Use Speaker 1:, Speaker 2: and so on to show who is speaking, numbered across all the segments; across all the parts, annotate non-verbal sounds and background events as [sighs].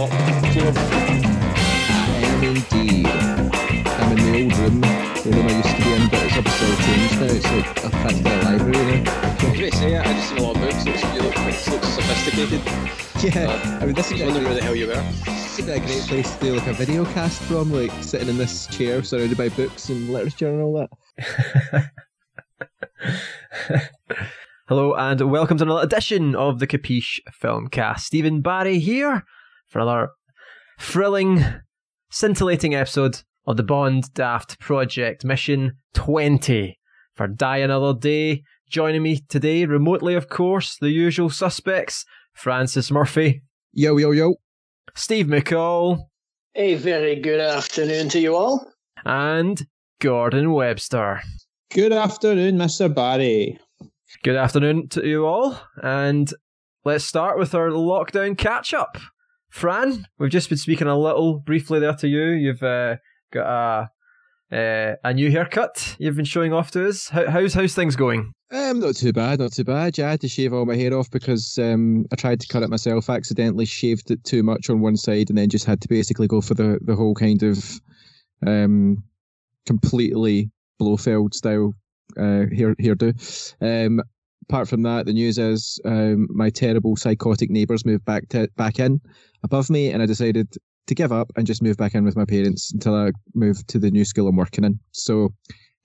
Speaker 1: shop floor.
Speaker 2: I am indeed. I'm in the old room, the room I used to be in, but it's obviously changed now. It's like a practically a library now.
Speaker 1: I was going to say, I just seen a lot of books. It looks, you look, it looks sophisticated.
Speaker 2: Yeah, uh, I mean, this
Speaker 1: I
Speaker 2: is
Speaker 1: was wondering where the hell you were.
Speaker 2: This would be a great place to do like a video cast from, like sitting in this chair surrounded by books and literature and all that. [laughs]
Speaker 3: Hello and welcome to another edition of the Capiche Filmcast. Stephen Barry here for another thrilling, scintillating episode of the Bond Daft Project Mission 20 for Die Another Day. Joining me today, remotely of course, the usual suspects Francis Murphy,
Speaker 2: Yo, yo, yo.
Speaker 3: Steve McCall,
Speaker 4: A very good afternoon to you all.
Speaker 3: and Gordon Webster.
Speaker 5: Good afternoon, Mr. Barry.
Speaker 3: Good afternoon to you all, and let's start with our lockdown catch up. Fran, we've just been speaking a little briefly there to you. You've uh, got a uh, a new haircut. You've been showing off to us. How, how's how's things going?
Speaker 2: Um, not too bad, not too bad. Yeah, I had to shave all my hair off because um, I tried to cut it myself, accidentally shaved it too much on one side, and then just had to basically go for the, the whole kind of um, completely Blofeld style uh, hair hairdo. Um, apart from that, the news is um, my terrible psychotic neighbours moved back to back in above me, and I decided to give up and just move back in with my parents until I move to the new school I'm working in. So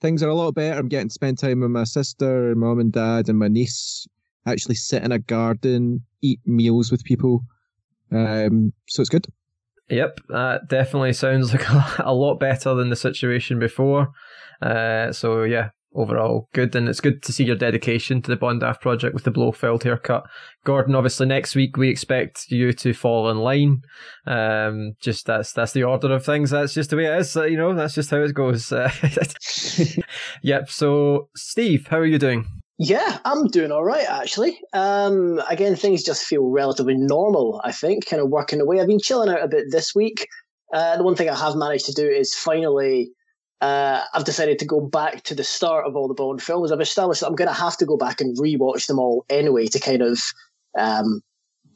Speaker 2: things are a lot better. I'm getting to spend time with my sister, and mom and dad, and my niece. Actually, sit in a garden, eat meals with people. Um, so it's good.
Speaker 3: Yep, that definitely sounds [laughs] like a, a lot better than the situation before. Uh, so yeah, overall good, and it's good to see your dedication to the Bondaff project with the Blofeld haircut. Gordon, obviously next week we expect you to fall in line. Um, just that's that's the order of things. That's just the way it is. Uh, you know, that's just how it goes. [laughs] Yep. So, Steve, how are you doing?
Speaker 4: Yeah, I'm doing all right actually. Um, again, things just feel relatively normal. I think, kind of working away. I've been chilling out a bit this week. Uh, the one thing I have managed to do is finally. Uh, I've decided to go back to the start of all the Bond films. I've established that I'm going to have to go back and rewatch them all anyway to kind of um,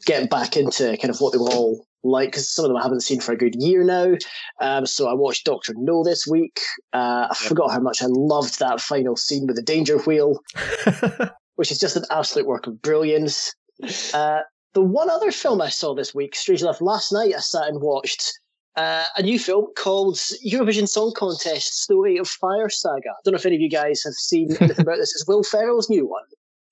Speaker 4: get back into kind of what they were all like because some of them I haven't seen for a good year now. Um, so I watched Doctor No this week. Uh, I forgot how much I loved that final scene with the danger wheel, [laughs] which is just an absolute work of brilliance. Uh, the one other film I saw this week, strangely enough, last night I sat and watched uh, a new film called Eurovision Song Contest Story of Fire Saga. I don't know if any of you guys have seen [laughs] anything about this. It's Will Ferrell's new one.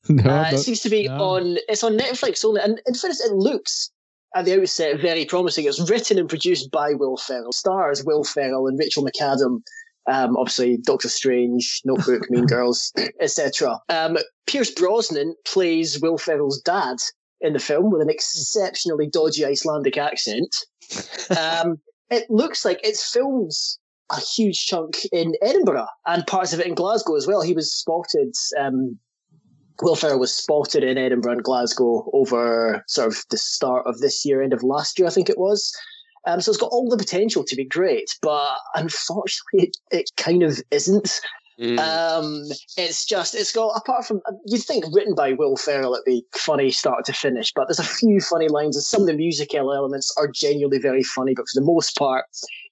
Speaker 2: No,
Speaker 4: Uh, it seems to be
Speaker 5: no.
Speaker 4: on. It's on Netflix only, and in fairness, it looks at the outset very promising. It's written and produced by Will Ferrell. Stars Will Ferrell and Rachel McAdams. Um, obviously, Doctor Strange, Notebook, Mean [laughs] Girls, etc. Um, Pierce Brosnan plays Will Ferrell's dad in the film with an exceptionally dodgy Icelandic accent. Um, it looks like it films a huge chunk in Edinburgh and parts of it in Glasgow as well. He was spotted. Um, Will Ferrell was spotted in Edinburgh and Glasgow over sort of the start of this year, end of last year, I think it was. Um, so it's got all the potential to be great, but unfortunately, it, it kind of isn't.
Speaker 1: Mm.
Speaker 4: Um, it's just, it's got, apart from, you'd think written by Will Ferrell, it'd be funny start to finish, but there's a few funny lines, and some of the musical elements are genuinely very funny, but for the most part,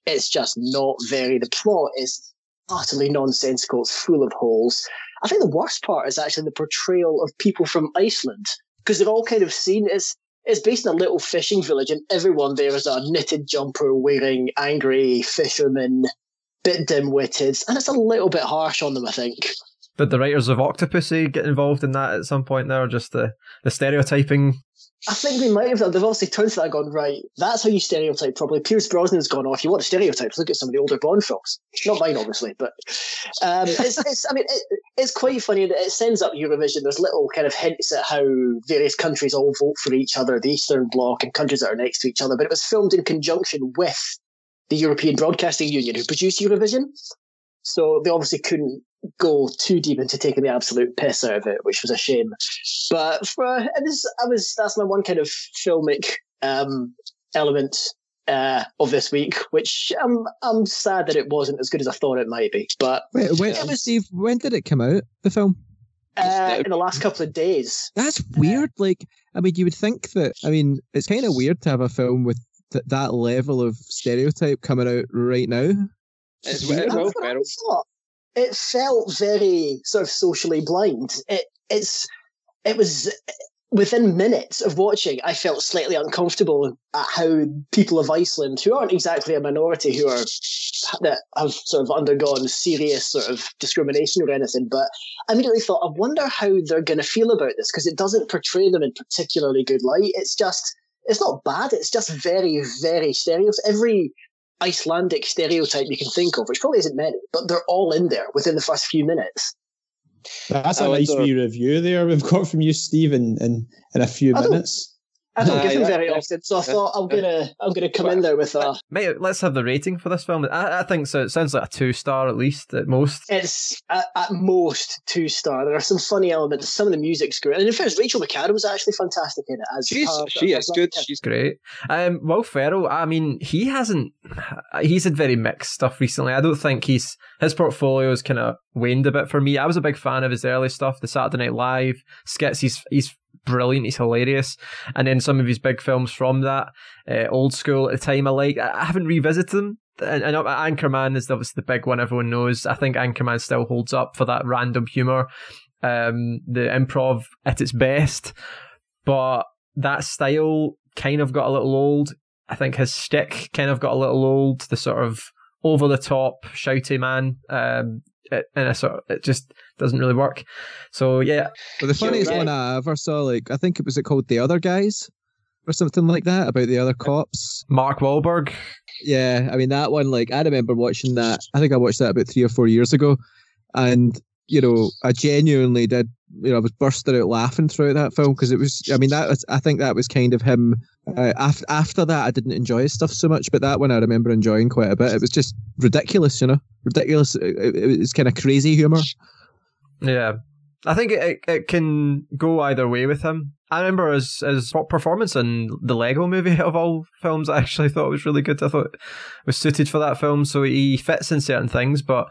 Speaker 4: it's just not very. The plot is utterly nonsensical, it's full of holes. I think the worst part is actually the portrayal of people from Iceland, because they're all kind of seen as, it's based in a little fishing village, and everyone there is a knitted jumper wearing angry fisherman bit dim-witted, and it's a little bit harsh on them, I think.
Speaker 3: Did the writers of Octopussy get involved in that at some point there, or just the, the stereotyping?
Speaker 4: I think they might have. They've obviously turned to that gone, right, that's how you stereotype properly. Pierce Brosnan's gone off. You want to stereotype, look at some of the older Bond films. Not mine, obviously, but um, [laughs] it's, it's, I mean, it, it's quite funny that it sends up Eurovision. There's little kind of hints at how various countries all vote for each other, the Eastern Bloc and countries that are next to each other, but it was filmed in conjunction with the European Broadcasting Union, who produced Eurovision. So they obviously couldn't go too deep into taking the absolute piss out of it, which was a shame. But for it was, I was that's my one kind of filmic um, element uh, of this week, which I'm I'm sad that it wasn't as good as I thought it might be. But
Speaker 2: Wait, when,
Speaker 4: was-
Speaker 2: Steve, when did it come out? The film?
Speaker 4: uh, in the last couple of days,
Speaker 2: That's weird. Like, I mean, you would think that. I mean, it's kind of weird to have a film with th- that level of stereotype coming out right now.
Speaker 1: It's,
Speaker 4: Yeah,
Speaker 1: it's Will
Speaker 4: that's what I
Speaker 1: Ferrell.
Speaker 4: thought. It felt very sort of socially blind. It it's it was within minutes of watching. I felt slightly uncomfortable at how people of Iceland, who aren't exactly a minority, who are that have sort of undergone serious sort of discrimination or anything, but I immediately thought, I wonder how they're going to feel about this because it doesn't portray them in particularly good light. It's just, it's not bad. It's just very, very stereotype. Every Icelandic stereotype you can think of, which probably isn't many, but they're all in there within the first few minutes.
Speaker 5: That's
Speaker 1: I
Speaker 5: a nice
Speaker 1: wonder-
Speaker 5: wee review there we've got from you, Steve, in, in, in a few
Speaker 4: I don't-
Speaker 5: minutes.
Speaker 4: I don't
Speaker 1: Aye,
Speaker 4: give them very often, so I thought I'm gonna I'm gonna come in there with a.
Speaker 3: Mate, let's have the rating for this film. I, I think so. It sounds like a two star at least, at most.
Speaker 4: It's at, at most two star. There are some funny elements. Some of the music's great, and in fact, Rachel McAdams was actually fantastic in it. As
Speaker 1: She's she
Speaker 4: as
Speaker 1: is good.
Speaker 4: Icelandic.
Speaker 1: She's
Speaker 3: Great. Um, Will Ferrell, I mean, he hasn't. He's had very mixed stuff recently. I don't think he's his portfolio's kind of waned a bit for me. I was a big fan of his early stuff, the Saturday Night Live skits. He's he's brilliant. He's hilarious. And then some of his big films from that, uh, old school at the time. I like. I haven't revisited them. And, and Anchorman is obviously the big one everyone knows. I think Anchorman still holds up for that random humor, um, the improv at its best. But that style kind of got a little old. I think his stick kind of got a little old. The sort of over the top shouty man, um, it, and a sort of, it just doesn't really work. So yeah,
Speaker 2: But the funniest
Speaker 4: right.
Speaker 2: one I ever saw, like I think it was it called The Other Guys or something like that about the other cops.
Speaker 3: Mark Wahlberg.
Speaker 2: Yeah, I mean that one. Like I remember watching that. I think I watched that about three or four years ago, and you know I genuinely did. You know, I was bursting out laughing throughout that film because it was. I mean, that was. I think that was kind of him. Uh, after after that, I didn't enjoy his stuff so much, but that one I remember enjoying quite a bit. It was just ridiculous, you know, ridiculous. It, it, was kind of crazy humor.
Speaker 3: Yeah. I think it, it, can go either way with him. I remember his, his performance in the Lego movie [laughs] of all films, I actually thought was really good. I thought it was suited for that film, so he fits in certain things. But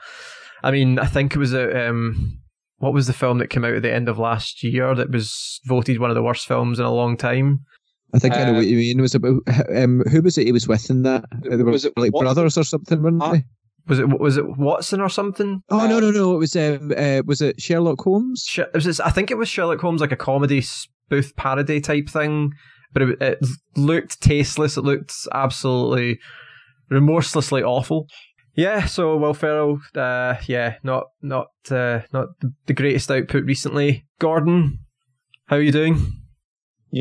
Speaker 3: I mean, I think it was a. Um, what was the film that came out at the end of last year that was voted one of the worst films in a long time?
Speaker 2: I think I know
Speaker 1: Uh,
Speaker 2: what you mean. It was [laughs] about um, who was it? He was with in that. They were
Speaker 1: Was it
Speaker 2: like
Speaker 1: Watson?
Speaker 2: brothers or something, weren't
Speaker 1: Ah.
Speaker 2: they?
Speaker 3: Was it was it Watson or something?
Speaker 2: Oh no no no! It was um, uh, was it Sherlock Holmes?
Speaker 3: Sh- it was this- I think it was Sherlock Holmes, like a comedy spoof parody type thing, but it, it looked tasteless. It looked absolutely remorselessly awful. Yeah, so Will Ferrell, uh, yeah, not not uh, not the greatest output recently. Gordon, how are you doing?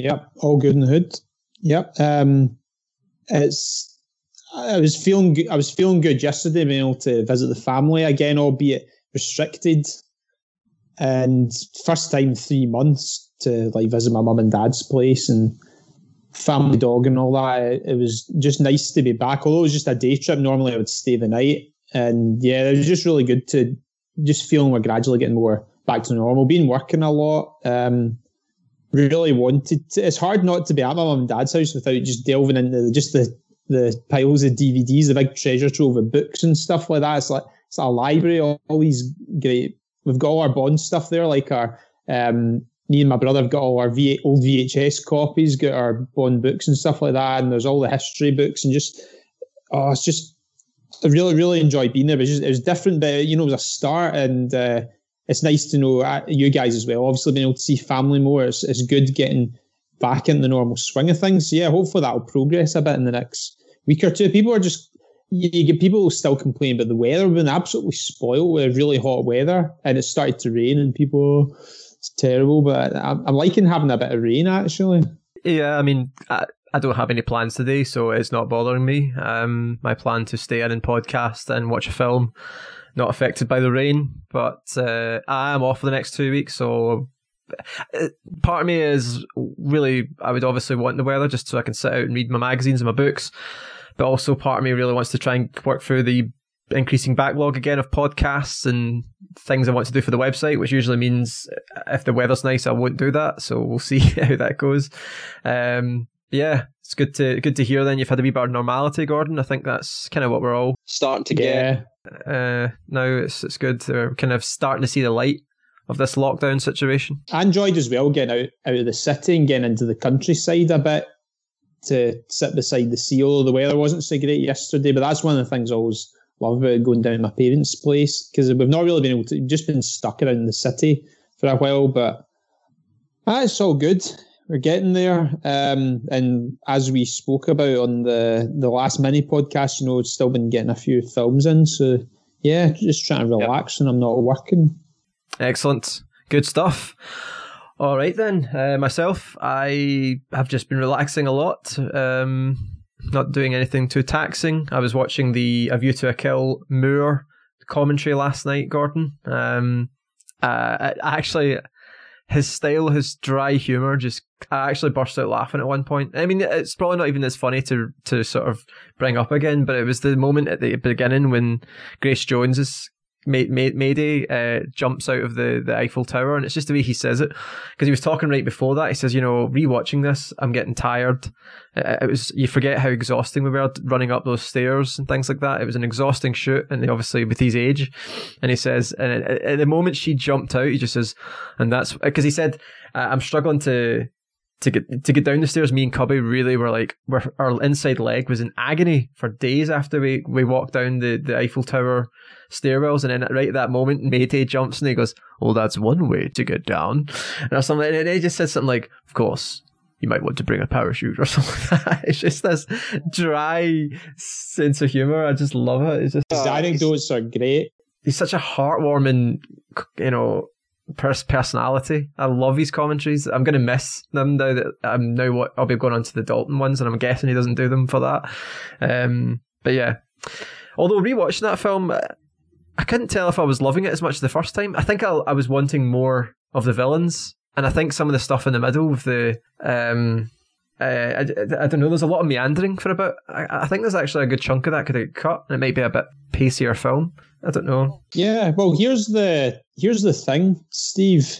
Speaker 5: Yep, all good in the hood. Yep. Um, it's. I was feeling. Good, I was feeling good yesterday, being able to visit the family again, albeit restricted. And first time three months to like visit my mum and dad's place and family dog and all that. It, it was just nice to be back. Although it was just a day trip, normally I would stay the night. And yeah, it was just really good to just feeling we're gradually getting more back to normal. Been working a lot. Um, really wanted to. It's hard not to be at my mum and dad's house without just delving into just the the piles of DVDs, the big treasure trove of books and stuff like that. It's like it's a library, all, all these great. We've got all our Bond stuff there, like our um, me and my brother have got all our v- old VHS copies, got our Bond books and stuff like that, and there's all the history books and just oh, it's just I really really enjoyed being there. But it was, just, it was different, but you know, it was a start, and uh, it's nice to know uh, you guys as well. Obviously, being able to see family more, is, it's good getting back in the normal swing of things. Yeah, hopefully that'll progress a bit in the next week or two. People are just you, you get people still complain about the weather. We've been absolutely spoiled with really hot weather, and it started to rain, and people it's terrible. But I'm, I'm liking having a bit of rain actually.
Speaker 3: Yeah, I mean, I, I don't have any plans today, so it's not bothering me. Um, my plan to stay in and podcast and watch a film, not affected by the rain. But uh, I am off for the next two weeks, so uh, part of me is really I would obviously want the weather just so I can sit out and read my magazines and my books. But also part of me really wants to try and work through the increasing backlog again of podcasts and things I want to do for the website, which usually means if the weather's nice, I won't do that. So we'll [laughs] see how that goes. Um, yeah, it's good to good to hear. Then you've had a wee bit of normality, Gordon. I think that's kind of what we're all
Speaker 1: starting to get.
Speaker 3: uh, now. It's it's good. We're kind of starting to see the light of this lockdown situation.
Speaker 5: I enjoyed as well getting out out of the city and getting into the countryside a bit to sit beside the sea. Although the weather wasn't so great yesterday, but that's one of the things I always love about going down to my parents' place because we've not really been able to just been stuck around the city for a while. But it's all good. We're getting there. Um, and as we spoke about on the the last mini podcast, you know, it's still been getting a few films in. So yeah, just trying to relax yep. when I'm not working.
Speaker 3: Excellent. Good stuff. All right then. Uh, myself, I have just been relaxing a lot. Um, not doing anything too taxing. I was watching the A View to a Kill Moore commentary last night, Gordon. Um, uh, actually, his style, his dry humor, just I actually burst out laughing at one point. I mean, it's probably not even as funny to to sort of bring up again, but it was the moment at the beginning when Grace Jones is May- May- Mayday uh, jumps out of the, the Eiffel Tower, and it's just the way he says it. Because he was talking right before that, he says, "You know, rewatching this, I'm getting tired. Uh, it was you forget how exhausting we were running up those stairs and things like that. It was an exhausting shoot, and obviously with his age." And he says, and at the moment she jumped out, he just says, and that's because he said, "I'm struggling to." to get to get down the stairs, me and Cubby really were like, were, our inside leg was in agony for days after we, we walked down the, the Eiffel Tower stairwells, and then right at that moment, Mayday jumps and he goes, "Well, that's one way to get down," or something. And he just said something like, "Of course." You might want to bring a parachute [laughs] or something like that. It's just this dry sense of humor. I just love it. It's just
Speaker 5: his anecdotes are great.
Speaker 3: He's such a heartwarming, you know, personality. I love his commentaries. I'm going to miss them now that I'm now what I'll be going on to the Dalton ones, and I'm guessing he doesn't do them for that. Um, but yeah, although rewatching that film, I couldn't tell if I was loving it as much the first time. I think I, I was wanting more of the villains, and I think some of the stuff in the middle of the um, uh, I, I, don't know. There's a lot of meandering for a bit. I, I think there's actually a good chunk of that could have cut, and it might be a bit pacier film. I don't know.
Speaker 5: Yeah, well, here's the here's the thing, Steve.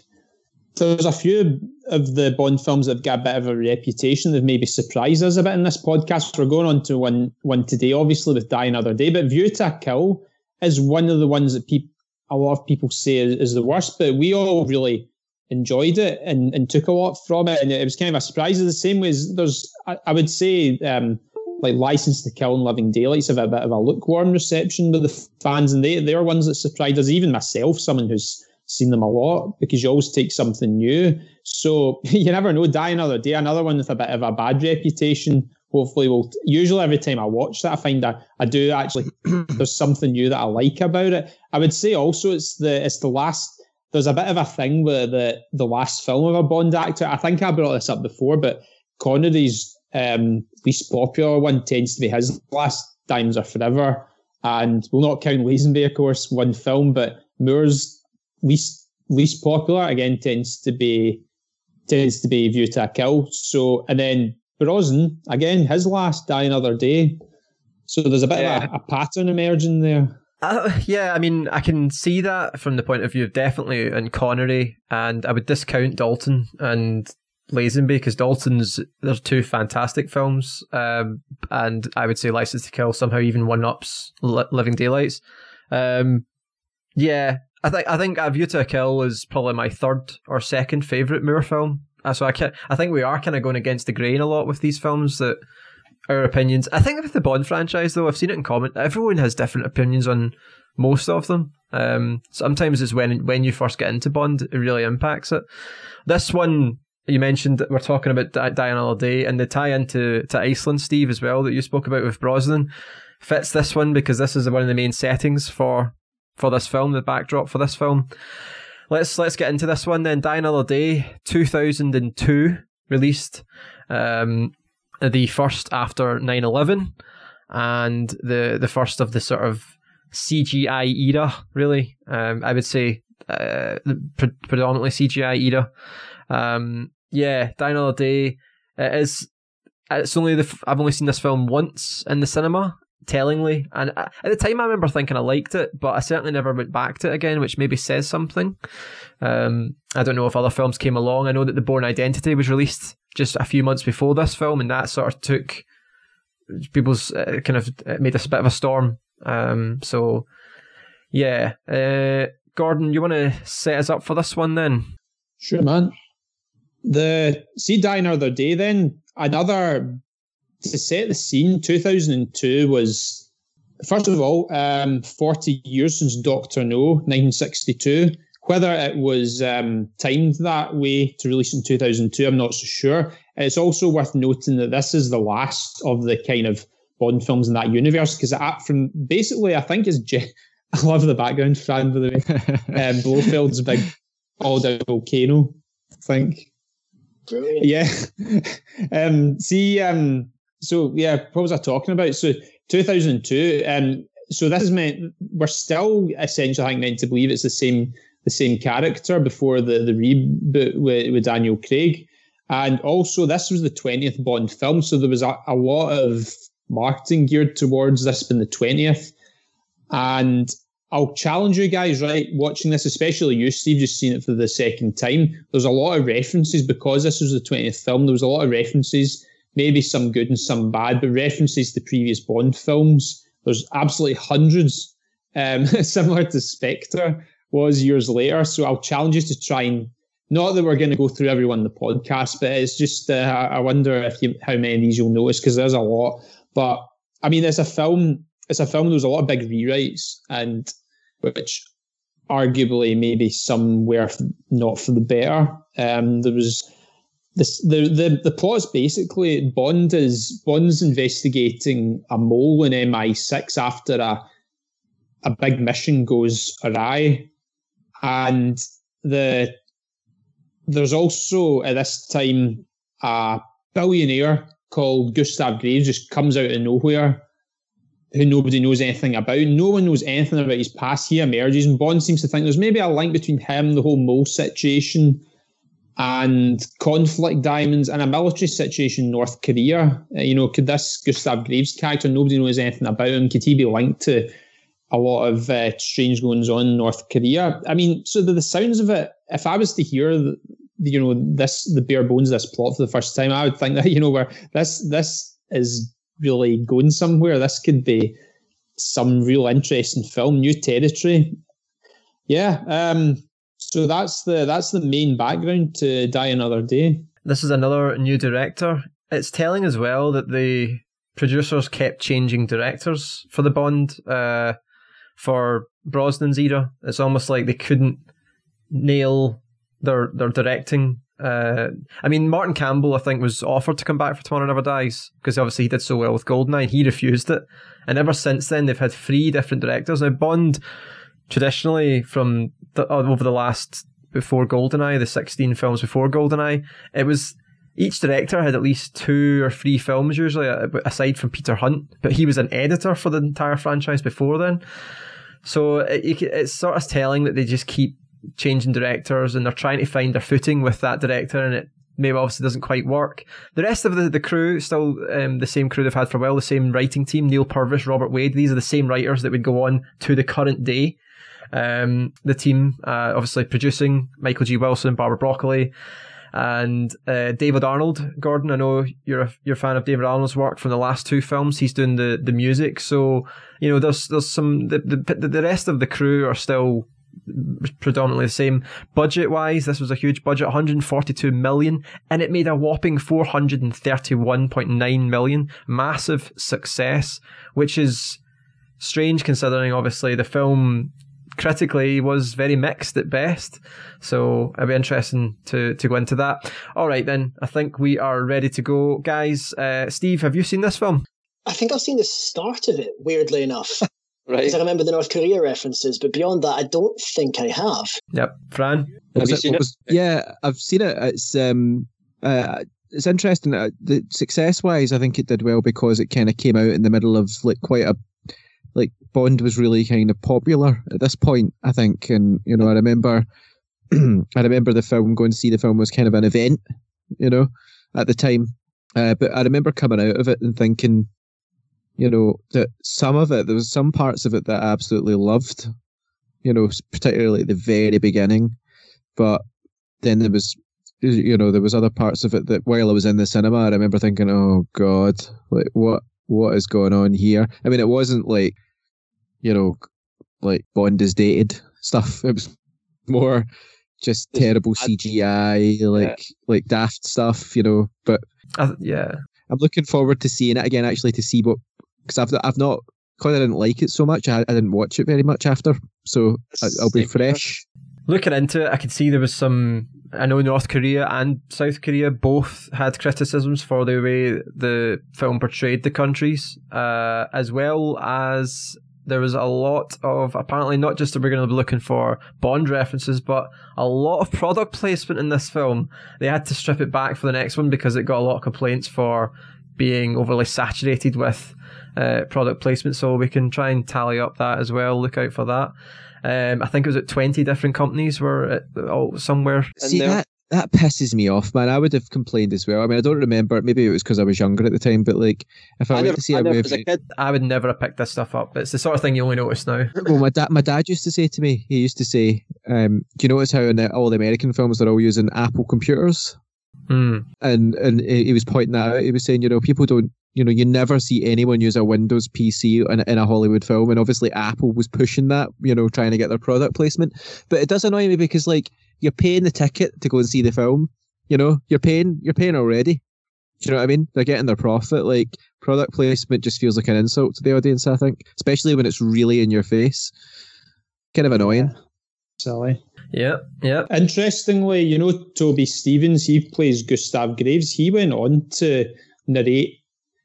Speaker 5: There's a few of the Bond films that have got a bit of a reputation that maybe surprised us a bit in this podcast. We're going on to one one today, obviously with Die Another Day, but View to a Kill is one of the ones that people a lot of people say is, is the worst, but we all really enjoyed it and, and took a lot from it, and it was kind of a surprise. The same way as there's, I, I would say, um, like License to Kill and Living Daylights have a bit of a lukewarm reception with the fans, and they they're ones that surprised us. Even myself, someone who's seen them a lot, because you always take something new. So [laughs] you never know. Die another day, another one with a bit of a bad reputation. Hopefully, will usually every time I watch that, I find that I do actually [clears throat] there's something new that I like about it. I would say also it's the it's the last. There's a bit of a thing with the the last film of a Bond actor. I think I brought this up before, but Connery's um, least popular one tends to be his last Diamonds Are Forever. And we'll not count Lazenby, of course, one film, but Moore's least least popular again tends to be tends to be View to a Kill. So and then Brosnan, again, his last Die Another Day. So there's a bit yeah. of a, a, pattern emerging there.
Speaker 3: Uh, yeah, I mean, I can see that from the point of view of definitely in Connery, and I would discount Dalton and Lazenby because Dalton's there's two fantastic films, um, and I would say License to Kill somehow even one ups Living Daylights. Um, yeah, I think I think A View to a Kill is probably my third or second favorite Moore film. So I can I think we are kind of going against the grain a lot with these films that our opinions. I think with the Bond franchise though, I've seen it in comment. Everyone has different opinions on most of them. Um, sometimes it's when when you first get into Bond, it really impacts it. This one you mentioned we're talking about Die Another Day and the tie into to Iceland, Steve, as well that you spoke about with Brosnan fits this one because this is one of the main settings for for this film, the backdrop for this film. Let's let's get into this one then. Die Another Day, two thousand and two, released, um, the first after 9-11 and the the first of the sort of CGI era, really. Um, I would say uh, pre- predominantly CGI era. Um, yeah, Die Another Day. It is. It's only the. I've only seen this film once in the cinema. Tellingly, and at the time I remember thinking I liked it, but I certainly never went back to it again, which maybe says something. Um, I don't know if other films came along. I know that The Bourne Identity was released just a few months before this film, and that sort of took people's uh, kind of made a bit of a storm. Um, so yeah, uh, Gordon, you want to set us up for this one then?
Speaker 5: Sure, man. The see Die Another Day then another to set the scene, 2002 was, first of all, um, 40 years since Doctor No, 1962. Whether it was um, timed that way to release in 2002, I'm not so sure. It's also worth noting that this is the last of the kind of Bond films in that universe because from basically, I think is Je- [laughs] I love the background, Fran, by the way. [laughs] um, Blofeld's big all out volcano, I think.
Speaker 4: Brilliant.
Speaker 5: Yeah. [laughs] um, see, um, so yeah, what was I talking about? So 2002. Um, so this is meant we're still essentially I think meant to believe it's the same the same character before the the reboot with, with Daniel Craig, and also this was the 20th Bond film, so there was a, a lot of marketing geared towards this being the 20th, and I'll challenge you guys, right? Watching this, especially you, Steve, just seen it for the second time. There's a lot of references because this was the 20th film. There was a lot of references, maybe some good and some bad, but references to previous Bond films. There's absolutely hundreds, um, [laughs] similar to Spectre was years later. So I'll challenge you to try and not that we're going to go through everyone in the podcast, but it's just uh, I wonder if you, how many of these you'll notice because there's a lot. But I mean, it's a film it's a film. There was a lot of big rewrites, and which arguably maybe somewhere not for the better. Um, there was this the the the plot is basically Bond is Bond's investigating a mole in MI6 after a a big mission goes awry, and the there's also at this time a billionaire called Gustav Graves just comes out of nowhere who nobody knows anything about. No one knows anything about his past. He emerges, and Bond seems to think there's maybe a link between him, the whole mole situation, and conflict diamonds, and a military situation in North Korea. Uh, you know, could this Gustav Graves character, nobody knows anything about him, could he be linked to a lot of uh, strange goings on in North Korea? I mean, so the, the sounds of it, if I was to hear the, you know this the bare bones of this plot for the first time, I would think that [laughs] you know where this this is really going somewhere. This could be some real interesting film, new territory. Yeah. Um, so that's the that's the main background to Die Another Day.
Speaker 3: This is another new director. It's telling as well that the producers kept changing directors for the Bond uh, for Brosnan's era. It's almost like they couldn't nail their their directing uh, I mean, Martin Campbell, I think, was offered to come back for Tomorrow Never Dies because obviously he did so well with Goldeneye. He refused it, and ever since then they've had three different directors. Now Bond, traditionally from the, uh, over the last before Goldeneye, the sixteen films before Goldeneye, it was each director had at least two or three films usually, uh, aside from Peter Hunt, but he was an editor for the entire franchise before then. So it, it's sort of telling that they just keep changing directors and they're trying to find their footing with that director and it maybe obviously doesn't quite work. The rest of the, the crew, still um, the same crew they've had for a while, the same writing team, Neal Purvis, Robert Wade, these are the same writers that would go on to the current day. Um, the team, uh, obviously producing Michael G. Wilson, Barbara Broccoli, and uh, David Arnold. Gordon, I know you're a, you're a fan of David Arnold's work from the last two films. He's doing the, the music, so you know there's there's some the, the the rest of the crew are still predominantly the same. Budget wise, this was a huge budget, 142 million, and it made a whopping 431.9 million. Massive success, which is strange considering obviously the film critically was very mixed at best. So it'll be interesting to, to go into that. All right, then. I think we are ready to go. Guys, uh, Steve, have you seen this film?
Speaker 4: I think I've seen the start of it, weirdly enough. [laughs]
Speaker 1: Right.
Speaker 4: Because I remember the North Korea references, but beyond that, I don't think I have.
Speaker 3: Yep. Fran?
Speaker 1: Have you seen it?
Speaker 2: Was, yeah, I've seen it. It's um, uh, it's interesting. Uh, the success wise, I think it did well because it kind of came out in the middle of like quite a like Bond was really kind of popular at this point. I think, and you know, I remember, [clears throat] I remember the film going to see the film was kind of an event, you know, at the time. Uh, but I remember coming out of it and thinking, you know, that some of it, there was some parts of it that I absolutely loved, you know, particularly at the very beginning. But then there was, you know, there was other parts of it that while I was in the cinema, I remember thinking, oh God, like what, what is going on here? I mean, it wasn't like, you know, like Bond is dated stuff. [laughs] It was more just terrible CGI, like, yeah. like daft stuff, you know, but.
Speaker 3: Uh, yeah.
Speaker 2: I'm looking forward to seeing it again. Actually, to see what because I've I've not because I didn't like it so much. I, I didn't watch it very much after, so I, I'll be fresh.
Speaker 3: Looking into it, I could see there was some. I know North Korea and South Korea both had criticisms for the way the film portrayed the countries, uh, as well as there was a lot of apparently not just that we're going to be looking for Bond references, but a lot of product placement in this film. They had to strip it back for the next one because it got a lot of complaints for being overly saturated with uh, product placement. So we can try and tally up that as well. Look out for that. Um, I think it was at 20 different companies were at, oh, somewhere.
Speaker 2: See
Speaker 1: there-
Speaker 2: that that pisses me off, man. I would have complained as well. I mean, I don't remember. Maybe it was because I was younger at the time, but like, if I,
Speaker 1: I
Speaker 2: went
Speaker 1: never,
Speaker 2: to see
Speaker 1: I
Speaker 2: a
Speaker 1: as a
Speaker 2: movie,
Speaker 1: kid,
Speaker 3: I would never have picked this stuff up. It's the sort of thing you only notice now. [clears throat]
Speaker 2: well, my dad, my dad used to say to me, he used to say, um, "Do you notice how in the, all the American films they're all using Apple computers?"
Speaker 3: Hmm.
Speaker 2: and and he he was pointing that out. He was saying, you know, people don't, you know, you never see anyone use a Windows PC in, in a Hollywood film, and obviously Apple was pushing that, you know, trying to get their product placement. But it does annoy me because like you're paying the ticket to go and see the film, you know, you're paying, you're paying already. Do you know what I mean? They're getting their profit. Like product placement just feels like an insult to the audience. I think, especially when it's really in your face. Kind of annoying.
Speaker 5: Silly.
Speaker 3: Yep, yep.
Speaker 5: Interestingly, you know, Toby Stephens, he plays Gustav Graves. He went on to narrate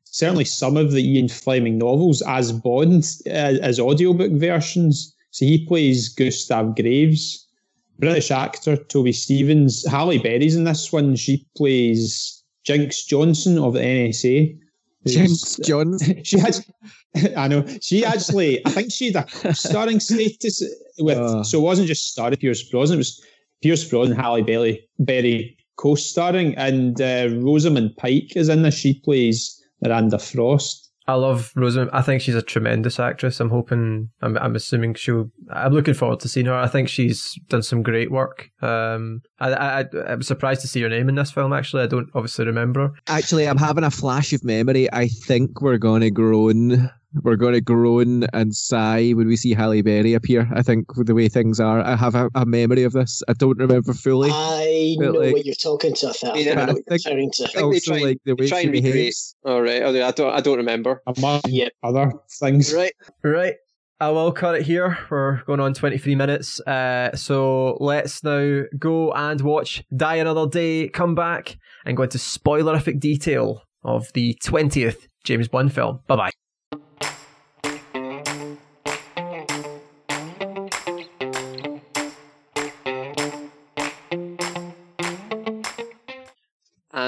Speaker 5: certainly some of the Ian Fleming novels as Bond, uh, as audiobook versions. So he plays Gustav Graves. British actor Toby Stephens. Halle Berry's in this one. She plays Jinx Johnson of the NSA. who's-
Speaker 2: James Johns. [laughs]
Speaker 5: she has I know she actually I think she had a co-starring status with
Speaker 2: Uh.
Speaker 5: so it wasn't just starring Pierce Brosnan it was Pierce Brosnan Halle Berry Berry co-starring and uh, Rosamund Pike is in this she plays Miranda Frost
Speaker 3: I love Rosamund. I think she's a tremendous actress. I'm hoping. I'm. I'm assuming she'll. I'm looking forward to seeing her. I think she's done some great work. Um, I. I. I'm surprised to see her name in this film. Actually, I don't obviously remember.
Speaker 2: Actually, I'm having a flash of memory. I think we're going to groan. We're going to groan and sigh when we see Halle Berry appear. I think with the way things are, I have a, a memory of this. I don't remember fully.
Speaker 4: I know
Speaker 2: like-
Speaker 4: what you're talking to. I think I,
Speaker 1: Yeah,
Speaker 4: think I know
Speaker 2: I
Speaker 4: what you're
Speaker 2: think-
Speaker 4: referring to.
Speaker 1: think they
Speaker 2: also,
Speaker 1: try-
Speaker 2: like the way
Speaker 1: try
Speaker 2: she
Speaker 1: and recreate-
Speaker 2: behaves.
Speaker 1: all right. oh, I don't. I don't remember.
Speaker 5: among
Speaker 4: Yep.
Speaker 5: other things
Speaker 1: Right.
Speaker 3: Right. I will cut it here. We're going on 23 minutes. Uh, so let's now go and watch Die Another Day, come back, and go into spoilerific detail of the 20th James Bond film. Bye bye.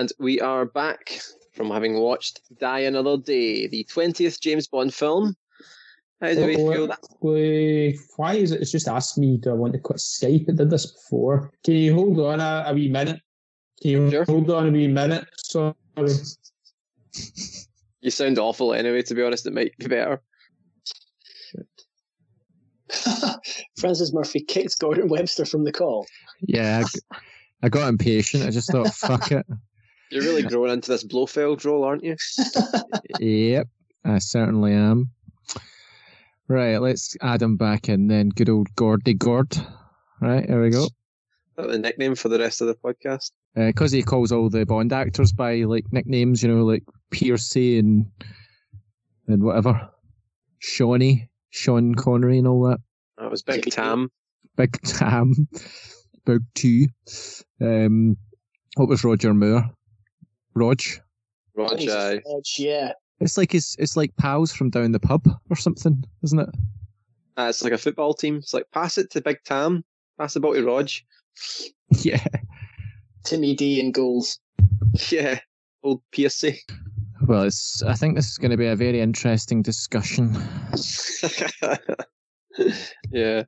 Speaker 1: And we are back from having watched Die Another Day, the 20th James Bond film. How do we feel that?
Speaker 5: Why- why is it it's just asked me do I want to quit Skype it did this before can you hold on a, a wee minute can you
Speaker 1: Sure.
Speaker 5: hold on a wee minute sorry
Speaker 1: You sound awful anyway, to be honest. It might be better. [laughs]
Speaker 4: Francis Murphy kicked Gordon Webster from the call.
Speaker 2: Yeah, I got impatient. I just thought, [laughs] fuck it.
Speaker 1: You're really [laughs] growing into this Blofeld role, aren't you?
Speaker 2: Yep, I certainly am. Right, let's add him back in then. Good old Gordy Gord. Right, here we go.
Speaker 1: Is that the nickname for the rest of the podcast?
Speaker 2: Because he calls all the Bond actors by like nicknames, you know, like Piercy and and whatever, Shawnee, Sean Connery, and all that.
Speaker 1: That was Big Tam.
Speaker 2: Big Tam, Big Two. Um, what was Roger Moore? Rog.
Speaker 1: Rog, aye.
Speaker 4: Rog, yeah.
Speaker 2: It's like it's it's like pals from down the pub or something, isn't it?
Speaker 1: Uh, it's like a football team. It's like pass it to Big Tam, pass the ball to Rog. [laughs]
Speaker 2: Yeah.
Speaker 4: Timmy D in goals.
Speaker 1: Yeah, old Piercy.
Speaker 2: Well, it's. I think this is going to be a very interesting discussion. [laughs]
Speaker 1: yeah,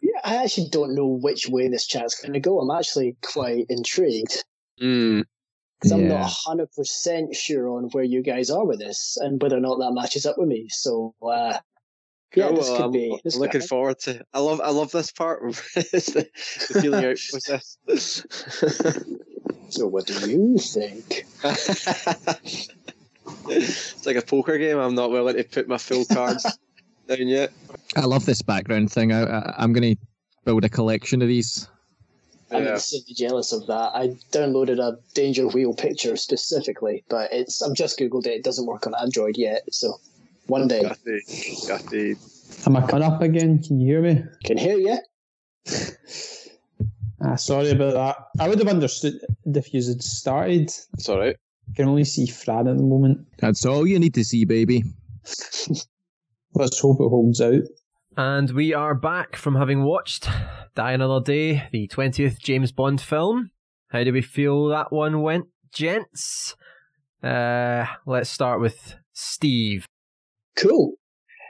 Speaker 4: Yeah, I actually don't know which way this chat's going to go. I'm actually quite intrigued
Speaker 1: mm.
Speaker 4: Because I'm not 100% sure on where you guys are with this and whether or not that matches up with me. So, uh, yeah,
Speaker 1: Cool,
Speaker 4: this
Speaker 1: well,
Speaker 4: could
Speaker 1: I'm
Speaker 4: be. This could
Speaker 1: looking
Speaker 4: happen.
Speaker 1: forward to. I love. I love this part. it's [laughs] the, the feeling out process.
Speaker 4: So, what do you think?
Speaker 1: it's like a poker game. I'm not willing to put my full cards [laughs] down yet.
Speaker 2: I love this background thing. I, I I'm going to build a collection of these.
Speaker 4: I'm
Speaker 1: Yeah.
Speaker 4: insanely jealous of that. I downloaded a Danger Wheel picture specifically, but it's I'm just googled it. It doesn't work on Android yet, so one day
Speaker 1: Got the, got the,
Speaker 5: Am I cut up again? Can you hear me?
Speaker 4: can hear you. [laughs]
Speaker 5: Ah, sorry about that. I would have understood if you had started.
Speaker 1: it's all right.
Speaker 5: I can only see Fran at the moment.
Speaker 2: That's all you need to see, baby. [laughs]
Speaker 5: Let's hope it holds out.
Speaker 3: And we are back from having watched Die Another Day, the 20th James Bond film. How do we feel that one went, gents? Uh, let's start with Steve.
Speaker 4: Cool.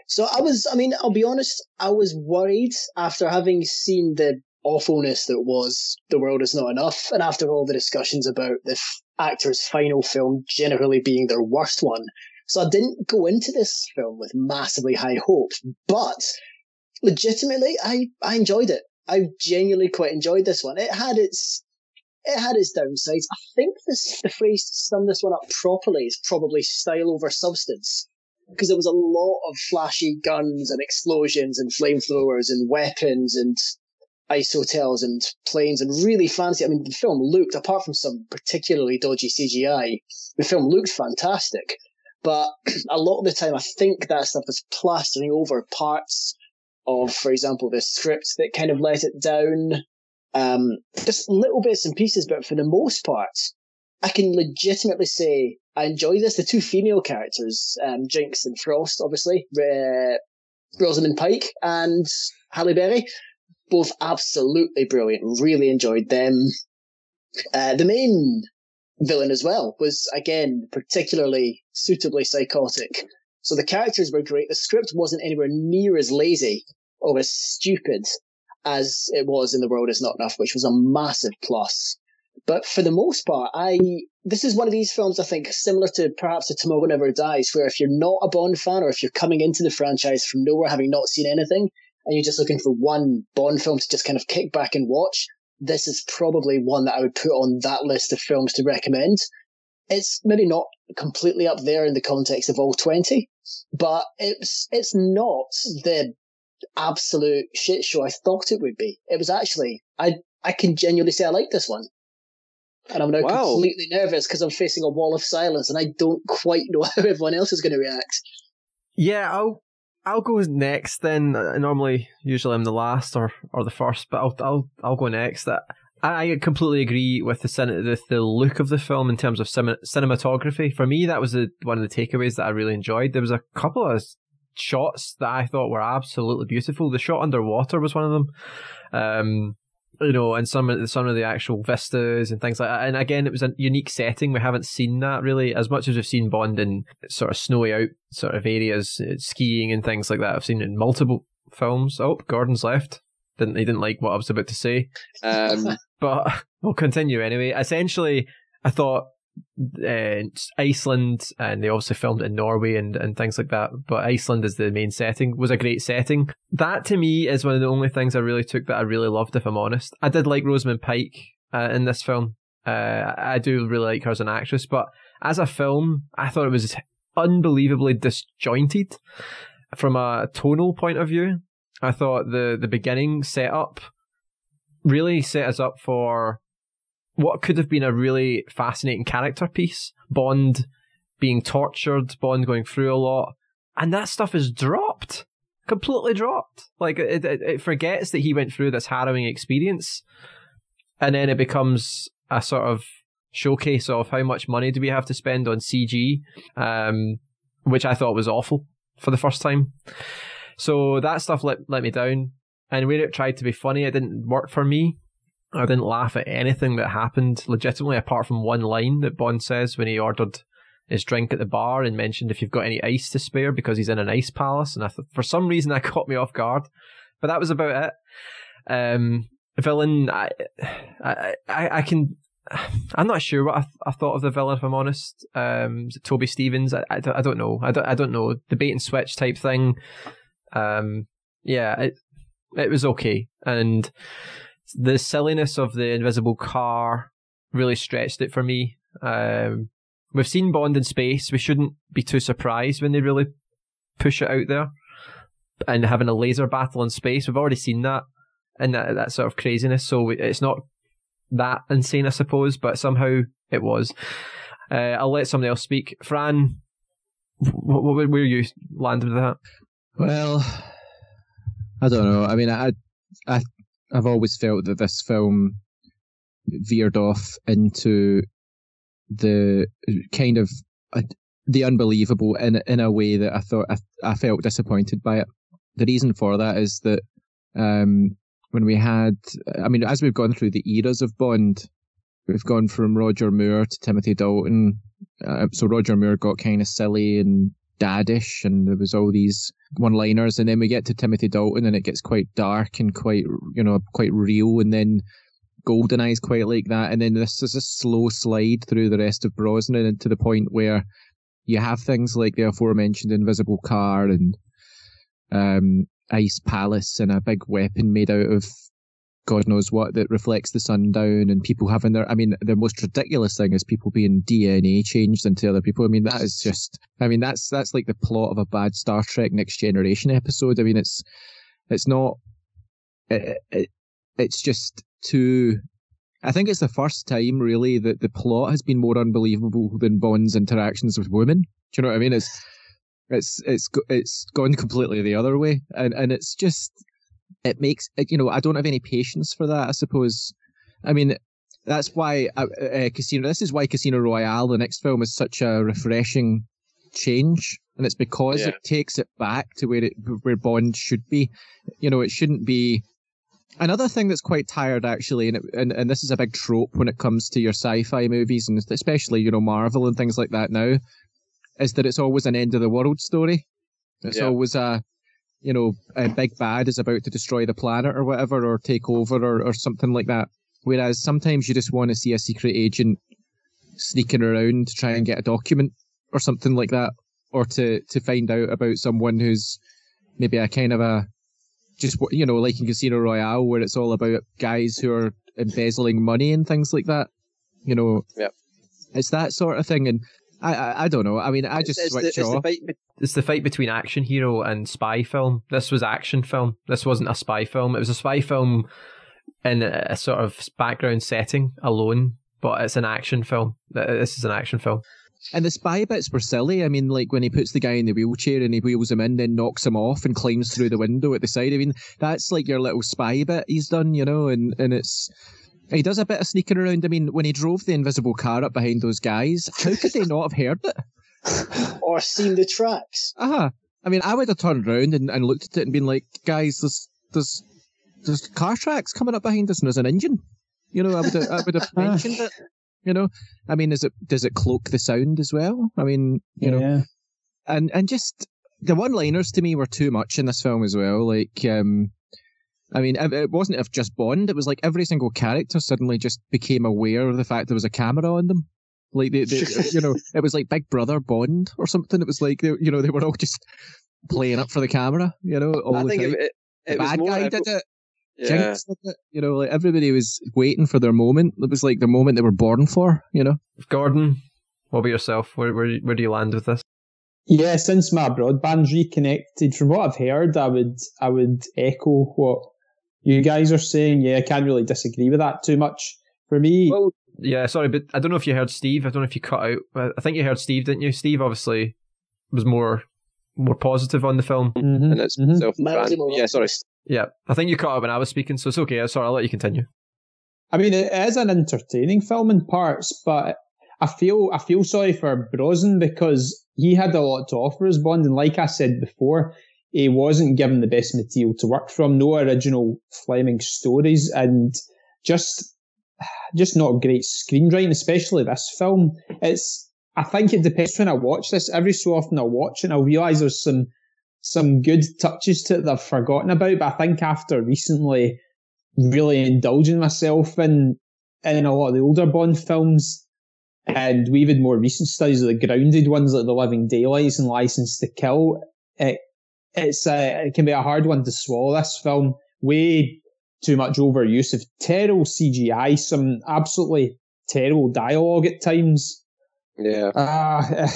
Speaker 4: So I was, I mean, I'll be honest, I was worried after having seen the awfulness that was The World Is Not Enough, and after all the discussions about the f- actor's final film generally being their worst one. So I didn't go into this film with massively high hopes, but legitimately, I, I enjoyed it. I genuinely quite enjoyed this one. It had its it had its downsides. I think this the phrase to sum this one up properly is probably style over substance because there was a lot of flashy guns and explosions and flamethrowers and weapons and ice hotels and planes and really fancy. I mean, the film looked, apart from some particularly dodgy CGI, the film looked fantastic. But [clears throat] a lot of the time, I think that stuff was plastering over parts of, for example, the script that kind of let it down. Um, just little bits and pieces, but for the most part, I can legitimately say I enjoy this. The two female characters, um, Jinx and Frost, obviously, uh, Rosamund Pike and Halle Berry, both absolutely brilliant. Really enjoyed them. Uh, the main villain as well was again particularly suitably psychotic. So the characters were great. The script wasn't anywhere near as lazy or as stupid as it was in The World Is Not Enough, which was a massive plus. But for the most part, I this is one of these films I think similar to perhaps to Tomorrow Never Dies, where if you're not a Bond fan or if you're coming into the franchise from nowhere, having not seen anything, and you're just looking for one Bond film to just kind of kick back and watch, this is probably one that I would put on that list of films to recommend. It's maybe not completely up there in the context of all twenty, but it's it's not the absolute shit show I thought it would be. It was actually I I can genuinely say I like this one. And I'm now
Speaker 1: Wow.
Speaker 4: completely nervous because I'm facing a wall of silence and I don't quite know [laughs] how everyone else is going to react.
Speaker 3: Yeah, I'll I'll go next then. Uh, Normally, usually I'm the last or, or the first, but I'll I'll I'll go next. That I completely agree with the the, the look of the film in terms of cin- cinematography. For me, that was one of the takeaways that I really enjoyed. There was a couple of shots that I thought were absolutely beautiful. The shot underwater was one of them. Um, you know, and some of the, some of the actual vistas and things like that. And again, it was a unique setting. We haven't seen that really as much as we've seen Bond in sort of snowy out sort of areas, uh, skiing and things like that. I've seen it in multiple films. Oh, Gordon's left. Didn't he didn't like what I was about to say,
Speaker 1: Um, [laughs]
Speaker 3: but we'll continue anyway. Essentially, I thought uh, Iceland, and they obviously filmed in Norway and, and things like that. But Iceland is the main setting was a great setting. That to me is one of the only things I really took that I really loved. If I'm honest, I did like Rosamund Pike uh, in this film. Uh, I do really like her as an actress, but as a film, I thought it was unbelievably disjointed from a tonal point of view. I thought the the beginning setup really set us up for what could have been a really fascinating character piece. Bond being tortured, Bond going through a lot, and that stuff is dropped, completely dropped. Like it, it, it forgets that he went through this harrowing experience, and then it becomes a sort of showcase of how much money do we have to spend on CG, um, which I thought was awful for the first time. So that stuff let let me down, and where it tried to be funny, it didn't work for me. I didn't laugh at anything that happened legitimately, apart from one line that Bond says when he ordered his drink at the bar and mentioned if you've got any ice to spare because he's in an ice palace. And I th- for some reason [laughs] that caught me off guard, but that was about it. Um, villain, I, I, I, I can. [sighs] I'm not sure what I, th- I thought of the villain. If I'm honest, um, Toby Stephens? I, I, I don't know. I don't, I don't know. The bait and switch type thing. Um, yeah, it it was okay, and the silliness of the invisible car really stretched it for me. Um, we've seen Bond in space. We shouldn't be too surprised when they really push it out there. And having a laser battle in space, we've already seen that and that, that sort of craziness. So we- it's not that insane, I suppose, but somehow it was. Uh, I'll let somebody else speak. Fran, what, what, where you landed with that?
Speaker 2: Well, I don't know. I mean, I, I, I've always felt that this film veered off into the kind of uh, the unbelievable in in a way that I thought I, I felt disappointed by it. The reason for that is that um, when we had, I mean, as we've gone through the eras of Bond, we've gone from Roger Moore to Timothy Dalton. Uh, so Roger Moore got kind of silly and daddish, and there was all these one-liners, and then we get to Timothy Dalton, and it gets quite dark and quite, you know, quite real, and then Goldeneye's quite like that, and then this is a slow slide through the rest of Brosnan to the point where you have things like the aforementioned invisible car and um, ice palace and a big weapon made out of God knows what that reflects the sun down and people having their I mean the most ridiculous thing is people being DNA changed into other people. I mean that is just I mean that's that's like the plot of a bad Star Trek Next Generation episode. I mean it's it's not it, it, it's just too I think it's the first time really that the plot has been more unbelievable than Bond's interactions with women. Do you know what I mean? It's it's it's it's gone completely the other way, and and it's just it makes you know I don't have any patience for that. I suppose. I mean, that's why uh, uh, Casino. This is why Casino Royale, the next film, is such a refreshing change, and it's because yeah. it takes it back to where it where Bond should be. You know, it shouldn't be. Another thing that's quite tired, actually, and, it, and and this is a big trope when it comes to your sci-fi movies, and especially you know Marvel and things like that now, is that it's always an end of the world story. It's yeah. always a, you know, a big bad is about to destroy the planet or whatever, or take over or, or something like that. Whereas sometimes you just want to see a secret agent sneaking around to try and get a document or something like that, or to, to find out about someone who's maybe a kind of a, just, you know, like in Casino Royale, where it's all about guys who are embezzling money and things like that. You know,
Speaker 1: yep.
Speaker 2: it's that sort of thing. And I, I, I don't know. I mean, I just it's, switch
Speaker 3: the,
Speaker 2: off.
Speaker 3: The be- it's the fight between action hero and spy film. This was action film. This wasn't a spy film. It was a spy film in a, a sort of background setting alone, but it's an action film. This is an action film.
Speaker 2: And the spy bits were silly. I mean, like when he puts the guy in the wheelchair and he wheels him in, then knocks him off and climbs through the window at the side. I mean, that's like your little spy bit he's done, you know, and, and it's he does a bit of sneaking around. I mean, when he drove the invisible car up behind those guys, how could they not have heard it? [laughs]
Speaker 4: or seen the tracks?
Speaker 2: Ah, uh-huh. I mean, I would have turned around and, and looked at it and been like, guys, there's there's there's car tracks coming up behind us and there's an engine. You know, I would have, I would have [laughs] mentioned it. You know, I mean, is it does it cloak the sound as well? I mean, you yeah. know, and and just the one-liners to me were too much in this film as well. Like, um, I mean, it wasn't if just Bond. It was like every single character suddenly just became aware of the fact there was a camera on them. Like they, they [laughs] you know, it was like Big Brother Bond or something. It was like they, you know, they were all just playing up for the camera. You know, all I the
Speaker 1: think
Speaker 2: time.
Speaker 1: It, it
Speaker 2: the bad guy did it.
Speaker 1: Yeah.
Speaker 2: Jinx did it. You know, like everybody was waiting for their moment. It was like the moment they were born for. You know.
Speaker 3: Gordon, what about yourself? Where where where do you land with this?
Speaker 5: Yeah, since my broadband's reconnected, from what I've heard, I would I would echo what you guys are saying, yeah, I can't really disagree with that too much. For me,
Speaker 3: well, yeah, sorry, but I don't know if you heard Steve. I don't know if you cut out. I think you heard Steve, didn't you? Steve obviously was more more positive on the film,
Speaker 1: mm-hmm, and it's mm-hmm. yeah. Sorry.
Speaker 3: Yeah, I think you cut out when I was speaking, so it's okay. Sorry, I'll let you continue.
Speaker 5: I mean, it is an entertaining film in parts, but I feel I feel sorry for Brosnan because he had a lot to offer as Bond, and like I said before, he wasn't given the best material to work from, no original Fleming stories, and just just not great screenwriting, especially this film. It's I think it depends when I watch this. Every so often I'll watch and I'll realise there's some some good touches to it that I've forgotten about. But I think after recently really indulging myself in in a lot of the older Bond films, and even more recent studies of the grounded ones like The Living Daylights and License to Kill, it it's a, it can be a hard one to swallow. This film, way too much overuse of terrible CGI, some absolutely terrible dialogue at times.
Speaker 1: Yeah.
Speaker 5: Uh, [laughs]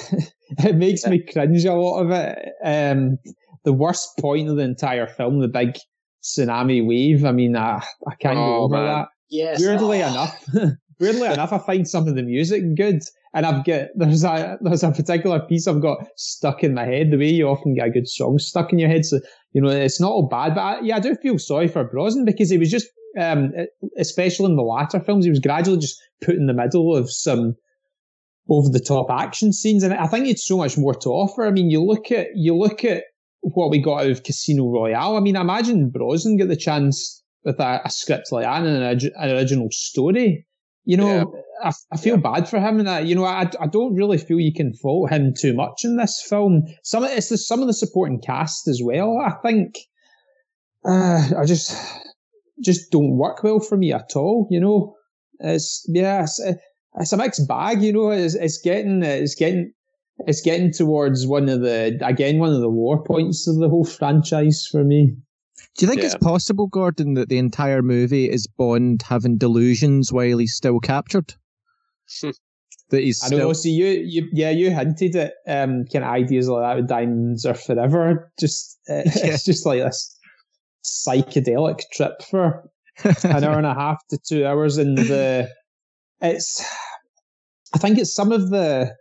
Speaker 5: it makes me cringe a lot of it. Um, the worst point of the entire film, the big tsunami wave. I mean, uh, I can't oh, go over man. that.
Speaker 4: Yes.
Speaker 5: weirdly
Speaker 4: Oh.
Speaker 5: enough, [laughs] weirdly [laughs] enough, I find some of the music good, and I've got there's a there's a particular piece I've got stuck in my head. The way you often get a good song stuck in your head, so you know it's not all bad. But I, yeah, I do feel sorry for Brosnan because he was just, um, especially in the latter films, he was gradually just put in the middle of some over the top action scenes, and I think it's so much more to offer. I mean, you look at you look at what we got out of Casino Royale. I mean, I imagine Brosnan get the chance with a, a script like that and an, an original story. You know,
Speaker 1: Yeah.
Speaker 5: I, I feel bad for him, and that you know, I, I don't really feel you can fault him too much in this film. Some of it's the, some of the supporting cast as well. I think uh, I just just don't work well for me at all. You know, it's yeah, it's, it's a mixed bag. You know, it's, it's getting it's getting it's getting towards one of the again one of the lower points of the whole franchise for me.
Speaker 2: Do you think
Speaker 1: Yeah.
Speaker 2: it's possible, Gordon, that the entire movie is Bond having delusions while he's still captured? [laughs] that he's
Speaker 5: I
Speaker 2: still.
Speaker 5: know. See, you, you, yeah, you hinted at um, kind of ideas like that with Diamonds Are Forever. Just, uh, [laughs] [laughs] it's just like this psychedelic trip for an hour and a half to two hours, and the it's. I think it's some of the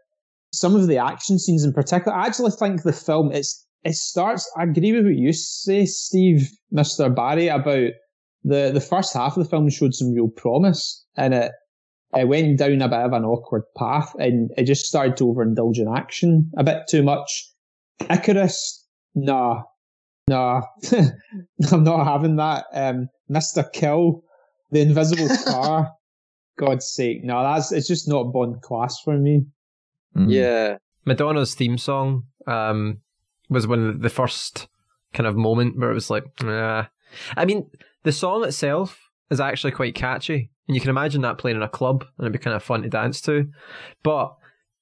Speaker 5: some of the action scenes in particular. I actually think the film it's it starts. I agree with what you say, Steve, Mister Barry, about the the first half of the film showed some real promise, and it it went down a bit of an awkward path, and it just started to overindulge in action a bit too much. Icarus, nah, nah, [laughs] I'm not having that. Um, Mister Kil, the invisible [laughs] car. God's sake, no, that's it's just not Bond class for me.
Speaker 2: Mm.
Speaker 1: Yeah.
Speaker 3: Madonna's theme song um, was one of the first kind of moment where it was like, nah. I mean, the song itself is actually quite catchy, and you can imagine that playing in a club, and it'd be kind of fun to dance to. But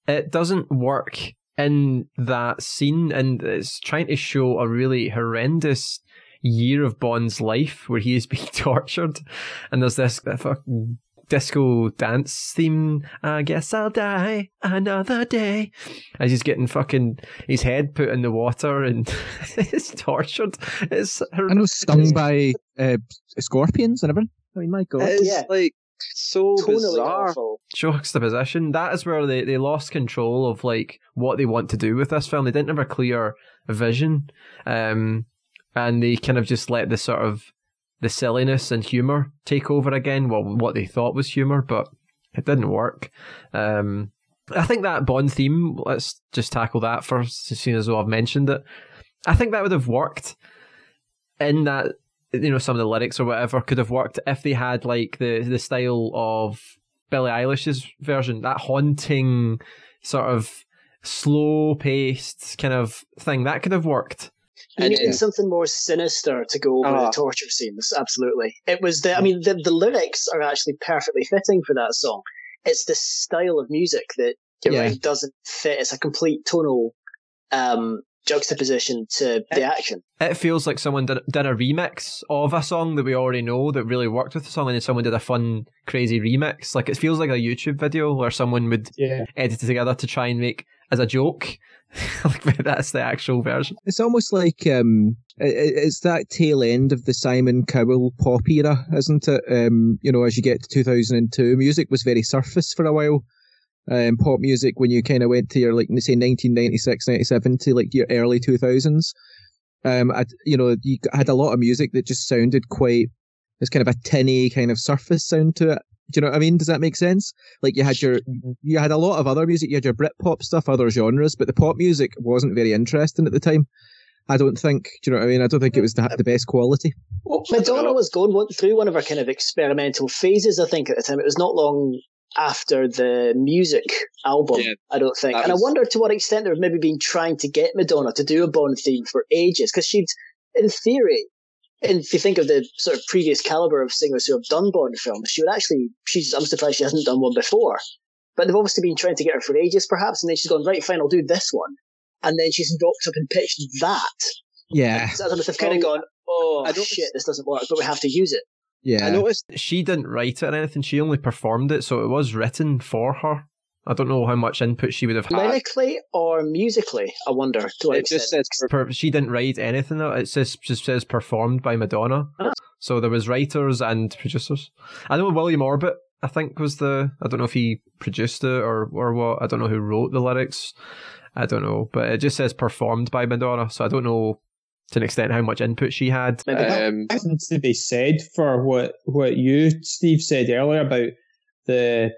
Speaker 3: it doesn't work in that scene, and it's trying to show a really horrendous year of Bond's life where he is [laughs] being tortured, and there's this fucking disco dance theme. I guess I'll die another day. As he's getting fucking his head put in the water and [laughs] he's tortured. It's
Speaker 2: I know, stung by uh, scorpions and everything. I mean, my God.
Speaker 1: It's
Speaker 4: Yeah.
Speaker 1: like so
Speaker 4: Tonally
Speaker 1: bizarre.
Speaker 4: awful.
Speaker 3: juxtaposition. That is where they, they lost control of like what they want to do with this film. They didn't have a clear vision, um, and they kind of just let the sort of the silliness and humor take over again. Well, what they thought was humor, but it didn't work. Um, I think that Bond theme. Let's just tackle that first, as soon as I've mentioned it. I think that would have worked in that you know some of the lyrics or whatever could have worked if they had like the the style of Billie Eilish's version, that haunting sort of slow paced kind of thing that could have worked.
Speaker 4: You
Speaker 1: And-
Speaker 4: needed something more sinister to go over
Speaker 1: Ah.
Speaker 4: the torture scenes. Absolutely, it was the. I mean, the the lyrics are actually perfectly fitting for that song. It's the style of music that
Speaker 2: Yeah.
Speaker 4: right doesn't fit. It's a complete tonal um, juxtaposition to the action.
Speaker 3: It feels like someone did, did a remix of a song that we already know that really worked with the song, and then someone did a fun, crazy remix. Like it feels like a YouTube video where someone would
Speaker 5: Yeah,
Speaker 3: edit it together to try and make as a joke. [laughs] like that's the actual version.
Speaker 2: It's almost like um, i- i- it's that tail end of the Simon Cowell pop era, isn't it? Um, you know, as you get to 2002, music was very surface for a while. Um, pop music when you kind of went to your like say 1996, 97 to like your early 2000s. Um, I, you know, you had a lot of music that just sounded quite. There's kind of a tinny kind of surface sound to it. Do you know what I mean? Does that make sense? Like you had your, you had a lot of other music. You had your Britpop stuff, other genres, but the pop music wasn't very interesting at the time. I don't think. Do you know what I mean? I don't think it was the, the best quality.
Speaker 4: Well, Madonna was going through one of her kind of experimental phases, I think, at the time. It was not long after the music album,
Speaker 1: Yeah,
Speaker 4: I don't think.
Speaker 1: that
Speaker 4: And I wonder to what extent they've maybe been trying to get Madonna to do a Bond theme for ages, because she'd, in theory, and if you think of the sort of previous caliber of singers who have done Bond films, she would actually, she's, I'm surprised she hasn't done one before. But they've obviously been trying to get her for ages, perhaps, and then she's gone, right, fine, I'll do this one. And then she's rocked up and pitched that.
Speaker 2: Yeah,
Speaker 4: So I don't know if they've kind of gone, oh,
Speaker 1: I don't-
Speaker 4: shit, this doesn't work, but we have to use it.
Speaker 2: Yeah.
Speaker 1: I noticed
Speaker 3: She didn't write it or anything. She only performed it, so it was written for her. I don't know how much input she would have had.
Speaker 4: Lyrically or musically, I wonder. To
Speaker 1: It just says
Speaker 3: Per, she didn't write anything. though. It says just says performed by Madonna.
Speaker 4: Ah.
Speaker 3: So there was writers and producers. I know William Orbit. I think was the. I don't know if he produced it or or what. I don't know who wrote the lyrics. I don't know, but it just says performed by Madonna. So I don't know to an extent how much input she had.
Speaker 4: Maybe not.
Speaker 1: um,
Speaker 5: Nothing to be said for what what you Steve said earlier about the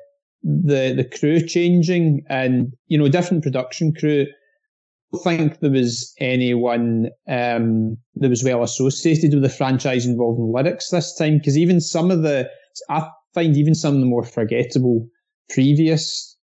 Speaker 5: the the crew changing and you know different production crew. I don't think there was anyone um, that was well associated with the franchise involving lyrics this time because even some of the I find even some of the more forgettable previous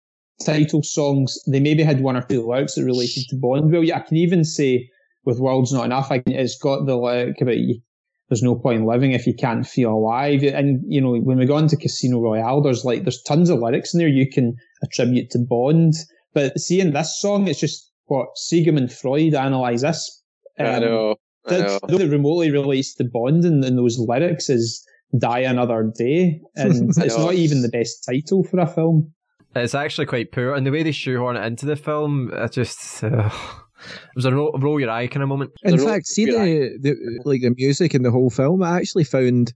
Speaker 5: title songs they maybe had one or two lyrics that related to Bond. Well, yeah, I can even say with World's Not Enough, I can, it's got the lyric about you there's no point in living if you can't feel alive. And, you know, when we go into Casino Royale, there's like, there's tons of lyrics in there you can attribute to Bond. But seeing this song, it's just what Sigmund Freud analyse this.
Speaker 1: I
Speaker 5: um,
Speaker 1: know. I know.
Speaker 5: That, that remotely relates to Bond and, and those lyrics is Die Another Day. [laughs] And it's not even the best title for a film.
Speaker 3: It's actually quite poor, and the way they shoehorn it into the film, I just uh, it was a roll, roll your eye kind of moment.
Speaker 2: In
Speaker 1: The ro-
Speaker 2: fact, see the, the like the music in the whole film. I actually found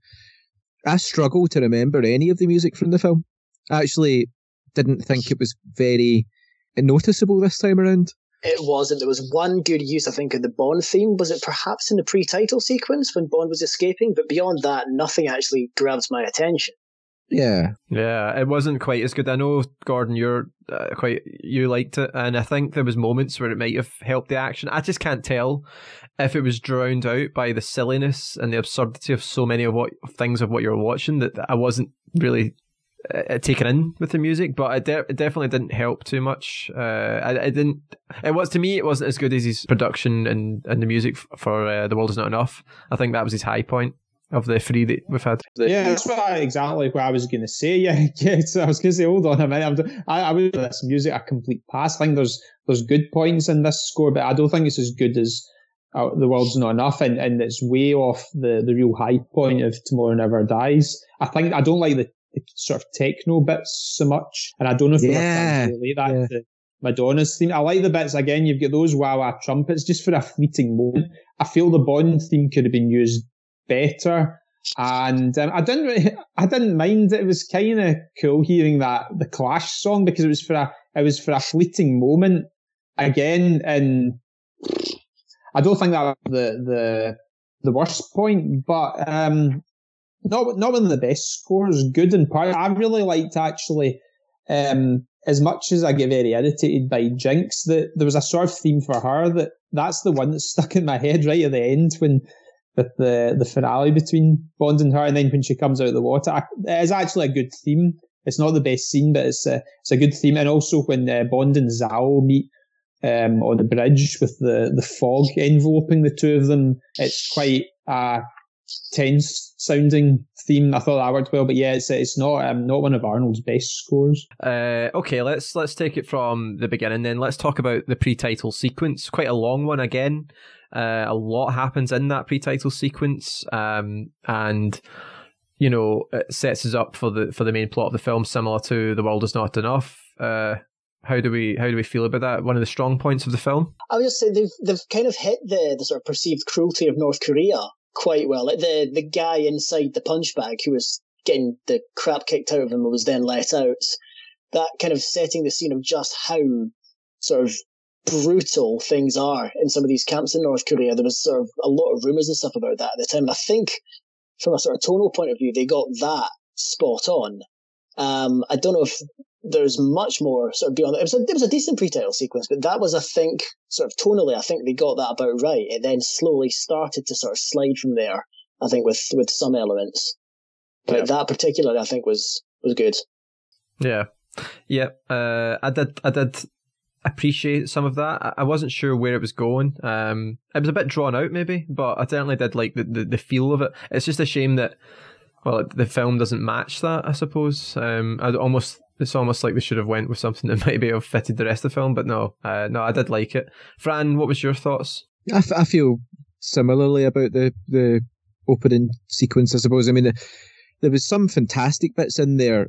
Speaker 2: I struggle to remember any of the music from the film. I actually didn't think it was very noticeable this time around.
Speaker 4: It wasn't. There was one good use, I think, of the Bond theme. Was it perhaps in the pre-title sequence when Bond was escaping? But beyond that, nothing actually grabs my attention.
Speaker 2: Yeah,
Speaker 3: Yeah, it wasn't quite as good. I know Gordon, you're uh, quite you liked it, and I think there was moments where it might have helped the action. I just can't tell if it was drowned out by the silliness and the absurdity of so many of what things of what you're watching that I wasn't really uh, taken in with the music. But it, de- it definitely didn't help too much. Uh, I, I didn't. It was to me, it wasn't as good as his production and and the music for uh, the world is not enough. I think that was his high point of the three that we've had.
Speaker 5: Yeah, that's what I, exactly what I was going to say. [laughs] Yeah, yeah. So I was going to say, hold on a minute. I'm, I, I would give this music a complete pass. I think there's there's good points in this score, but I don't think it's as good as uh, the world's not enough, and, and it's way off the, the real high point of Tomorrow Never Dies. I think I don't like the, the sort of techno bits so much, and I don't know if
Speaker 2: Yeah,
Speaker 5: we're relate that
Speaker 2: yeah.
Speaker 5: to Madonna's theme. I like the bits again. You've got those wah wah trumpets just for a fleeting moment. I feel the Bond theme could have been used better. And um, I didn't, really, I didn't mind. It was kind of cool hearing that the Clash song because it was for a, it was for a fleeting moment again. And I don't think that was the the the worst point, but um, not not one of the best scores. Good in part. I really liked actually. Um, as much as I get very irritated by Jinx, that there was a sort of theme for her that that's the one that stuck in my head right at the end when with the the finale between Bond and her, and then when she comes out of the water, it is actually a good theme. It's not the best scene, but it's a it's a good theme. And also when uh, Bond and Zao meet um, on the bridge with the the fog enveloping the two of them, it's quite a tense sounding theme. I thought that worked well, but yeah, it's it's not um, not one of Arnold's best scores.
Speaker 3: Uh, okay, let's let's take it from the beginning. Then let's talk about the pre-title sequence. Quite a long one again. Uh, a lot happens in that pre-title sequence, um, and you know it sets us up for the for the main plot of the film, similar to "The World Is Not Enough." Uh, how do we how do we feel about that? One of the strong points of the film.
Speaker 4: I would just say they've they've kind of hit the, the sort of perceived cruelty of North Korea quite well. Like the the guy inside the punch bag who was getting the crap kicked out of him and was then let out. That kind of setting the scene of just how sort of brutal things are in some of these camps in North Korea. There was sort of a lot of rumours and stuff about that at the time. And I think from a sort of tonal point of view, they got that spot on. Um, I don't know if there's much more sort of beyond that. It was a, it was a decent pre-title sequence, but that was, I think, sort of tonally, I think they got that about right. It then slowly started to sort of slide from there. I think with with some elements, but
Speaker 1: Yeah.
Speaker 4: that particular, I think, was was good.
Speaker 3: Yeah, yeah. Uh, I did. I did appreciate some of that. I- wasn't sure where it was going. Um, it was a bit drawn out, maybe, but I certainly did like the, the, the feel of it. It's just a shame that, well, the film doesn't match that. I suppose. Um, I'd almost. It's almost like they should have went with something [laughs] that maybe have fitted the rest of the film, but no, uh, no, I did like it. Fran, what was your thoughts?
Speaker 2: I, f- I feel similarly about the the opening sequence. I suppose. I mean, there was some fantastic bits in there,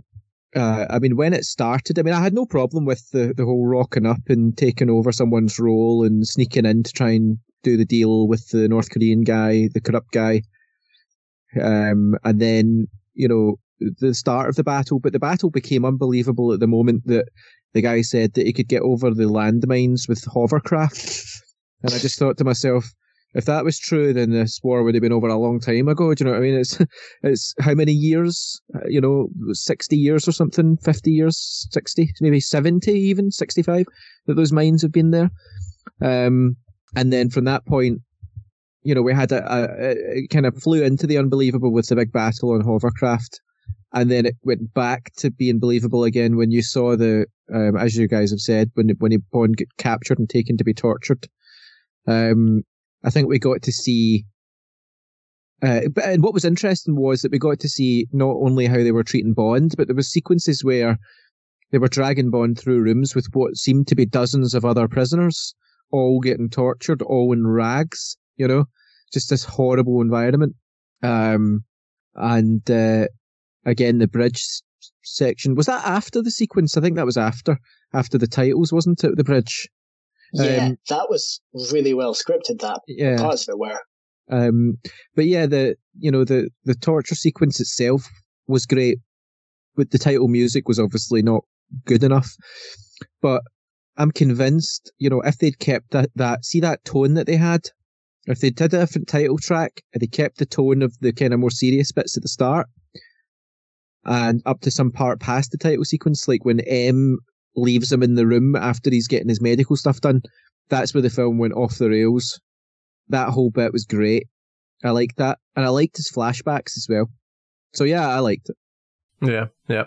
Speaker 2: uh, I mean, when it started, I mean, I had no problem with the, the whole rocking up and taking over someone's role and sneaking in to try and do the deal with the North Korean guy, the corrupt guy. Um, and then, you know, the start of the battle, but the battle became unbelievable at the moment that the guy said that he could get over the landmines with hovercraft. and I just thought to myself, if that was true, then this war would have been over a long time ago. Do you know what I mean? It's [laughs] it's how many years? Uh, you know, sixty years or something, fifty years, sixty, maybe seventy, even sixty-five that those mines have been there. Um, and then from that point, you know, we had a, a, a kind of flew into the unbelievable with the big battle on hovercraft, and then it went back to being believable again when you saw the, um, as you guys have said, when when he Bond get captured and taken to be tortured. Um, I think we got to see. Uh, but and what was interesting was that we got to see not only how they were treating Bond, but there were sequences where they were dragging Bond through rooms with what seemed to be dozens of other prisoners, all getting tortured, all in rags. You know, just this horrible environment. Um, and uh, again, the bridge section was that after the sequence? I think that was after after the titles, wasn't it? The bridge.
Speaker 4: Yeah, um, that was really well scripted. That yeah, parts of it were.
Speaker 2: Um, but yeah, the you know the the torture sequence itself was great, but the title music was obviously not good enough. But I'm convinced, you know, if they'd kept that that see that tone that they had, if they did a different title track and they kept the tone of the kind of more serious bits at the start, and up to some part past the title sequence, like when M leaves him in the room after he's getting his medical stuff done. That's where the film went off the rails. That whole bit was great. I liked that. And I liked his flashbacks as well. So yeah, I liked it.
Speaker 3: Yeah, yeah.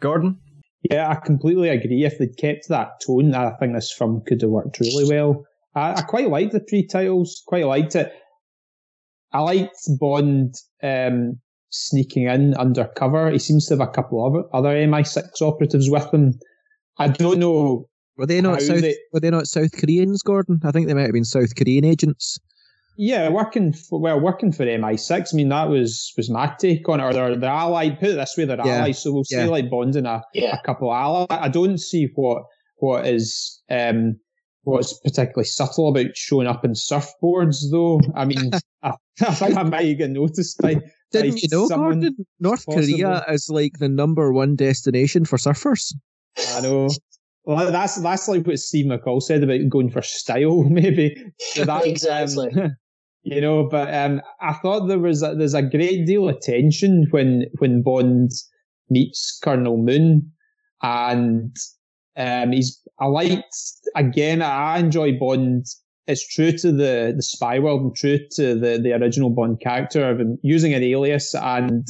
Speaker 3: Gordon?
Speaker 5: Yeah, I completely agree. If they'd kept that tone, I think this film could have worked really well. I, I quite liked the pre-titles, quite liked it. I liked Bond um, sneaking in undercover. He seems to have a couple of other MI6 operatives with him. I don't know.
Speaker 2: Were they not South? They, were they not South Koreans, Gordon? I think they might have been South Korean agents.
Speaker 5: Yeah, working for well, working for MI6. I mean, that was was my take on it. Or they're, they're allied. Put it this way, they're yeah. allies. So we'll yeah. say like Bond and a, yeah. a couple of allies. I don't see what what is um what's particularly subtle about showing up in surfboards, though. I mean, [laughs] I, [laughs] I, think I might even noticed by.
Speaker 2: Didn't by you know, Gordon? North possibly. Korea is like the number one destination for surfers.
Speaker 5: I know. Well, that's that's like what Steve McCall said about going for style, [laughs] maybe.
Speaker 4: So that, exactly. Um, [laughs]
Speaker 5: you know, but um, I thought there was a, there's a great deal of tension when when Bond meets Colonel Moon, and um, he's I liked again. I enjoy Bond. It's true to the the spy world and true to the the original Bond character of him using an alias and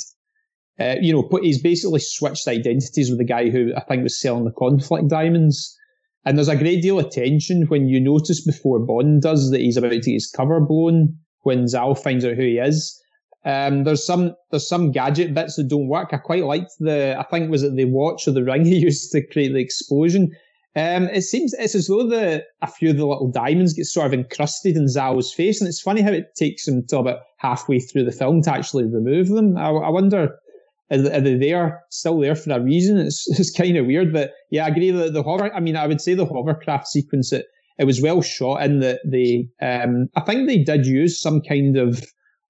Speaker 5: uh, you know, put, he's basically switched identities with the guy who I think was selling the conflict diamonds. And there's a great deal of tension when you notice before Bond does that he's about to get his cover blown when Zao finds out who he is. Um, there's some there's some gadget bits that don't work. I quite liked the I think was it the watch or the [laughs] ring he used to create the explosion. Um, it seems it's as though the a few of the little diamonds get sort of encrusted in Zao's face, and it's funny how it takes him to about halfway through the film to actually remove them. I, I wonder are they there, still there for a reason? It's, [laughs] it's kind of weird, but yeah, I agree the hover, I mean, I would say the hovercraft sequence, it, it was well shot in that they, um, I think they did use some kind of,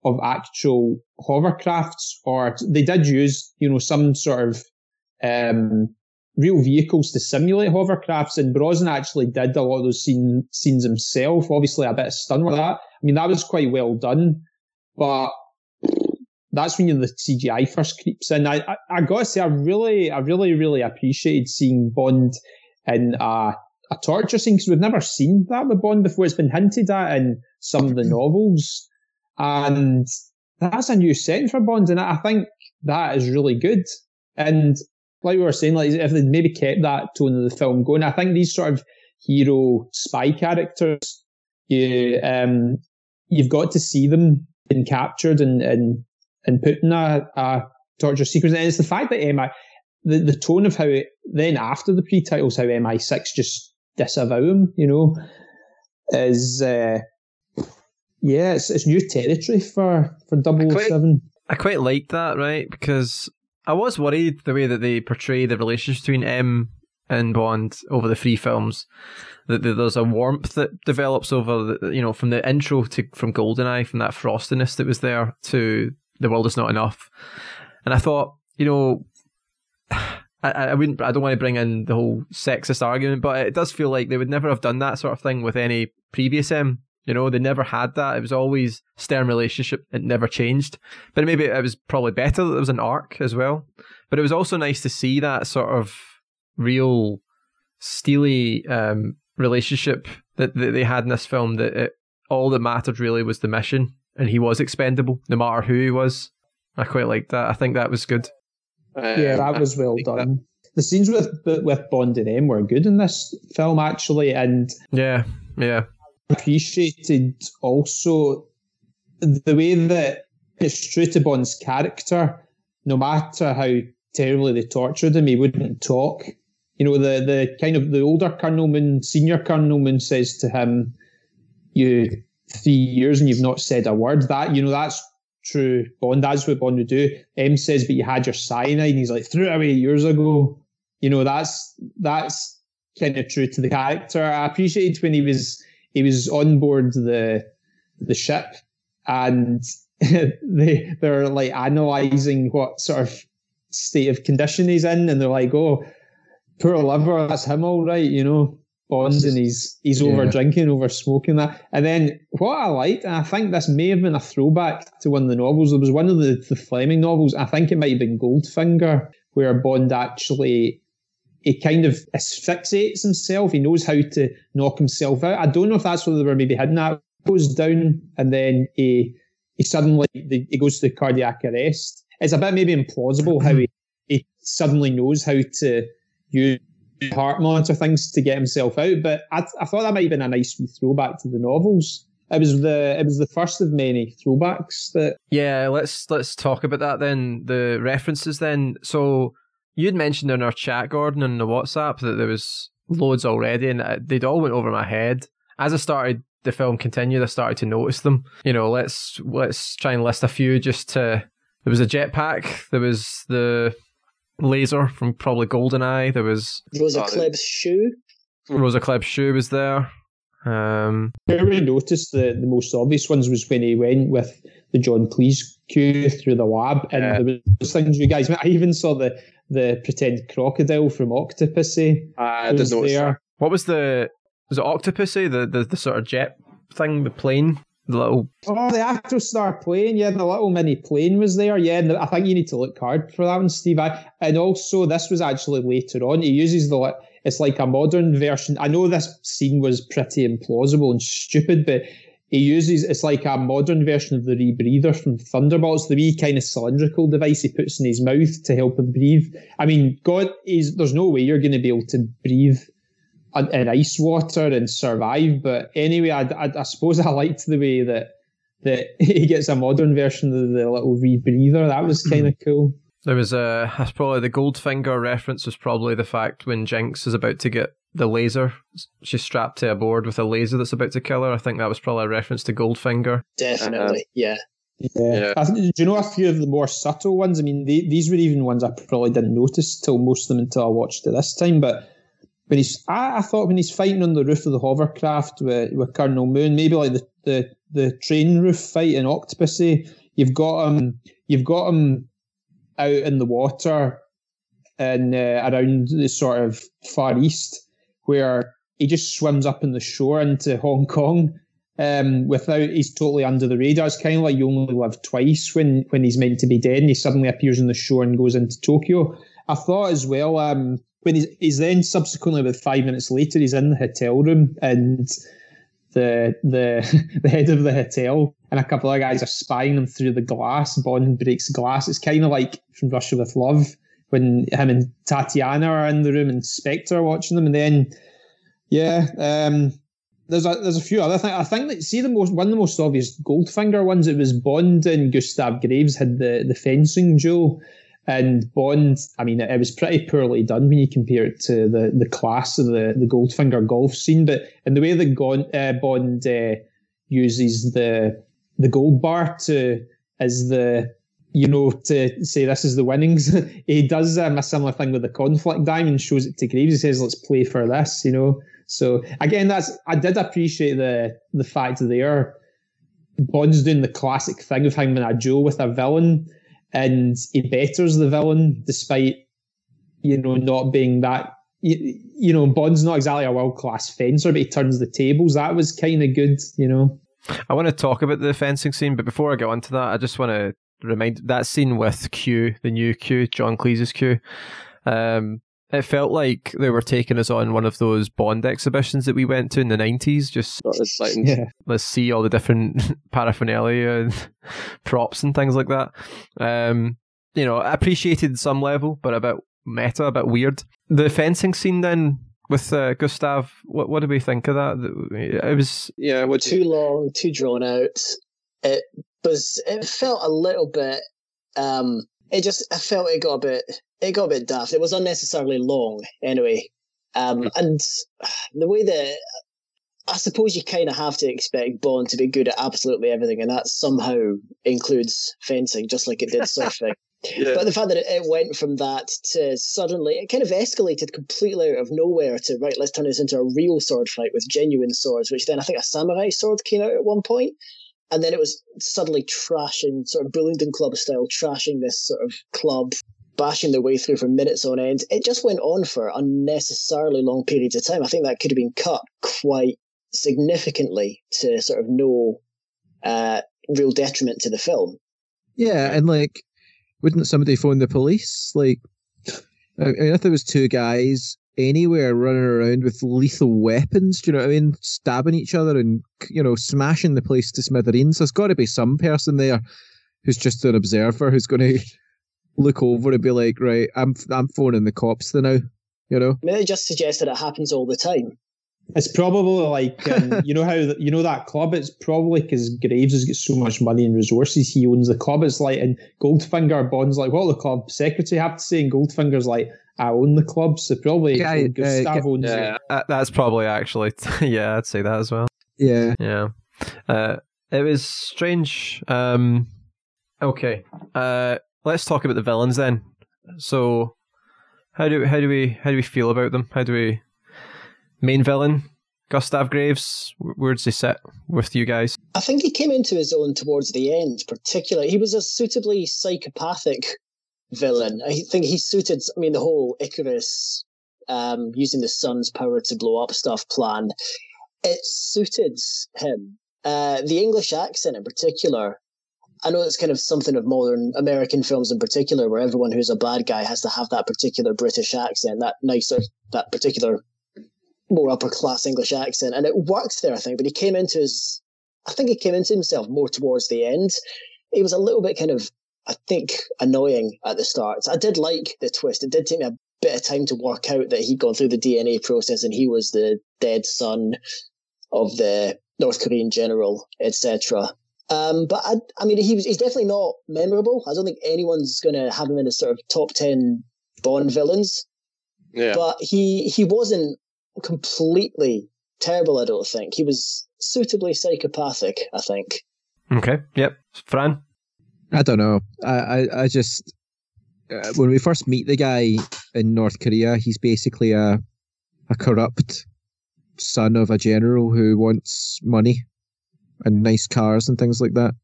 Speaker 5: of actual hovercrafts or they did use, you know, some sort of, um, real vehicles to simulate hovercrafts and Brosnan actually did a lot of those scene, scenes himself. Obviously a bit of stun with that. I mean, that was quite well done, but that's when the CGI first creeps in. I, I, I, gotta say, I really, I really, really appreciated seeing Bond in a, a torture scene because we've never seen that with Bond before. It's been hinted at in some of the [clears throat] novels, and that's a new setting for Bond, and I think that is really good. And like we were saying, like if they maybe kept that tone of the film going, I think these sort of hero spy characters, you um, you've got to see them being captured and, and and putting a, a torture sequence. And it's the fact that MI, the, the tone of how it, then after the pre-titles, how MI6 just disavow him, you know, is, uh, yeah, it's, it's new territory for, for 007.
Speaker 3: I quite like that, right? Because I was worried the way that they portray the relationship between M and Bond over the three films. That there's a warmth that develops over, the, you know, from the intro to from Goldeneye, from that frostiness that was there to the world is not enough. And I thought, you know, [sighs] I, I wouldn't, I don't want to bring in the whole sexist argument, but it does feel like they would never have done that sort of thing with any previous M. You know, they never had that. It was always stern relationship. It never changed. But maybe it was probably better that there was an arc as well. But it was also nice to see that sort of real steely um, relationship that, that they had in this film. That it, all that mattered really was the mission, and he was expendable, no matter who he was. I quite liked that. I think that was good.
Speaker 5: yeah, that was well done. That... The scenes with with Bond and M were good in this film actually, and
Speaker 3: yeah, yeah,
Speaker 5: appreciated also the way that it's true to Bond's character. No matter how terribly they tortured him, he wouldn't talk. You know, the the kind of the older Colonel Moon, senior Colonel Moon says to him, "You three years and you've not said a word." That you know, that's true Bond. That's what Bond would do. M says, "But you had your cyanide," and he's like, "Threw it away years ago." You know, that's that's kind of true to the character. I appreciated when he was he was on board the the ship and [laughs] they they're like analyzing what sort of state of condition he's in and they're like oh poor liver that's him all right you know Bond and he's he's yeah. over drinking over smoking that and then what I liked and I think this may have been a throwback to one of the novels there was one of the, the Fleming novels I think it might have been Goldfinger where Bond actually he kind of asphyxiates himself. He knows how to knock himself out. I don't know if that's what they were maybe hidden at. Goes down and then he he suddenly he goes to the cardiac arrest. It's a bit maybe implausible how he, he suddenly knows how to use heart monitor things to get himself out. But I, I thought that might have been a nice wee throwback to the novels. It was the it was the first of many throwbacks that.
Speaker 3: Yeah, let's let's talk about that then. The references then. So You'd mentioned in our chat, Gordon, in the WhatsApp that there was loads already, and they'd all went over my head. As I started the film continued, I started to notice them. You know, let's let's try and list a few. Just to there was a jetpack. There was the laser from probably Goldeneye. There was
Speaker 4: Rosa Klebb's shoe.
Speaker 3: Rosa Klebb's shoe was there. Um,
Speaker 5: I really noticed the, the most obvious ones was when he went with the John Cleese Q through the lab, and yeah. there was things you guys. I even saw the the pretend crocodile from Octopussy.
Speaker 1: Uh, was there.
Speaker 3: What was the was it Octopussy the, the the sort of jet thing, the plane, the little
Speaker 5: oh the Acrostar plane, yeah, the little mini plane was there, yeah. And I think you need to look hard for that one, Steve. And also this was actually later on. He uses the it's like a modern version. I know this scene was pretty implausible and [laughs] stupid, but he uses it's like a modern version of the rebreather from Thunderball, the wee kind of cylindrical device he puts in his mouth to help him breathe. I mean, God, is there's no way you're going to be able to breathe in ice water and survive. But anyway, I, I, I suppose I liked the way that that [laughs] he gets a modern version of the little rebreather. That was kind of cool.
Speaker 3: There was a, that's probably the Goldfinger reference was probably the fact when Jinx is about to get the laser. She's strapped to a board with a laser that's about to kill her. I think that was probably a reference to Goldfinger.
Speaker 4: Definitely, uh, yeah.
Speaker 5: Yeah. yeah. do you know a few of the more subtle ones? I mean, they, these were even ones I probably didn't notice till most of them until I watched it this time. But when he's, I, I thought when he's fighting on the roof of the hovercraft with, with Colonel Moon, maybe like the, the, the train roof fight in Octopussy, you've got him, you've got him out in the water and uh, around the sort of far east where he just swims up in the shore into Hong Kong um, without he's totally under the radar. It's kind of like you only live twice when when he's meant to be dead, and he suddenly appears on the shore and goes into Tokyo. I thought as well um, when he's, he's then subsequently about five minutes later he's in the hotel room and the the [laughs] the head of the hotel and a couple of guys are spying him through the glass. Bond breaks glass. It's kind of like from Russia with Love when him and Tatiana are in the room and Spectre are watching them, and then yeah, um, there's a there's a few other things. I think that see the most one of the most obvious Goldfinger ones. It was Bond and Gustav Graves had the the fencing duel. And Bond, I mean, it, was pretty poorly done when you compare it to the, the class of the, the Goldfinger golf scene. But in the way that Gon, uh, Bond uh, uses the the gold bar to as the you know, to say this is the winnings. [laughs] he does um, a similar thing with the conflict diamond, shows it to Graves, He says, "Let's play for this," you know. So again, that's I did appreciate the the fact that they are Bond's doing the classic thing of having a duel with a villain, and he betters the villain despite you know not being that. You, you know, Bond's not exactly a world class fencer, but he turns the tables. That was kind of good, you know.
Speaker 3: I want to talk about the fencing scene, but before I get onto that, I just want to remind that scene with Q, the new Q, John Cleese's Q. Um, it felt like they were taking us on one of those Bond exhibitions that we went to in the nineties. Just
Speaker 1: yeah.
Speaker 3: let's see all the different [laughs] paraphernalia and [laughs] props and things like that. Um, you know, appreciated some level, but a bit meta, a bit weird. The fencing scene then with uh, Gustav, what what did we think of that? It was
Speaker 1: yeah, what
Speaker 4: too long, too drawn out. It was. It felt a little bit. Um, it just. I felt it got a bit it got a bit daft. It was unnecessarily long, anyway. Um, hmm. and the way that I suppose you kind of have to expect Bond to be good at absolutely everything, and that somehow includes fencing, just like it did [laughs] surfing. yeah. But the fact that it, it, went from that to suddenly, it kind of escalated completely out of nowhere to, right, let's turn this into a real sword fight with genuine swords, which then I think a samurai sword came out at one point. And then it was suddenly trashing, sort of Bullingdon Club style, trashing this sort of club bashing their way through for minutes on end. It just went on for unnecessarily long periods of time. I think that could have been cut quite significantly to sort of no uh, real detriment to the film.
Speaker 2: Yeah, and like, wouldn't somebody phone the police? Like, I mean, if there was two guys anywhere running around with lethal weapons, do you know what I mean? Stabbing each other and you know smashing the place to smithereens. There's got to be some person there who's just an observer who's going [laughs] to look over and be like, right, I'm I'm phoning the cops now. You know,
Speaker 4: I just suggests that it happens all the time.
Speaker 5: It's probably like um, [laughs] you know how you know that club. It's probably because Graves has got so much money and resources. He owns the club. It's like and Goldfinger Bond's like, what the club secretary have to say? And Goldfinger's like, I own the club. So probably yeah, uh, Gustav owns
Speaker 3: yeah, it. That's probably actually [laughs] yeah. I'd say that as well.
Speaker 2: Yeah,
Speaker 3: yeah. Uh, it was strange. Um, okay. Uh, let's talk about the villains then. So, how do how do we how do we feel about them? How do we main villain Gustav Graves? Where does he sit with you guys?
Speaker 4: I think he came into his own towards the end. Particularly, he was a suitably psychopathic villain. I think he suited. I mean, the whole Icarus um, using the sun's power to blow up stuff plan. It suited him. Uh, the English accent, in particular, I know it's kind of something of modern American films in particular, where everyone who's a bad guy has to have that particular British accent, that nicer, that particular more upper class English accent, and it worked there, I think. But he came into his, I think he came into himself more towards the end. He was a little bit kind of, I think, annoying at the start. I did like the twist. It did take me a bit of time to work out that he'd gone through the DNA process and he was the dead son of the North Korean general, etc. Um, but I, I mean, he was, he's definitely not memorable. I don't think anyone's going to have him in a sort of top 10 Bond villains. Yeah. But he, he wasn't completely terrible, I don't think. He was suitably psychopathic, I think.
Speaker 3: Okay. Yep. Fran?
Speaker 2: I don't know. I, I, I just, uh, when we first meet the guy in North Korea, he's basically a, a corrupt son of a general who wants money and nice cars and things like that.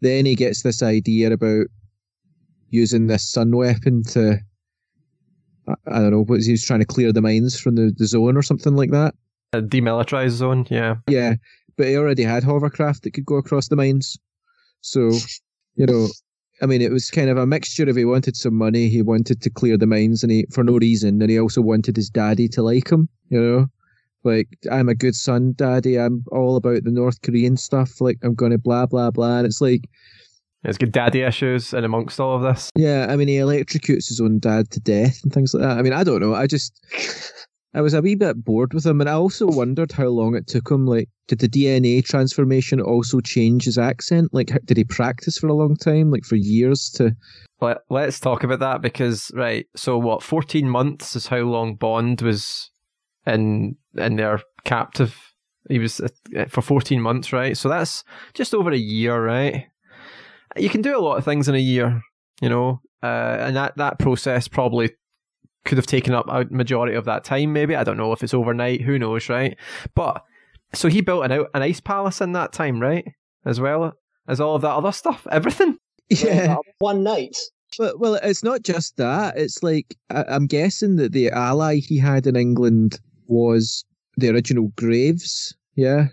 Speaker 2: Then he gets this idea about using this sun weapon to I don't know what he was trying to clear the mines from the, the zone or something like that.
Speaker 3: A demilitarized zone, yeah.
Speaker 2: Yeah, but he already had hovercraft that could go across the mines. So, you know, I mean, it was kind of a mixture of he wanted some money, he wanted to clear the mines, and he for no reason, and he also wanted his daddy to like him. You know, like I'm a good son, daddy. I'm all about the North Korean stuff. Like I'm gonna blah blah blah. And it's like
Speaker 3: it's good daddy issues and amongst all of this.
Speaker 2: Yeah, I mean he electrocutes his own dad to death and things like that. I mean I don't know. I just I was a wee bit bored with him, and I also wondered how long it took him. Like, did the DNA transformation also change his accent? Like, did he practice for a long time, like for years to?
Speaker 3: Let, let's talk about that because right. So what? Fourteen months is how long Bond was in in their captive. He was uh, for 14 months, right? So that's just over a year, right? you can do a lot of things in a year, you know, uh, and that that process probably could have taken up a majority of that time. Maybe I don't know if it's overnight. Who knows, right? But so he built an an ice palace in that time, right? As well as all of that other stuff, everything. [laughs]
Speaker 2: Yeah.
Speaker 4: One night.
Speaker 2: But, well, it's not just that. It's like I, I'm guessing that the ally he had in England was the original Graves. Yeah,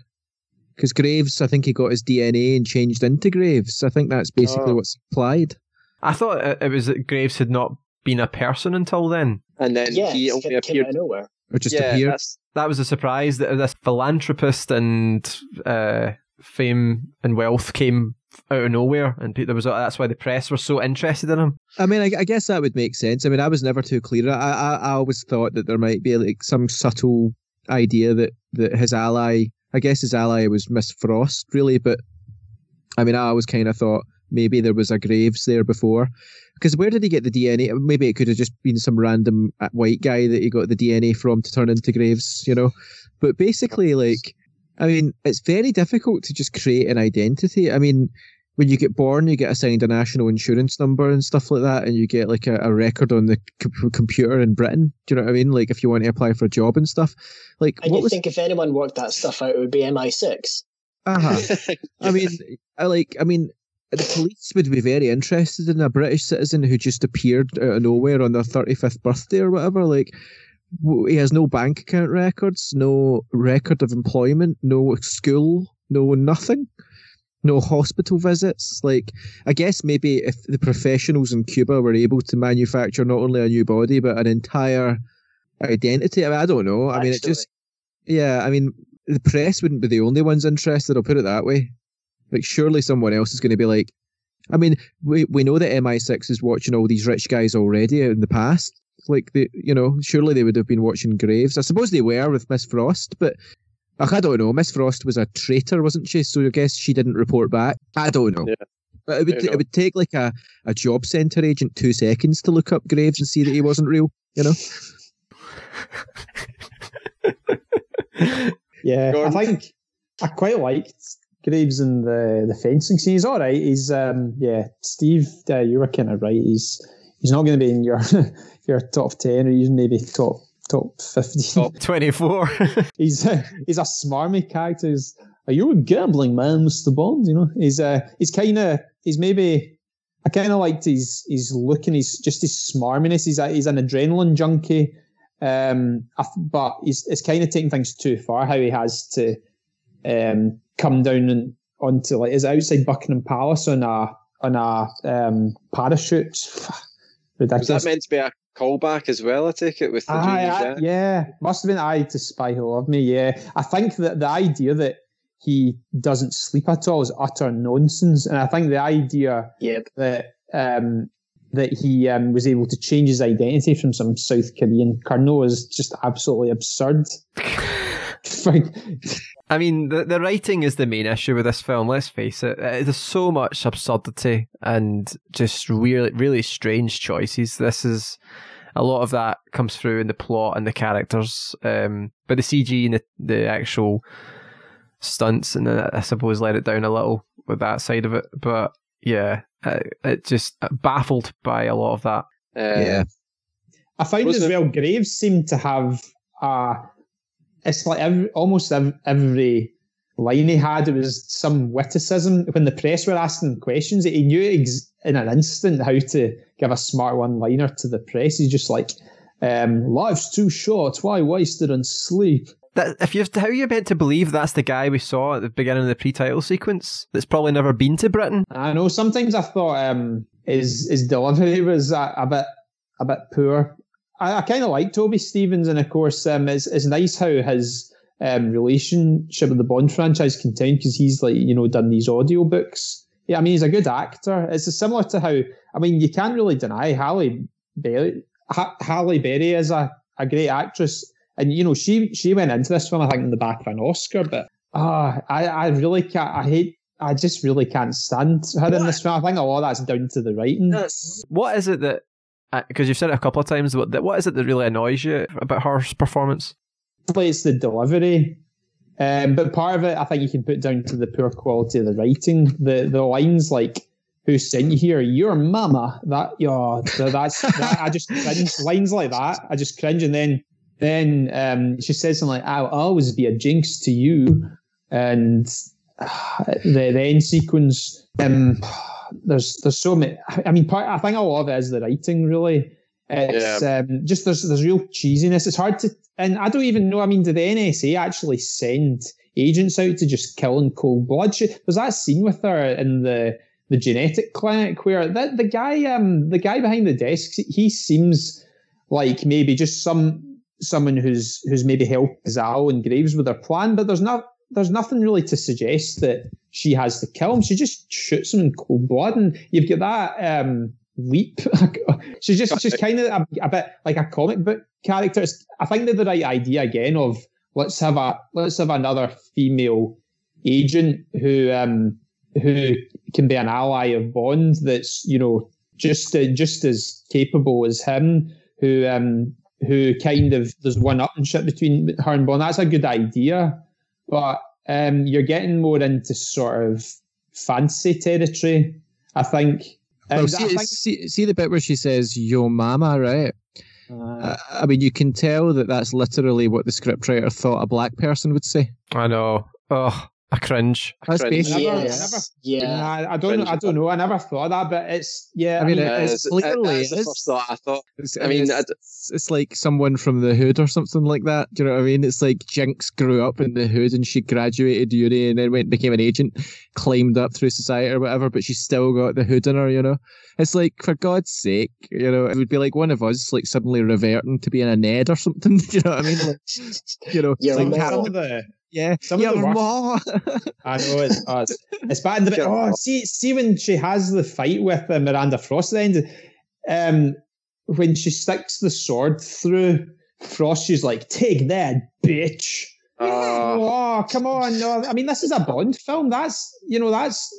Speaker 2: because Graves, I think he got his DNA and changed into Graves. I think that's basically
Speaker 1: Oh.
Speaker 2: what's implied.
Speaker 3: I thought it, it was that Graves had not been a person until then.
Speaker 1: And then
Speaker 4: Yeah,
Speaker 1: he
Speaker 4: it
Speaker 1: only
Speaker 4: came out
Speaker 1: appeared.
Speaker 4: of nowhere.
Speaker 2: Or just
Speaker 1: yeah,
Speaker 2: appeared.
Speaker 3: That was a surprise that this philanthropist and uh, fame and wealth came out of nowhere, and there was that's why the press were so interested in him.
Speaker 2: I mean, I, I guess that would make sense. I mean, I was never too clear. I, I, I always thought that there might be like some subtle idea that, that his ally, I guess his ally was Miss Frost, really. But I mean, I always kind of thought maybe there was a Graves there before. Because where did he get the DNA? Maybe it could have just been some random uh, white guy that he got the DNA from to turn into Graves, you know? But basically, like, I mean, it's very difficult to just create an identity. I mean, when you get born, you get assigned a national insurance number and stuff like that, and you get like a, a record on the c- computer in Britain. Do you know what I mean? Like if you want to apply for a job and stuff. Like
Speaker 4: And
Speaker 2: what
Speaker 4: you
Speaker 2: was?
Speaker 4: think if anyone worked that stuff out, it would be MI6.
Speaker 2: Uh huh. [laughs] I mean, I like. I mean, the police would be very interested in a British citizen who just appeared out of nowhere on their thirty-fifth birthday or whatever. Like. He has no bank account records, no record of employment, no school, no nothing no hospital visits. Like, I guess maybe if the professionals in Cuba were able to manufacture not only a new body but an entire identity. I mean, I don't know. I mean, it just, yeah. I mean, the press wouldn't be the only ones interested. I'll put it that way. Like, surely someone else is going to be like. I mean, we we know that MI6 is watching all these rich guys already in the past. Like, they, you know, surely they would have been watching Graves. I suppose they were with Miss Frost, but Ugh, I don't know. Miss Frost was a traitor, wasn't she? So I guess she didn't report back. I don't know.
Speaker 1: Yeah.
Speaker 2: But it would it would take like a, a job centre agent two seconds to look up Graves and see that he wasn't real. You know. [laughs]
Speaker 5: Yeah,
Speaker 1: Gordon?
Speaker 5: I think I quite liked Graves in the the fencing scene. He's all right. He's um yeah, Steve, uh, you were kind of right. He's he's not going to be in your [laughs] your top ten or even maybe top top fifteen.
Speaker 1: Top. [laughs]
Speaker 3: Twenty four. [laughs]
Speaker 5: he's uh, he's a smarmy character. He's, are you a gambling man, Mister Bond? You know, he's uh he's kind of he's maybe. I kind of liked his his look and his just his smarminess. He's a, he's an adrenaline junkie, um, but he's it's kind of taking things too far. How he has to um, come down and onto like is it outside Buckingham Palace on a on a um, parachute. [sighs]
Speaker 1: Was that meant to be a callback as well? I take it with the
Speaker 5: Aye, yeah, must have been I to Spy Who Loved Me. Yeah, I think that the idea that he doesn't sleep at all is utter nonsense, and I think the idea
Speaker 4: Yep.
Speaker 5: that um, that he um, was able to change his identity from some South Korean colonel is just absolutely absurd. [laughs]
Speaker 3: I mean, the the writing is the main issue with this film. Let's face it. Uh, There's so much absurdity and just really, really strange choices. This is a lot of that comes through in the plot and the characters, um, but the CG and the, the actual stunts, and uh, I suppose let it down a little with that side of it. But yeah, uh, it just baffled by a lot of that.
Speaker 1: Uh,
Speaker 2: yeah.
Speaker 5: I found
Speaker 1: Was
Speaker 5: as
Speaker 1: it-
Speaker 5: well Graves seemed to have uh it's like every, almost every line he had it was some witticism. When the press were asking questions he knew ex- in an instant how to give a smart one liner to the press. He's just like um, life's too short. Why waste it on sleep?
Speaker 3: That, if you how are you meant to believe that's the guy we saw at the beginning of the pre-title sequence that's probably never been to Britain?
Speaker 5: I know. Sometimes I thought um, his his delivery was a, a bit a bit poor. I, I kind of like Toby Stephens, and of course, um, it's it's nice how his um, relationship with the Bond franchise continued because he's like you know done these audio books. Yeah, I mean he's a good actor. It's similar to how I mean you can't really deny Halle Berry. Ha- Halle Berry is a, a great actress, and you know she she went into this film I think in the back of an Oscar, but ah, I I really can't. I hate I just really can't stand her in this film. I think a lot of that's down to the writing.
Speaker 3: What is it that? Because you've said it a couple of times, that- what is it that really annoys you about her performance?
Speaker 5: It's the delivery. Um, but part of it, I think you can put down to the poor quality of the writing. The the lines like who sent you here? Your mama. That yeah, that's [laughs] that, I just cringe. lines like that. I just cringe, and then then um, she says something like, "I'll always be a jinx to you," and uh, the the end sequence. Um, there's there's so many. I mean, part, I think a lot of it is the writing. Really, it's yeah. um, just there's there's real cheesiness. It's hard to, and I don't even know. I mean, did the NSA actually send agents out to just kill in cold blood? There's that scene with her in the the genetic clinic where the the guy um the guy behind the desk he seems like maybe just some someone who's who's maybe helped Zao and Graves with their plan, but there's not there's nothing really to suggest that she has to kill him. She just shoots him in cold blood, and you've got that um, leap. [laughs] she's just she's kind of a, a, bit like a comic book character. It's, I think they're the right idea again of let's have a let's have another female agent who um, who can be an ally of Bond. That's you know just uh, just as capable as him. Who um, who kind of there's one upmanship between her and Bond. That's a good idea, but um, you're getting more into sort of fancy territory. I think.
Speaker 2: Um, well, see, I think... see, see, the bit where she says "Yo, mama," right? Uh, I mean, you can tell that that's literally what the scriptwriter thought a black person would say.
Speaker 3: I know. Oh, I cringe.
Speaker 2: That's cringe.
Speaker 5: Never, yes. never, yeah. Nah, I don't. Cringe. I don't know. I never thought that, but it's yeah.
Speaker 2: I mean,
Speaker 1: yeah,
Speaker 2: it's, it's clearly
Speaker 1: it's the first thought I thought. It's, I mean,
Speaker 2: it's, it's, like someone from the hood or something like that. Do you know what I mean? It's like Jinx grew up in the hood and she graduated uni and then went became an agent, climbed up through society or whatever, but she's still got the hood in her. You know, it's like for God's sake, you know, it would be like one of us like suddenly reverting to being a Ned or something. [laughs] Do you know what I mean? Like, you know,
Speaker 5: yeah,
Speaker 2: like
Speaker 5: some the
Speaker 2: yeah,
Speaker 5: some of the worst. I know it's oh, it's, it's bad. The, [laughs] oh, see, see when she has the fight with uh, Miranda Frost at the end, um, when she sticks the sword through Frost, she's like, "Take that, bitch." Uh, oh, come on! No, I mean this is a Bond film. That's you know that's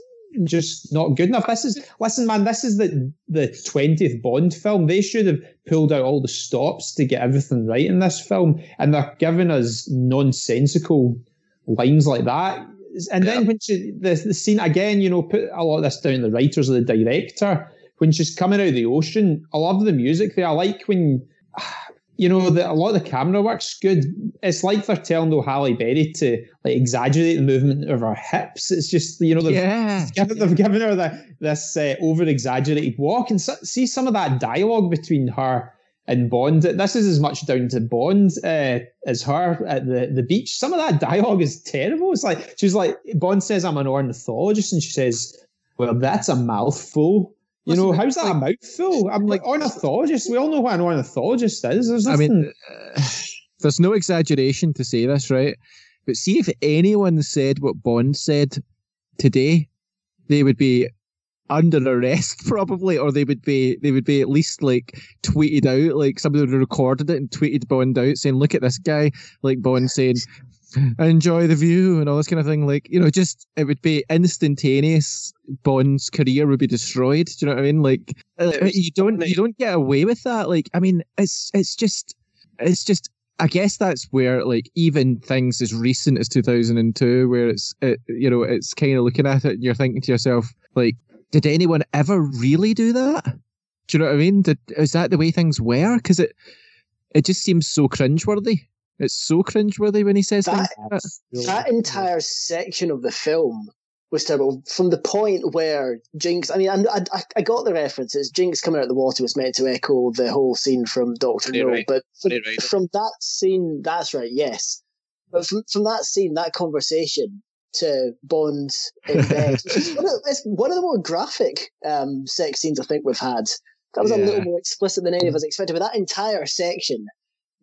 Speaker 5: just not good enough. This is listen, man. This is the the twentieth Bond film. They should have pulled out all the stops to get everything right in this film, and they're giving us nonsensical lines like that. And yeah. then when she the, the scene again, you know, put a lot of this down the writers or the director. When she's coming out of the ocean, I love the music there. I like when you know, the, a lot of the camera work's good. It's like they're telling the Halle Berry to like exaggerate the movement of her hips. It's just you know they've,
Speaker 2: yeah. [laughs]
Speaker 5: given, they've given her the, this uh, over exaggerated walk and so, see some of that dialogue between her and Bond. This is as much down to Bond uh, as her at the, the beach. Some of that dialogue is terrible. It's like she's like Bond says I'm an ornithologist and she says, "Well, that's a mouthful." You know, how's that like, a mouthful? I'm like ornithologist. We all know what an ornithologist is. There's nothing. I mean, uh, [sighs]
Speaker 2: there's no exaggeration to say this, right? But see if anyone said what Bond said today, they would be under arrest [laughs] probably, or they would be they would be at least like tweeted out, like somebody would have recorded it and tweeted Bond out saying, "Look at this guy," like Bond saying, [laughs] enjoy the view and all this kind of thing. Like, you know, just it would be instantaneous. Bond's career would be destroyed. Do you know what I mean? Like, uh, you don't you don't get away with that. Like, I mean, it's it's just it's just. I guess that's where, like, even things as recent as 2002, where it's, it, you know, it's kind of looking at it and you're thinking to yourself, like, did anyone ever really do that? Do you know what I mean? Did, is that the way things were? Because it, it just seems so cringeworthy. It's so cringeworthy when he says
Speaker 4: that. Like that. that entire section of the film was terrible. From the point where Jinx, I mean, I, I, I got the references. Jinx coming out of the water was meant to echo the whole scene from Doctor No, right. but from, right. from, that scene, that's right, yes. But from, from that scene, that conversation to Bond in bed, one of, it's one of the more graphic um, sex scenes I think we've had. That was yeah. a little more explicit than any of us expected, but that entire section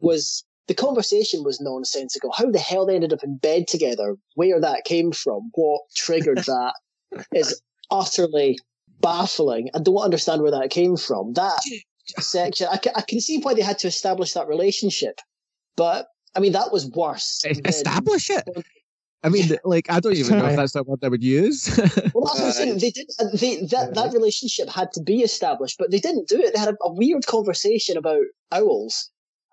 Speaker 4: was the conversation was nonsensical. How the hell they ended up in bed together, where that came from, what triggered [laughs] that, is utterly baffling. I don't understand where that came from. That section, I can, I can see why they had to establish that relationship, but I mean that was worse.
Speaker 2: Establish it. I mean, like, I don't even know if that's the word I would use. [laughs]
Speaker 4: well, that's what I'm saying. They did. Uh, they that that relationship had to be established, but they didn't do it. They had a, a weird conversation about owls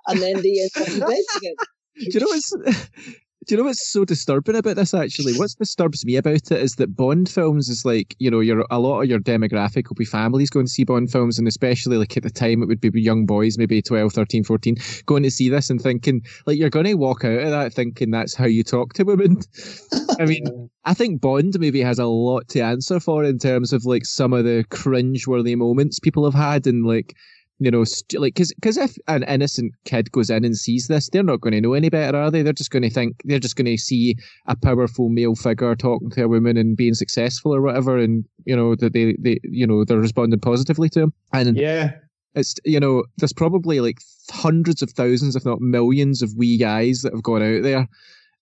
Speaker 4: and then they end up in bed together.
Speaker 2: Do you know what's [laughs] Do you know what's so disturbing about this? Actually, what disturbs me about it is that Bond films is like you know, your a lot of your demographic will be families going to see Bond films, and especially like at the time it would be young boys, maybe 12, 13, 14, going to see this and thinking like you're going to walk out of that thinking that's how you talk to women. [laughs] I mean, I think Bond maybe has a lot to answer for in terms of like some of the cringe-worthy moments people have had, and like you know, st- like, because because if an innocent kid goes in and sees this, they're not going to know any better, are they? They're just going to think they're just going to see a powerful male figure talking to a woman and being successful or whatever, and you know that they they you know they're responding positively to him. And
Speaker 5: Yeah.
Speaker 2: it's you know there's probably like hundreds of thousands, if not millions, of wee guys that have gone out there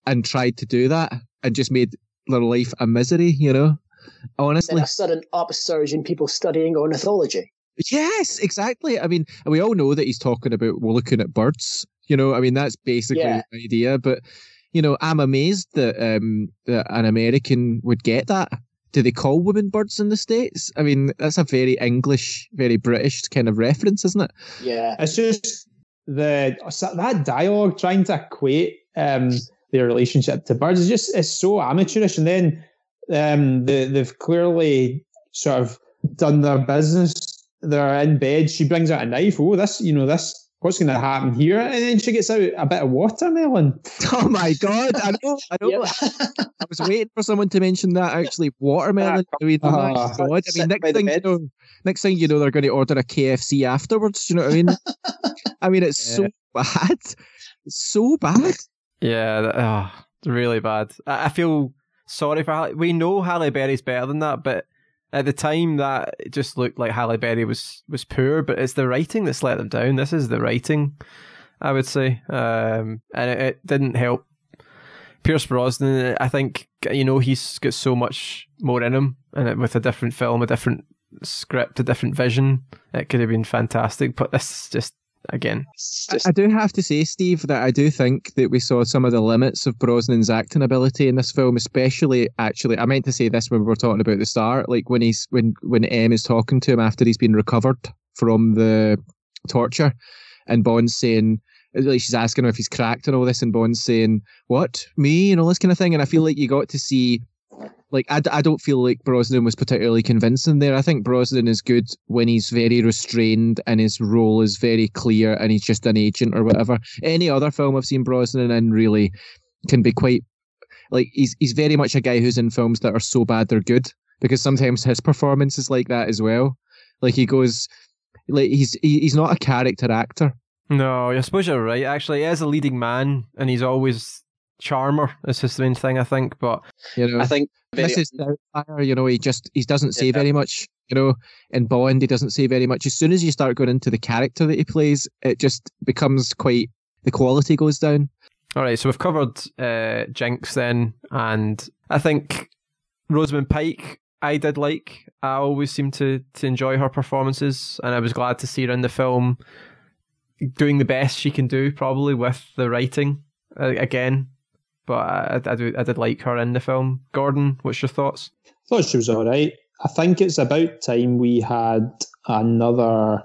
Speaker 2: and tried to do that and just made their life a misery. You know,
Speaker 4: Then
Speaker 2: honestly.
Speaker 4: a sudden upsurge in people studying ornithology.
Speaker 2: Yes, exactly. I mean, we all know that he's talking about well, looking at birds. You know, I mean, that's basically
Speaker 4: Yeah.
Speaker 2: the idea. But you know, I'm amazed that um that an American would get that. Do they call women birds in the states? I mean, that's a very English, very British kind of reference, isn't it?
Speaker 4: Yeah.
Speaker 5: It's just the that dialogue trying to equate um, their relationship to birds is just it's so amateurish, and then um, the, they've clearly sort of done their business. They're in bed. She brings out a knife. Oh, this, you know, this. What's going to happen here? And then she gets out a bit of watermelon. [laughs]
Speaker 2: Oh my god! I know, I know.
Speaker 4: Yep.
Speaker 2: I was waiting for someone to mention that. Actually, watermelon. I mean, oh my
Speaker 5: Ah.
Speaker 2: god! I mean, next thing you know, next thing you know, they're going to order a KFC afterwards. Do you know what I mean? [laughs] I mean, it's so bad. It's so bad.
Speaker 3: Yeah, oh, really bad. I, I feel sorry for Halle. We know Halle Berry's better than that, but at the time that it just looked like Halle Berry was was poor. But it's the writing that's let them down. This is the writing, I would say, um, and it, it didn't help. Pierce Brosnan, I think you know he's got so much more in him, and it, with a different film, a different script, a different vision, it could have been fantastic. But this just again,
Speaker 2: I,
Speaker 1: just
Speaker 2: I do have to say, Steve, that I do think that we saw some of the limits of Brosnan's acting ability in this film, especially actually. I meant to say this when we were talking about the start, like when he's when when M is talking to him after he's been recovered from the torture, and Bond's saying. Uh, like she's asking him if he's cracked and all this, and Bond's saying, "What me?" and all this kind of thing. And I feel like you got to see like I, I don't feel like Brosnan was particularly convincing there. I think Brosnan is good when he's very restrained and his role is very clear and he's just an agent or whatever. Any other film I've seen Brosnan in really can be quite like he's he's very much a guy who's in films that are so bad they're good because sometimes his performance is like that as well. Like he goes like he's he- he's not a character actor.
Speaker 3: No, I suppose you're right. Actually, is a leading man, and he's always charmer. Is his main thing, I think. But
Speaker 2: You know,
Speaker 1: I think this
Speaker 2: is Doubtfire, you know, he just he doesn't say very much. You know, in Bond, he doesn't say very much. As soon as you start going into the character that he plays, it just becomes quite the quality goes down.
Speaker 3: all right, so we've covered uh, Jinx then, and I think Rosamund Pike. I did like. I always seem to to enjoy her performances, and I was glad to see her in the film, doing the best she can do, probably with the writing uh, again. But I, I, do, I did like her in the film. Gordon, what's your thoughts?
Speaker 5: thought she was all right. I think it's about time we had another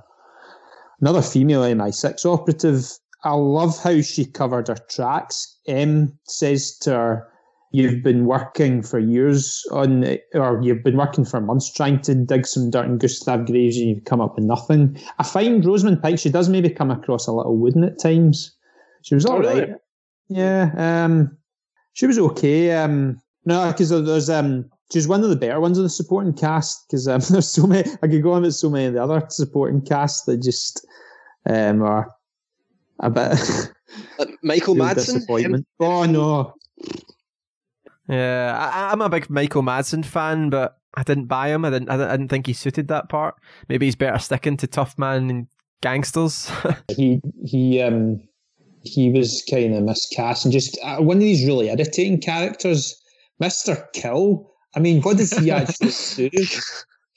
Speaker 5: another female MI6 operative. I love how she covered her tracks. M says to her, "You've been working for years on, or you've been working for months trying to dig some dirt in Gustav Graves, and you've come up with nothing." I find Rosamund Pike she does maybe come across a little wooden at times. She was all
Speaker 1: Oh, really?
Speaker 5: Yeah, um, she was okay. Um, no, because there's um, she's one of the better ones of the supporting cast. Because um, [laughs] there's so many. I could go on with so many of the other supporting cast that just um are a bit [laughs]
Speaker 1: uh, Michael Madsen.
Speaker 5: disappointment. Oh no,
Speaker 3: Yeah, I, I'm a big Michael Madsen fan, but I didn't buy him. I didn't. I didn't, I didn't think he suited that part. Maybe he's better sticking to tough man and gangsters. [laughs]
Speaker 5: he he um he was kind of miscast and just uh, one of these really irritating characters, Mister Kil. I mean, what does he actually [laughs] do?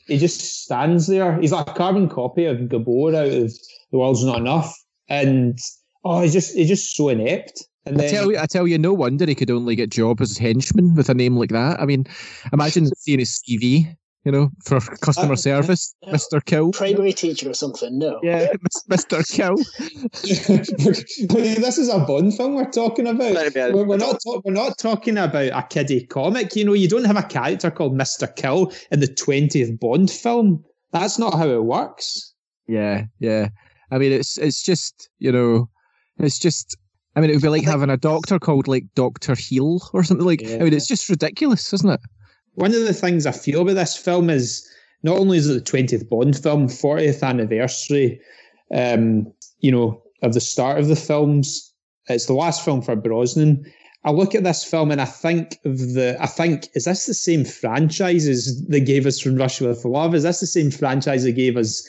Speaker 5: He just stands there. He's like a carbon copy of Gabor out of The World's Not Enough, and oh, he's just he's just so inept. And
Speaker 2: I tell you, I tell you, no wonder he could only get job as henchman with a name like that. I mean, imagine seeing his CV. You know, for customer
Speaker 4: Uh,
Speaker 2: service,
Speaker 4: yeah.
Speaker 2: Mister Kil.
Speaker 4: Primary teacher or something? No.
Speaker 2: Yeah, Mister Kil. [laughs]
Speaker 5: this is a Bond film we're talking about.
Speaker 1: Might be a-
Speaker 5: We're, we're not talk, we're not talking about a kiddie comic. You know, you don't have a character called Mister Kil in the twentieth Bond film. That's not how it works.
Speaker 2: Yeah, yeah. I mean, it's it's just you know, it's just. I mean, it would be like having a doctor called like Doctor Heel or something like. I mean, it's just ridiculous, isn't it?
Speaker 5: One of the things I feel about this film is not only is it the twentieth Bond film, fortieth anniversary, um, you know, of the start of the films. It's the last film for Brosnan. I look at this film and I think of the. I think is this the same franchise as they gave us from Russia with Love? Is this the same franchise they gave us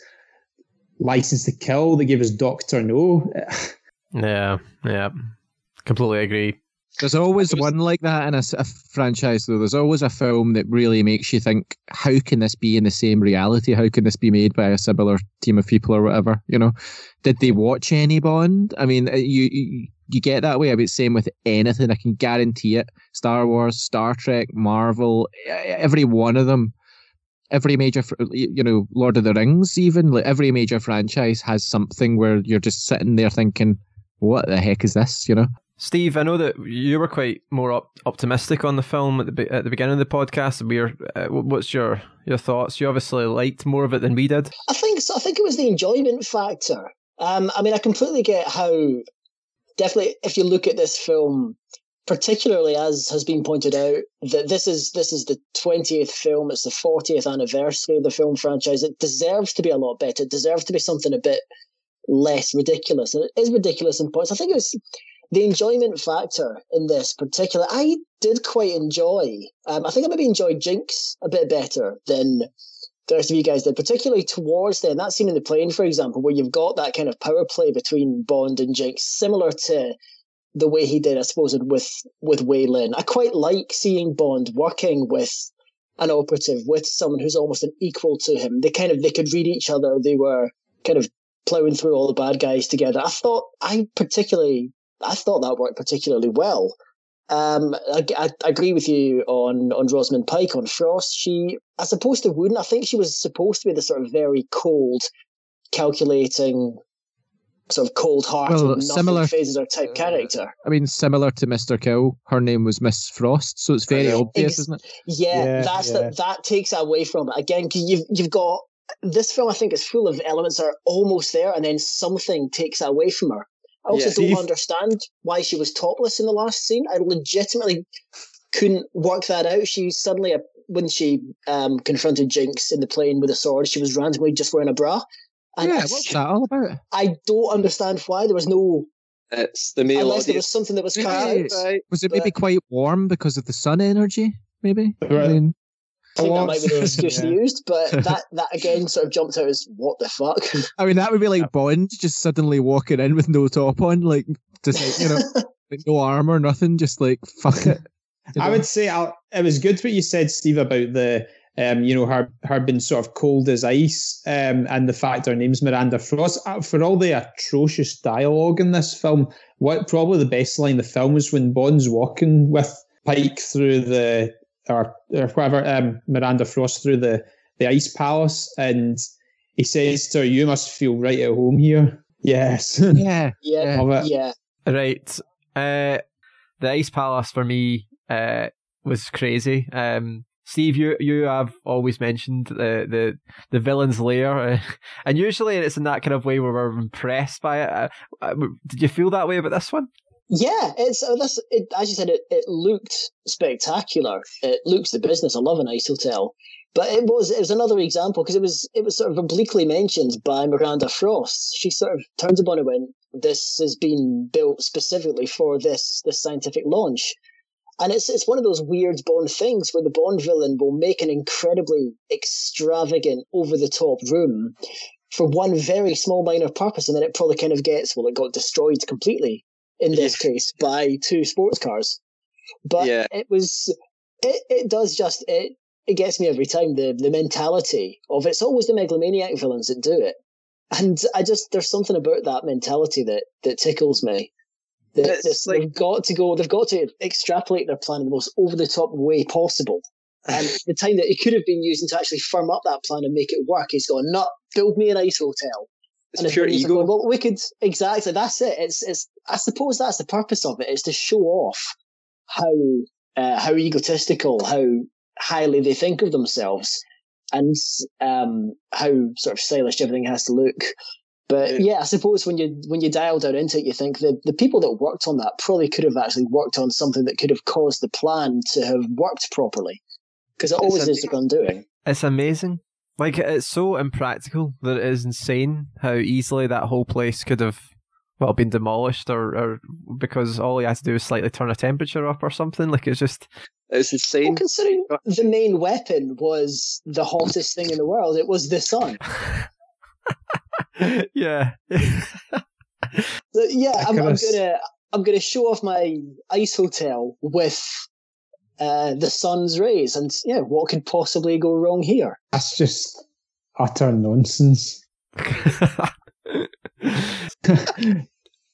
Speaker 5: License to Kill? They gave us Doctor No. [sighs]
Speaker 3: Yeah, yeah, completely agree.
Speaker 2: There's always one like that in a franchise, though. There's always a film that really makes you think, how can this be in the same reality? How can this be made by a similar team of people or whatever? You know, did they watch any Bond? I mean, uh, you you, you get that way. I mean, same with anything. I can guarantee it. Star Wars, Star Trek, Marvel, every one of them. Every major, you know, Lord of the Rings, even like every major franchise has something where you're just sitting there thinking, "What the heck is this?" You know.
Speaker 3: Steve, I know that you were quite more op- optimistic on the film at the be- at the beginning of the podcast. We're, uh, what's your your thoughts? You obviously liked more of it than we did.
Speaker 4: I think so. I think it was the enjoyment factor. Um, I mean, I completely get how definitely if you look at this film, particularly as has been pointed out, that this is this is the twentieth film. It's the fortieth anniversary of the film franchise. It deserves to be a lot better. It deserves to be something a bit less ridiculous, and it is ridiculous in points. I think it's the enjoyment factor in this particular. I did quite enjoy. Um, I think I maybe enjoyed Jinx a bit better than the rest of you guys did, particularly towards then that scene in the plane, for example, where you've got that kind of power play between Bond and Jinx, similar to the way he did, I suppose, with with Wai Lin. I quite like seeing Bond working with an operative, with someone who's almost an equal to him. They kind of they could read each other. They were kind of plowing through all the bad guys together. I thought I particularly I thought that worked particularly well. Um, I, I, I agree with you on on Rosamund Pike on Frost. She, as opposed to Wooden, I think she was supposed to be the sort of very cold, calculating, sort of cold-hearted,
Speaker 2: Well, similar-
Speaker 4: phases her type character.
Speaker 2: I mean, similar to Mr. Kil, her name was Miss Frost, so it's very
Speaker 1: know.
Speaker 2: obvious,
Speaker 4: Ex-
Speaker 2: isn't it?
Speaker 4: Yeah,
Speaker 5: Yeah,
Speaker 4: that's
Speaker 5: yeah.
Speaker 4: The, that takes away from it again because you've you've got this film. I think is full of elements that are almost there, and then something takes away from her. I also
Speaker 1: Yeah.
Speaker 4: don't
Speaker 5: Steve-
Speaker 4: understand why she was topless in the last scene. I legitimately couldn't work that out. She suddenly, uh, when she um, confronted Jinx in the plane with a sword, she was randomly just wearing a bra. And
Speaker 2: yeah,
Speaker 4: I,
Speaker 2: what's that all about?
Speaker 4: I don't understand why there was no,
Speaker 1: It's the male
Speaker 4: unless there was something that was cut out.
Speaker 1: Right.
Speaker 2: Was it maybe
Speaker 4: But-
Speaker 2: quite warm because of the sun energy? Maybe. I mean,
Speaker 4: I think that might be the excuse [laughs] they used, but [laughs] that, that again sort of jumped out as what the fuck.
Speaker 2: I mean, that would be like Bond just suddenly walking in with no top on, like just like, you know, [laughs] like no armor, nothing, just like fuck it. You
Speaker 5: I would say i it was good what you said, Steve, about the um, you know, her her being sort of cold as ice, um, and the fact her name's Miranda Frost. Uh, For all the atrocious dialogue in this film, what probably the best line in the film was when Bond's walking with Pike through the or, or whatever um, Miranda Frost through the the ice palace, and he says to her, "You must feel right at home here." Yes. [laughs]
Speaker 2: yeah.
Speaker 4: yeah,
Speaker 5: Love it.
Speaker 4: yeah.
Speaker 3: Right. Uh, the Ice Palace for me uh, was crazy. Um, Steve, you you have always mentioned the the, the villain's lair, uh, [laughs] and usually it's in that kind of way where we're impressed by it. Uh, uh, did you feel that way about this one?
Speaker 4: Yeah, it's uh, this. It, as you said, it, it looked spectacular. It looks the business. I love a nice hotel, but it was it was another example because it was it was sort of obliquely mentioned by Miranda Frost. She sort of turns upon it when this has been built specifically for this this scientific launch, and it's it's one of those weird Bond things where the Bond villain will make an incredibly extravagant, over the top room for one very small minor purpose, and then it probably kind of gets well, it got destroyed completely in this case by two sports cars. But
Speaker 1: Yeah.
Speaker 4: it was it, it does just it it gets me every time the the mentality of it's always the megalomaniac villains that do it. And I just there's something about that mentality that that tickles me. That this-
Speaker 1: like-
Speaker 4: they've got to go they've got to extrapolate their plan in the most over the top way possible. And [laughs] the time that he could have been using to actually firm up that plan and make it work, he's gone, "Not build me an ice hotel."
Speaker 1: It's
Speaker 4: and
Speaker 1: pure
Speaker 4: everyone's like,
Speaker 1: ego.
Speaker 4: well, we could exactly. That's it. It's it's. I suppose that's the purpose of it. Is to show off how uh, how egotistical, how highly they think of themselves, and um, how sort of stylish everything has to look. But
Speaker 1: Yeah.
Speaker 4: yeah, I suppose when you when you dial down into it, you think that the people that worked on that probably could have actually worked on something that could have caused the plan to have worked properly, because it always
Speaker 1: a-
Speaker 4: is the undoing.
Speaker 3: It's amazing. Like it's so impractical that it is insane how easily that whole place could have well been demolished or, or because all he had to do was slightly turn a temperature up or something. Like it's just
Speaker 1: It's
Speaker 4: Well,
Speaker 1: insane.
Speaker 4: considering the main weapon was the hottest thing in the world, it was the sun. [laughs]
Speaker 3: yeah.
Speaker 4: So, yeah,
Speaker 5: I
Speaker 4: I'm, I'm gonna I'm gonna show off my ice hotel with uh, the sun's rays, and yeah, what could possibly go wrong here?
Speaker 5: That's just utter nonsense. [laughs]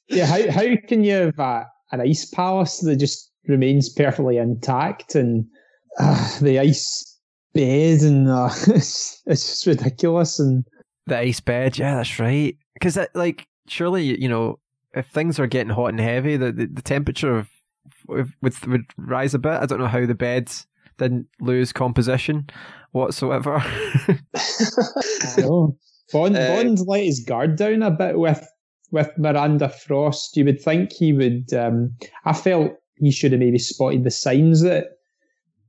Speaker 5: yeah, how how can you have a, an ice palace that just remains perfectly intact and uh, the ice bed and uh, [laughs] it's, it's just ridiculous and
Speaker 3: the ice bed, yeah, that's right. Because like surely you know if things are getting hot and heavy, the the, the temperature of would, would rise a bit. I don't know how the bed didn't lose composition whatsoever. [laughs]
Speaker 5: Bond
Speaker 1: Uh,
Speaker 5: Bond let his guard down a bit with with Miranda Frost. You would think he would. Um, I felt he should have maybe spotted the signs that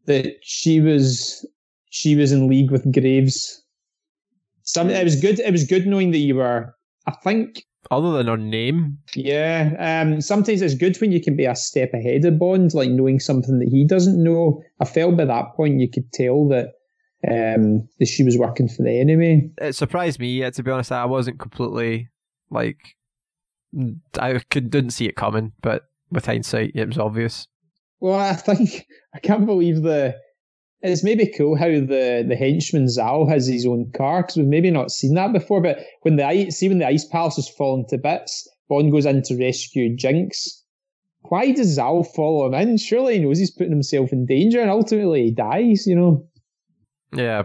Speaker 5: that she was she was in league with Graves. Some it was good. It was good knowing that you were. I think
Speaker 3: Other than her name,
Speaker 5: yeah. Um, sometimes it's good when you can be a step ahead of Bond, like knowing something that he doesn't know. I felt by that point you could tell that um, that she was working for the enemy.
Speaker 3: it surprised me. Yeah, to be honest, I wasn't completely like I could didn't see it coming, but with hindsight, it was obvious.
Speaker 5: Well, I think I can't believe the. It's maybe cool how the the henchman Zao has his own car because we've maybe not seen that before. But when the ice, see when the ice palace is falling to bits, Bond goes in to rescue Jinx. Why does Zao follow him in? Surely he knows he's putting himself in danger, and ultimately he dies. You know,
Speaker 3: Yeah.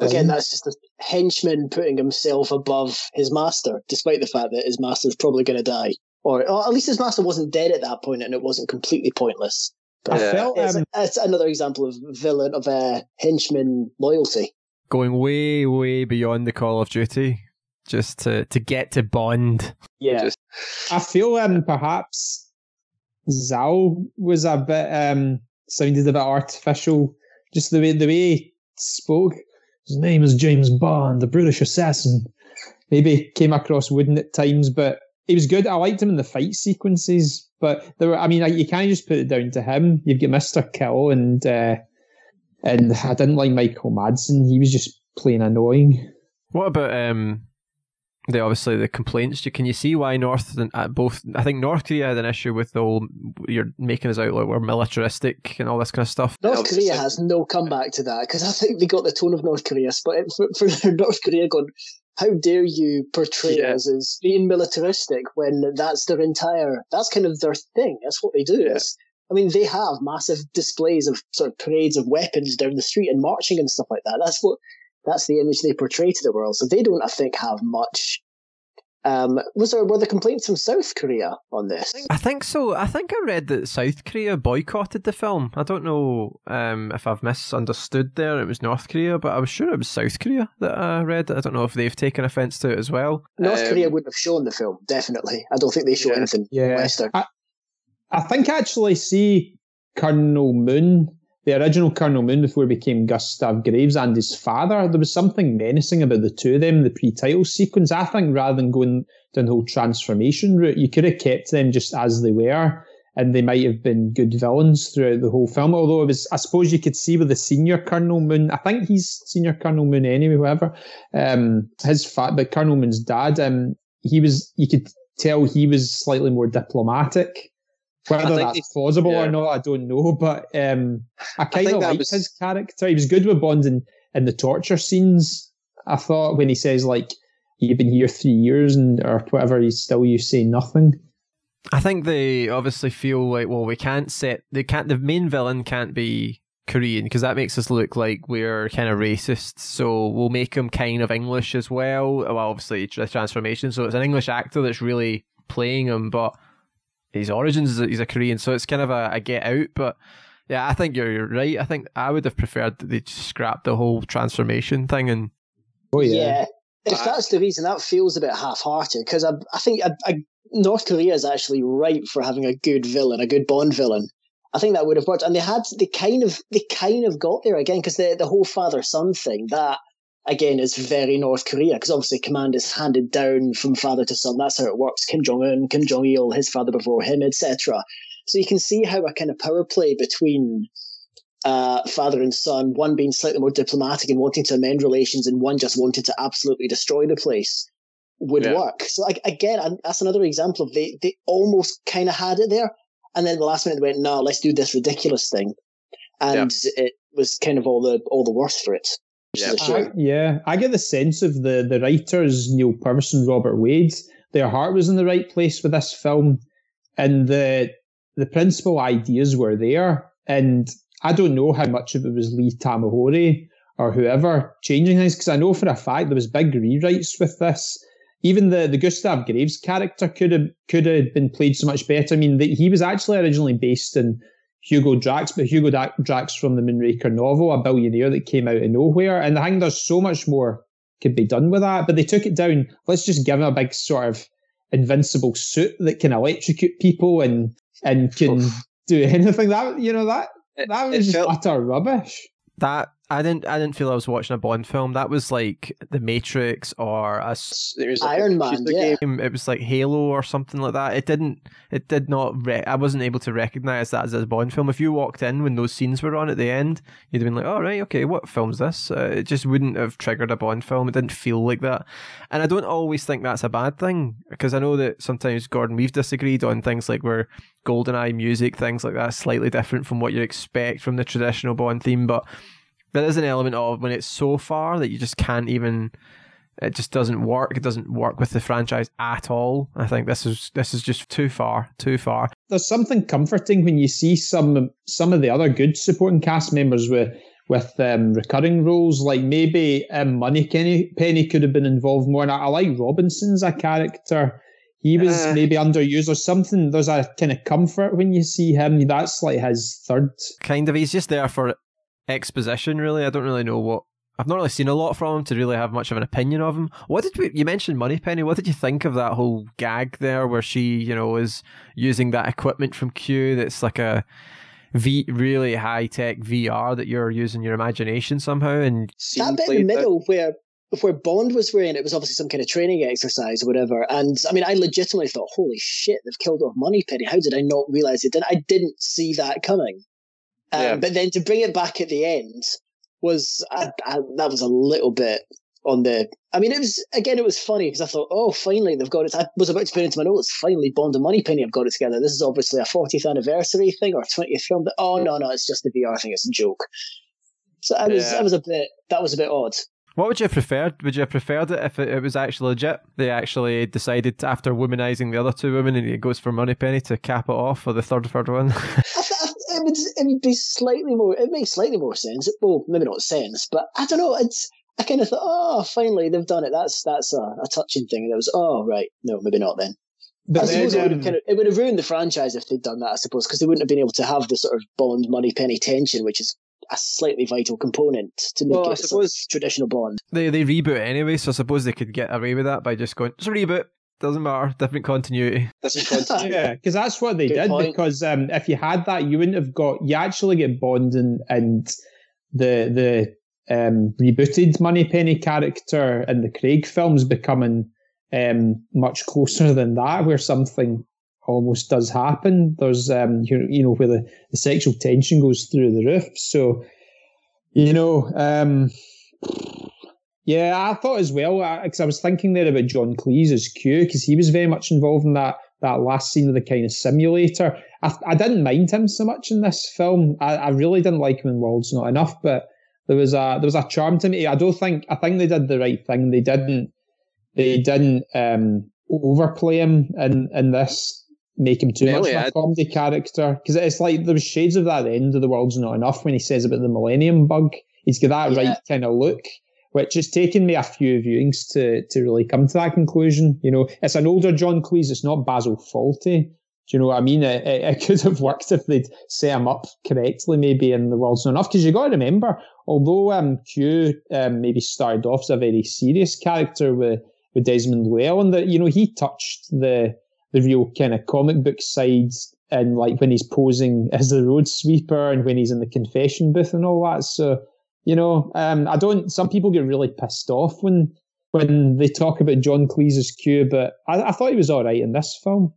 Speaker 4: Again, that's just a henchman putting himself above his master, despite the fact that his master's probably going to die, or, or at least his master wasn't dead at that point, and it wasn't completely pointless.
Speaker 5: I
Speaker 1: Yeah.
Speaker 5: felt
Speaker 4: It's,
Speaker 5: um,
Speaker 4: it's another example of villain of uh, henchman loyalty.
Speaker 3: going way way beyond the Call of Duty just to to get to Bond.
Speaker 4: Yeah,
Speaker 1: Just-
Speaker 5: I feel um perhaps Zao was a bit um sounded a bit artificial. Just the way the way he spoke. His name is James Bond, the British assassin. Maybe came across wooden at times, but he was good. I liked him in the fight sequences, but there were. I mean, you can't just put it down to him. You've got Mister Kil, and uh, and I didn't like Michael Madsen. He was just plain annoying.
Speaker 3: What about um the obviously the complaints? Can you see why North and uh, both? I think North Korea had an issue with the whole you're making us out like we're militaristic and all this kind of stuff.
Speaker 4: North
Speaker 1: obviously-
Speaker 4: Korea has no comeback to that because I think they got the tone of North Korea. But for, for [laughs] North Korea going, how dare you portray
Speaker 1: Yeah.
Speaker 4: us as being militaristic when that's their entire, that's kind of their thing. That's what they do.
Speaker 1: Yeah.
Speaker 4: It's, I mean, they have massive displays of sort of parades of weapons down the street and marching and stuff like that. That's what, that's the image they portray to the world. So they don't, I think, have much. Um, was there were the complaints from South Korea on this?
Speaker 3: I think so. I think I read that South Korea boycotted the film. I don't know um, if I've misunderstood there. It was North Korea, but I was sure it was South Korea that I read. I don't know if they've taken offence to it as well.
Speaker 4: North
Speaker 1: Um,
Speaker 4: Korea wouldn't have shown the film, definitely. I don't think they show
Speaker 1: Yeah.
Speaker 4: anything
Speaker 5: Yeah.
Speaker 4: Western.
Speaker 5: I, I think I actually see Colonel Moon, the original Colonel Moon before he became Gustav Graves and his father. There was something menacing about the two of them, the pre-title sequence. I think rather than going down the whole transformation route, you could have kept them just as they were. And they might have been good villains throughout the whole film. Although it was, I suppose you could see with the senior Colonel Moon. I think he's senior Colonel Moon anyway. Whoever, um, his fat, but Colonel Moon's dad, um, he was. You could tell he was slightly more diplomatic. Whether that's
Speaker 1: he-
Speaker 5: plausible
Speaker 1: yeah.
Speaker 5: or not, I don't know. [laughs] But um, I kind of
Speaker 1: that
Speaker 5: liked
Speaker 1: was-
Speaker 5: his character. He was good with Bond in, in the torture scenes. I thought when he says like you've been here three years and or whatever, he's still you say nothing.
Speaker 3: I think they obviously feel like well, we can't set they can't the main villain can't be Korean because that makes us look like we're kind of racist. So we'll make him kind of English as well. Well, obviously the transformation. So it's an English actor that's really playing him, but his origins is he's a Korean. So it's kind of a, a get out. But yeah, I think you're, you're right. I think I would have preferred that they scrapped the whole transformation thing and.
Speaker 5: Oh yeah.
Speaker 4: yeah. If that's the reason, that feels a bit half-hearted because I, I think I, I, North Korea is actually ripe for having a good villain, a good Bond villain. I think that would have worked, and they had they kind of they kind of got there again because the the whole father son thing that again is very North Korea because obviously command is handed down from father to son. That's how it works. Kim Jong Un, Kim Jong Il, his father before him, etc. So you can see how a kind of power play between uh, father and son, one being slightly more diplomatic and wanting to amend relations, and one just wanting to absolutely destroy the place, would
Speaker 1: Yeah.
Speaker 4: work. So like, again, that's another example of they they almost kind of had it there, and then the last minute they went, no, let's do this ridiculous thing, and it was kind of all the all the worse for it. Which is a
Speaker 1: Yeah.
Speaker 4: shame.
Speaker 5: I, yeah, I get the sense of the the writers Neal Purvis and Robert Wade. Their heart was in the right place with this film, and the the principal ideas were there. And I don't know how much of it was Lee Tamahori or whoever changing things because I know for a fact there was big rewrites with this. Even the the Gustav Graves character could have could have been played so much better. I mean, the, he was actually originally based in Hugo Drax, but Hugo Da- Drax from the Moonraker novel, a billionaire that came out of nowhere. And I think there's so much more could be done with that. But they took it down. Let's just give him a big sort of invincible suit that can electrocute people and and can
Speaker 1: Oof.
Speaker 5: do [laughs] anything. That you know that that
Speaker 1: it
Speaker 5: was just
Speaker 1: felt-
Speaker 5: utter rubbish.
Speaker 3: That I didn't I didn't feel I was watching a Bond film. That was like The Matrix or a s-
Speaker 1: It was like a
Speaker 4: Iron Man, yeah.
Speaker 1: game.
Speaker 3: game. It was like Halo or something like that. It didn't. It did not. Re- I wasn't able to recognize that as a Bond film. If you walked in when those scenes were on at the end, you'd have been like, "Oh right, okay, what film's this?" Uh, it just wouldn't have triggered a Bond film. It didn't feel like that, and I don't always think that's a bad thing because I know that sometimes Gordon we've disagreed on things like where GoldenEye music, things like that, slightly different from what you expect from the traditional Bond theme, but there is an element of when it's so far that you just can't even it just doesn't work it doesn't work with the franchise at all i think this is this is just too far too far
Speaker 5: there's something comforting when you see some some of the other good supporting cast members with with um, recurring roles. Like maybe um, Moneypenny, Penny could have been involved more. And I, I like Robinson's a character. He was
Speaker 1: Uh.
Speaker 5: maybe underused or something. There's a kind of comfort when you see him. That's like his third.
Speaker 3: kind of he's just there for exposition really i don't really know what I've not really seen a lot from him to really have much of an opinion of him. What did we, you mentioned Moneypenny? What did you think of that whole gag there, where she, you know, is using that equipment from Q that's like a V, really high tech VR that you're using your imagination somehow, and
Speaker 1: Scene
Speaker 4: that bit in
Speaker 1: played
Speaker 4: the
Speaker 1: out.
Speaker 4: middle where where Bond was wearing it was obviously some kind of training exercise or whatever. And I mean, I legitimately thought, "Holy shit, they've killed off Moneypenny! How did I not realize it?" Did I didn't see that coming. Um,
Speaker 1: Yeah.
Speaker 4: But then to bring it back at the end was I, I, that was a little bit on the. I mean, it was again, it was funny because I thought, "Oh, finally they've got it." I was about to put into my notes. Finally, Bond and Moneypenny have got it together. This is obviously a 40th anniversary thing or 20th film. But oh no, no, it's just the VR thing. It's a joke. So I was,
Speaker 1: Yeah.
Speaker 4: I was a bit. That was a bit odd.
Speaker 3: What would you have preferred? Would you have preferred it if it, it was actually legit? They actually decided to, after womanizing the other two women and it goes for Moneypenny to cap it off for the third third one. [laughs]
Speaker 4: I I it would it would be slightly more. It makes slightly more sense. Well, maybe not sense, but I don't know. It's I kind of thought, oh, finally they've done it. That's that's a, a touching thing. And it was, oh, right, no, maybe not then. I
Speaker 5: But
Speaker 4: suppose it would have kind of it would have ruined the franchise if they'd done that. I suppose because they wouldn't have been able to have the sort of Bond Moneypenny tension, which is a slightly vital component to make
Speaker 1: Well, I
Speaker 4: it a
Speaker 1: suppose-
Speaker 4: traditional Bond.
Speaker 3: they they reboot anyway, so I suppose they could get away with that by just going, it's a reboot. Doesn't matter, different continuity.
Speaker 1: This is continuity. [laughs]
Speaker 5: yeah, because that's what they
Speaker 4: Good
Speaker 5: did.
Speaker 4: point.
Speaker 5: Because um, if you had that, you wouldn't have got. You actually get Bond and, and the the um, rebooted Moneypenny character in the Craig films becoming um, much closer than that, where something almost does happen. There's um, you, you know where the, the sexual tension goes through the roof. So you know. Um, yeah, I thought as well because I was thinking there about John Cleese as Q because he was very much involved in that that last scene of the kind of simulator. I, I didn't mind him so much in this film. I, I really didn't like him in World's Not Enough, but there was a there was a charm to me. I don't think I think they did the right thing. They didn't they didn't um, overplay him in in this make him too
Speaker 1: Well,
Speaker 5: much of a comedy character because it's like there was shades of that at the end of the world's not enough when he says about the Millennium Bug. He's got that
Speaker 4: Yeah.
Speaker 5: right kind of look, which has taken me a few viewings to to really come to that conclusion. You know, it's an older John Cleese. It's not Basil Fawlty. Do you know what I mean? It, it, [laughs] could have worked if they'd set him up correctly, maybe in the world's not enough. Because you got to remember, although um, Q um, maybe started off as a very serious character with with Desmond Llewellyn, that you know he touched the the real kind of comic book sides and like when he's posing as the road sweeper and when he's in the confession booth and all that. So you know, um, I don't. Some people get really pissed off when when they talk about John Cleese's Q, but I, I thought he was all right in this film.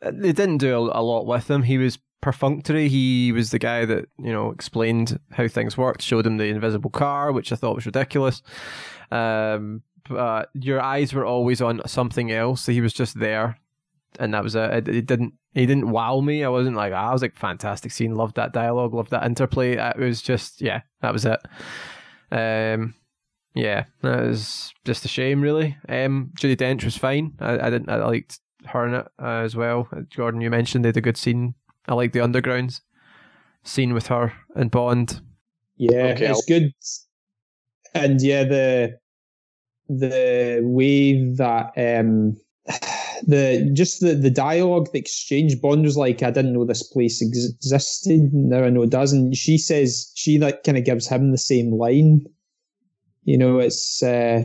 Speaker 3: They didn't do a, a lot with him. He was perfunctory. He was the guy that you know explained how things worked, showed him the invisible car, which I thought was ridiculous. Um, but your eyes were always on something else. He was just there, and that was it. It, it didn't. He didn't wow me. I wasn't like "Ah," I was like fantastic scene. Loved that dialogue. Loved that interplay. It was just yeah. That was it. Um, yeah, that was just a shame, really. Um, Judi Dench was fine. I, I didn't. I liked her in it uh, as well. Jordan, you mentioned they had a good scene. I like the undergrounds scene with her and Bond.
Speaker 5: Yeah,
Speaker 1: Okay,
Speaker 5: it's good. And yeah, the the way that um the just the the dialogue, the exchange, Bond was like, I didn't know this place ex- existed. Now I know it does. And she says she like kind of gives him the same line. You know, it's uh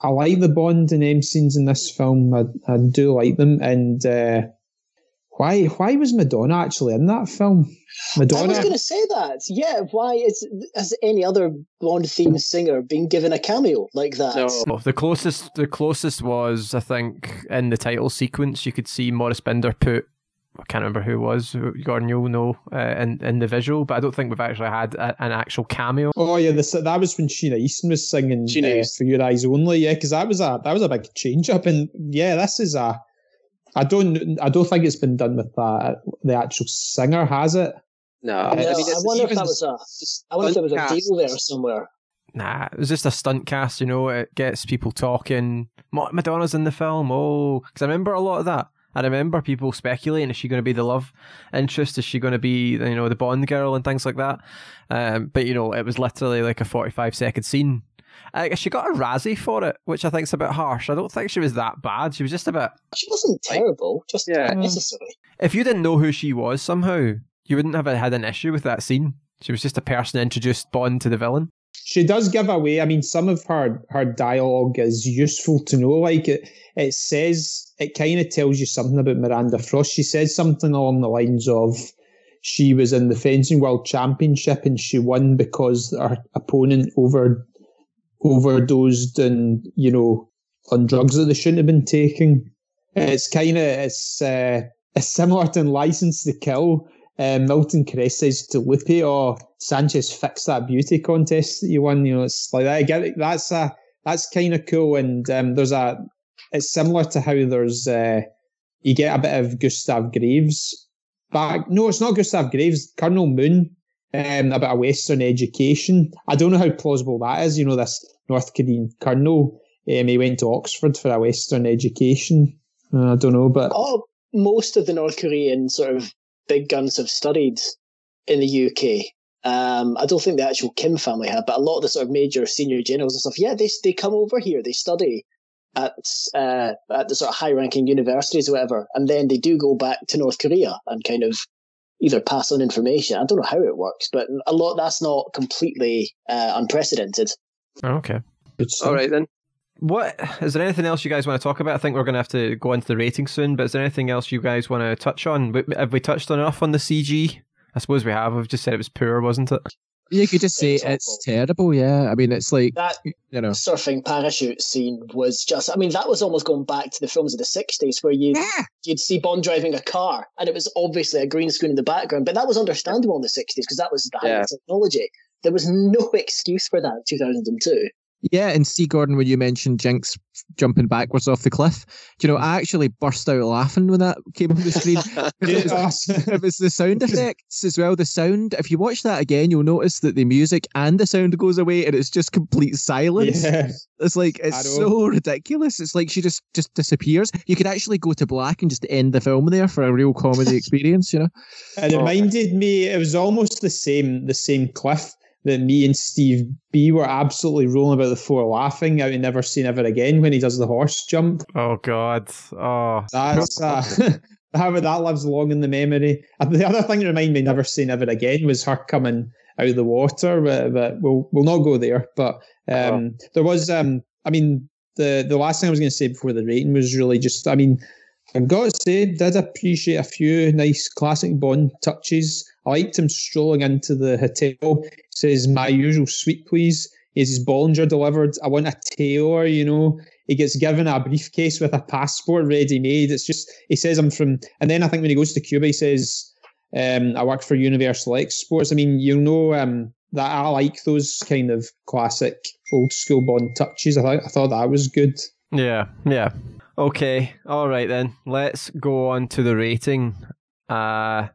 Speaker 5: I like the Bond and M scenes in this film. I, I do like them. And uh why why was Madonna actually in that film? Madonna.
Speaker 4: I was going to say that. Yeah, why is has any other Bond theme singer been given a cameo like that?
Speaker 1: No.
Speaker 3: Oh, the closest, the closest was I think in the title sequence you could see Maurice Binder put. I can't remember who it was. who- Gordon, you'll know uh, in in the visual, but I don't think we've actually had a, an actual cameo.
Speaker 5: Oh yeah, this, that was when Sheena Easton was singing uh, "For Your Eyes Only." Yeah, because that was a that was a big change up, and yeah, this is a. I don't I don't think it's been done with that. The actual singer has it.
Speaker 1: No,
Speaker 4: No,
Speaker 1: I
Speaker 4: I,
Speaker 1: mean, it's
Speaker 4: wonder if that was a. I wonder if there was a
Speaker 1: stunt
Speaker 4: deal there somewhere.
Speaker 3: Nah, it was just a stunt cast. You know, it gets people talking. Madonna's in the film. Oh, because I remember a lot of that. I remember people speculating: is she going to be the love interest? Is she going to be, you know, the Bond girl and things like that? Um, but you know, it was literally like a forty-five second scene. I guess she got a Razzie for it, which I think is a bit harsh. I don't think she was that bad. She was just a bit.
Speaker 4: She wasn't terrible, just
Speaker 1: Yeah.
Speaker 4: Uh, unnecessary. Mm.
Speaker 3: If you didn't know who she was somehow, you wouldn't have had an issue with that scene. She was just a person introduced Bond to the villain.
Speaker 5: She does give away. I mean, some of her her dialogue is useful to know. Like it, it says it kind of tells you something about Miranda Frost. She says something along the lines of she was in the fencing world championship and she won because her opponent over overdosed and you know on drugs that they shouldn't have been taking. It's kind of it's uh, it's similar to License to Kill. Um, Milton Krest says to Lupe, "Oh, Sanchez fixed that beauty contest that you won." You know, it's like that. I get it. That's a that's kind of cool. And um, there's a it's similar to how there's uh, you get a bit of Gustav Graves back. No, it's not Gustav Graves. Colonel Moon um, about a Western education. I don't know how plausible that is. You know, this North Korean colonel. Um, he went to Oxford for a Western education. Uh, I don't know, but
Speaker 4: most of the North Korean sort of big guns have studied in the UK. Um, I don't think the actual Kim family have, but a lot of the sort of major senior generals and stuff, yeah, they they come over here, they study at uh, at the sort of high ranking universities or whatever, and then they do go back to North Korea and kind of either pass on information. I don't know how it works, but a lot that's not completely uh, unprecedented.
Speaker 3: Oh, okay.
Speaker 5: good stuff.
Speaker 1: All right then.
Speaker 3: What is there anything else you guys want to talk about? I think we're going to have to go into the rating soon. But is there anything else you guys want to touch on? Have we touched on enough on the CG? I suppose we have. We've just said it was poor, wasn't it?
Speaker 2: You could just say
Speaker 4: It's
Speaker 2: it's, terrible. Yeah, I mean, it's like
Speaker 4: That
Speaker 2: you know.
Speaker 4: surfing parachute scene was just I mean that was almost going back to the films of the 60s where you you'd see Bond driving a car and it was obviously a green screen in the background but that was understandable in the 60s because that was the
Speaker 1: Yeah.
Speaker 4: technology there was no [laughs] excuse for that in 2002
Speaker 2: Yeah, and see, Gordon, when you mentioned Jinx jumping backwards off the cliff, do you know, mm. I actually burst out laughing when that came on the screen. [laughs] it, was, [laughs] it was the sound effects as well. The sound, if you watch that again, you'll notice that the music and the sound goes away and it's just complete silence. Yeah. It's like, it's so ridiculous. It's like she just, just disappears. You could actually go to black and just end the film there for a real comedy experience, you know?
Speaker 5: And it oh, reminded me, it was almost the same, the same cliff that me and Steve B were absolutely rolling about the floor laughing out in Never Say Never Again when he does the horse jump.
Speaker 3: Oh God! Oh,
Speaker 5: that's uh, [laughs] how that lives long in the memory. The other thing that reminded me Never Say Never Again was her coming out of the water, but, but we'll we'll not go there. But um, oh. there was, um, I mean, the the last thing I was going to say before the rating was really just, I mean, I've got to say, did appreciate a few nice classic Bond touches. I liked him strolling into the hotel. Says, "My usual suite, please." Is his Bollinger delivered? I want a tailor, you know. He gets given a briefcase with a passport ready made. It's just he says I'm from, and then I think when he goes to Cuba, he says, um, "I work for Universal Exports." I mean, you know um, that I like those kind of classic old school Bond touches. I thought I thought that was good.
Speaker 3: Yeah, yeah. Okay, all right then. Let's go on to the rating. Uh,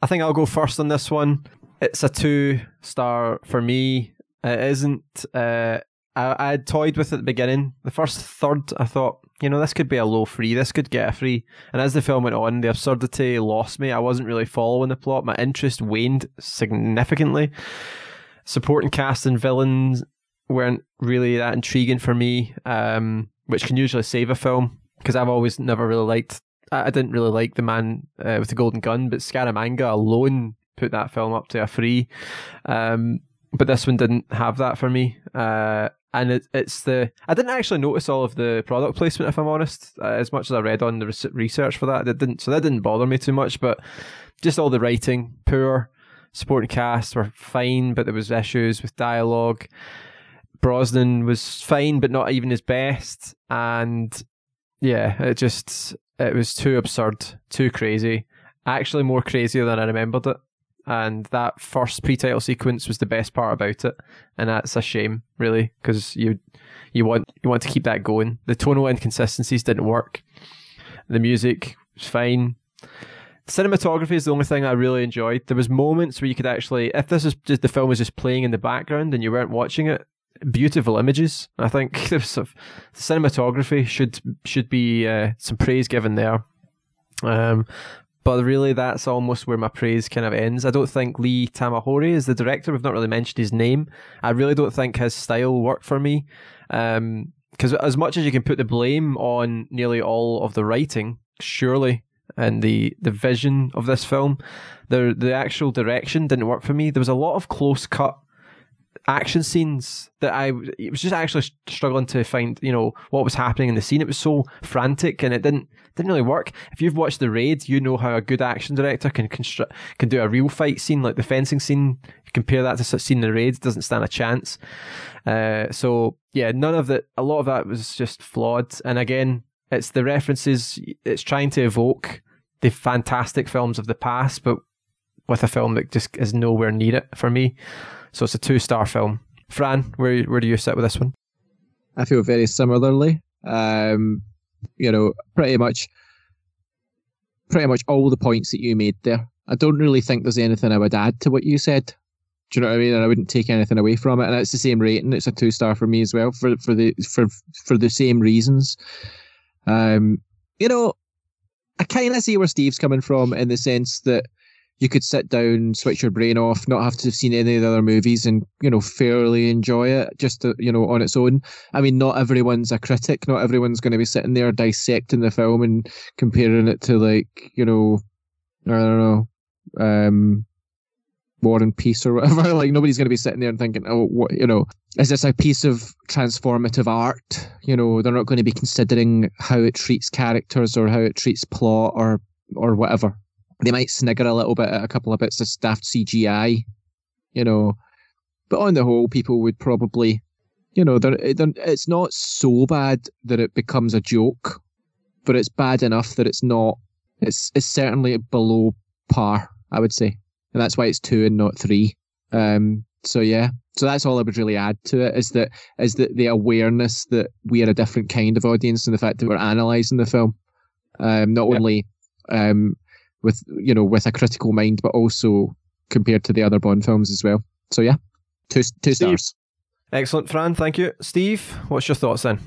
Speaker 3: I think I'll go first on this one. It's a two star for me. It isn't. Uh, I, I had toyed with at the beginning. The first third, I thought, you know, this could be a low free. This could get a free. And as the film went on, the absurdity lost me. I wasn't really following the plot. My interest waned significantly. Supporting cast and villains weren't really that intriguing for me, um, which can usually save a film because I've always never really liked I didn't really like the man uh, with the golden gun, but Scaramanga alone put that film up to a three. Um, but this one didn't have that for me. Uh, and it, it's the I didn't actually notice all of the product placement, if I'm honest, uh, as much as I read on the research for that. That didn't so that didn't bother me too much. But just all the writing, poor supporting cast were fine, but there was issues with dialogue. Brosnan was fine, but not even his best, and yeah, it just it was too absurd, too crazy. Actually, more crazier than I remembered it. And that first pre-title sequence was the best part about it, and that's a shame, really, because you you want you want to keep that going. The tonal inconsistencies didn't work. The music was fine. Cinematography is the only thing I really enjoyed. There was moments where you could actually, if this is just the film was just playing in the background and you weren't watching it, beautiful images. I think [laughs] the cinematography should should be uh, some praise given there. Um, but really, that's almost where my praise kind of ends. I don't think Lee Tamahori is the director. We've not really mentioned his name. I really don't think his style worked for me. Because um, as much as you can put the blame on nearly all of the writing, surely, and the the vision of this film, the the actual direction didn't work for me. There was a lot of close cut action scenes that I it was just actually struggling to find you know what was happening in the scene. It was so frantic and it didn't didn't really work. If you've watched the raid, you know how a good action director can construct can do a real fight scene like the fencing scene. compare that to such scene in the raid, doesn't stand a chance. Uh, so yeah, none of that. A lot of that was just flawed. And again, it's the references. It's trying to evoke the fantastic films of the past, but with a film that just is nowhere near it for me. So it's a two star film. Fran, where where do you sit with this one?
Speaker 2: I feel very similarly. Um, you know, pretty much, pretty much all the points that you made there. I don't really think there's anything I would add to what you said. Do you know what I mean? And I wouldn't take anything away from it. And it's the same rating. It's a two star for me as well for for the for for the same reasons. Um, you know, I kind of see where Steve's coming from in the sense that you could sit down, switch your brain off, not have to have seen any of the other movies, and you know fairly enjoy it just to, you know on its own. I mean, not everyone's a critic. Not everyone's going to be sitting there dissecting the film and comparing it to like you know, I don't know, um, War and Peace or [laughs] whatever. like nobody's going to be sitting there and thinking, oh, what you know, is this a piece of transformative art? You know, they're not going to be considering how it treats characters or how it treats plot or or whatever they might snigger a little bit at a couple of bits of daft CGI, you know, but on the whole, people would probably, you know, they're, they're, it's not so bad that it becomes a joke, but it's bad enough that it's not. It's it's certainly below par, I would say, and that's why it's two and not three. Um, so yeah, So that's all I would really add to it is that is that the awareness that we are a different kind of audience and the fact that we're analysing the film, um, not only um, with you know with a critical mind, but also compared to the other Bond films as well. So yeah, two two Steve. stars.
Speaker 3: Excellent, Fran. Thank you, Steve. What's your thoughts then?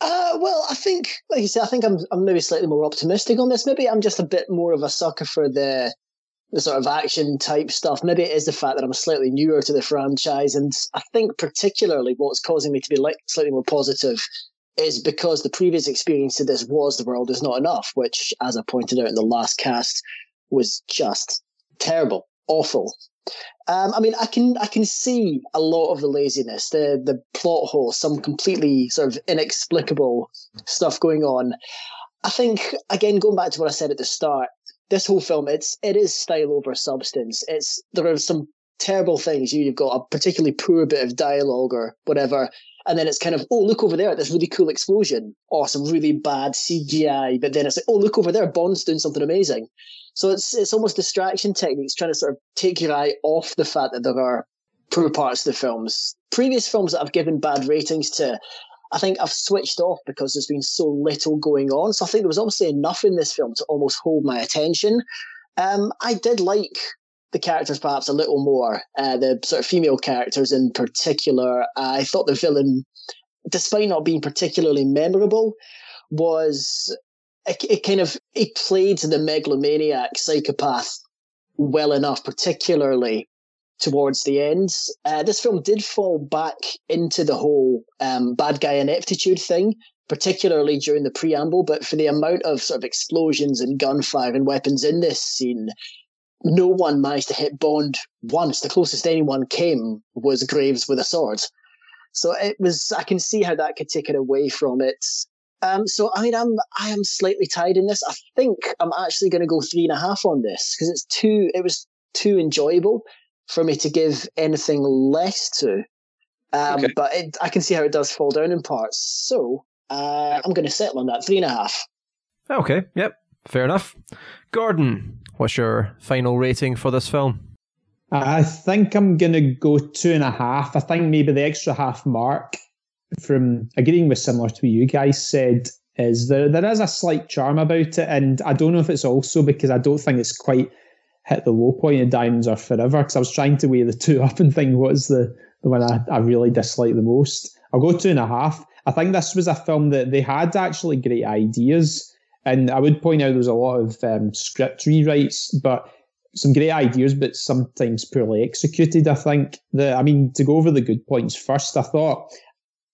Speaker 4: Uh, well, I think, like you said, I think I'm I'm maybe slightly more optimistic on this. Maybe I'm just a bit more of a sucker for the the sort of action type stuff. Maybe it is the fact that I'm slightly newer to the franchise, and I think particularly what's causing me to be like slightly more positive is because the previous experience to this was the world is not enough, which, as I pointed out in the last cast, was just terrible, awful. Um, I mean, I can I can see a lot of the laziness, the the plot hole, some completely sort of inexplicable stuff going on. I think again, going back to what I said at the start, this whole film it's it is style over substance. It's there are some terrible things. You've got a particularly poor bit of dialogue or whatever, and then it's kind of oh look over there at this really cool explosion, or some really bad CGI. But then it's like oh look over there, Bond's doing something amazing. So it's it's almost distraction techniques trying to sort of take your eye off the fact that there are poor parts of the films. Previous films that I've given bad ratings to, I think I've switched off because there's been so little going on. So I think there was obviously enough in this film to almost hold my attention. Um, I did like the characters perhaps a little more, uh, the sort of female characters in particular. I thought the villain, despite not being particularly memorable, was it, it kind of it played the megalomaniac psychopath well enough, particularly towards the end. Uh, this film did fall back into the whole um, bad guy ineptitude thing, particularly during the preamble. But for the amount of sort of explosions and gunfire and weapons in this scene, no one managed to hit Bond once. The closest anyone came was Graves with a sword. So it was. I can see how that could take it away from it. Um, so I mean, I'm I am slightly tied in this. I think I'm actually going to go three and a half on this because it's too. It was too enjoyable for me to give anything less to. Um, okay. But it, I can see how it does fall down in parts. So uh, I'm going to settle on that three and a half.
Speaker 3: Okay. Yep. Fair enough. Gordon, what's your final rating for this film?
Speaker 5: I think I'm going to go two and a half. I think maybe the extra half mark from agreeing with similar to what you guys said is there there is a slight charm about it, and I don't know if it's also because I don't think it's quite hit the low point of Diamonds Are Forever because I was trying to weigh the two [laughs] up and think what is the the one I, I really dislike the most. I'll go two and a half. I think this was a film that they had actually great ideas, and I would point out there was a lot of um, script rewrites, but some great ideas, but sometimes poorly executed. I think the, I mean, to go over the good points first, I thought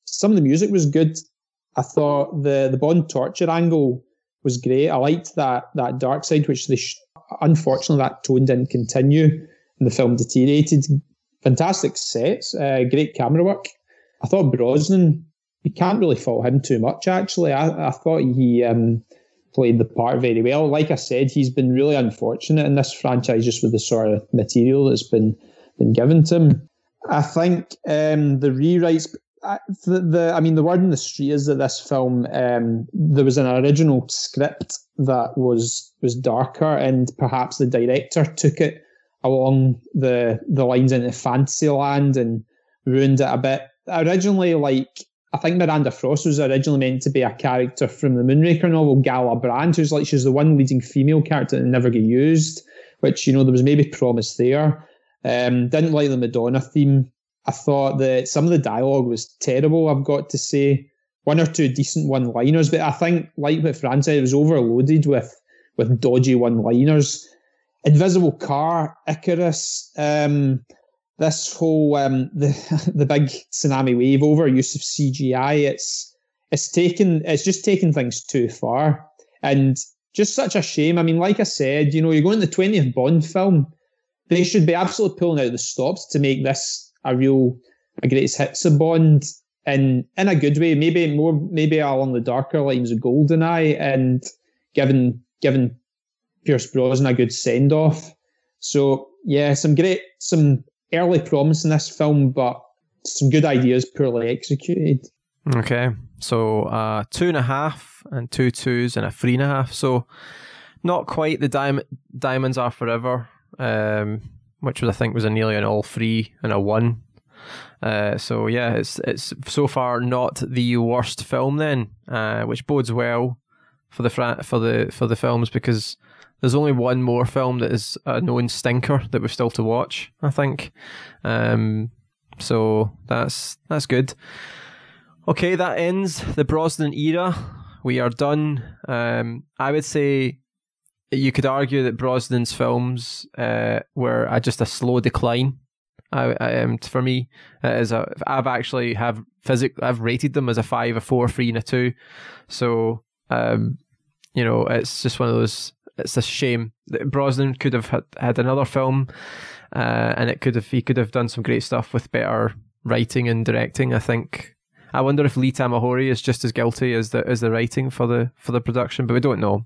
Speaker 5: some of the music was good. I thought the the Bond torture angle was great. I liked that that dark side, which they sh- unfortunately that tone didn't continue, and the film deteriorated. Fantastic sets, uh, great camera work. I thought Brosnan, you can't really fault him too much. Actually, I, I thought he um, played the part very well. Like I said, he's been really unfortunate in this franchise just with the sort of material that's been been given to him. I think um, the rewrites I, the, the, I mean, the word in the street is that this film, um, there was an original script that was was darker, and perhaps the director took it along the the lines into Fantasyland and ruined it a bit. Originally, like I think Miranda Frost was originally meant to be a character from the Moonraker novel, Gala Brand, who's like she's the one leading female character that never get used. Which you know there was maybe promise there. Um, didn't like the Madonna theme I thought that some of the dialogue was terrible, I've got to say. One or two decent one liners, but I think, like what Fran said, it was overloaded with, with dodgy one liners. Invisible Car, Icarus, um, this whole um, the [laughs] the big tsunami wave over use of CGI, it's it's taken it's just taken things too far. And just such a shame. I mean, like I said, you know, you're going to the 20th Bond film. They should be absolutely pulling out the stops to make this a real a greatest hits of Bond in in a good way, maybe more maybe along the darker lines of Goldeneye and given given Pierce Brosnan a good send off. So yeah, some great some early promise in this film, but some good ideas poorly executed.
Speaker 3: Okay, so uh, two and a half and two twos and a three and a half. So not quite the diamond diamonds are forever. Um, which was I think was a nearly an all three and a one. Uh, so yeah, it's it's so far not the worst film then, uh, which bodes well for the fra- for the for the films because there's only one more film that is a known stinker that we're still to watch. I think. Um, so that's that's good. Okay, that ends the Brosnan era. We are done. Um, I would say you could argue that Brosnan's films uh, were uh, just a slow decline. I, I um, for me, as a, I've actually have physic, I've rated them as a five, a four, three, and a two. So, um, you know, it's just one of those. It's a shame that Brosnan could have had, had another film, uh, and it could have he could have done some great stuff with better writing and directing. I think I wonder if Lee Tamahori is just as guilty as the as the writing for the for the production, but we don't know.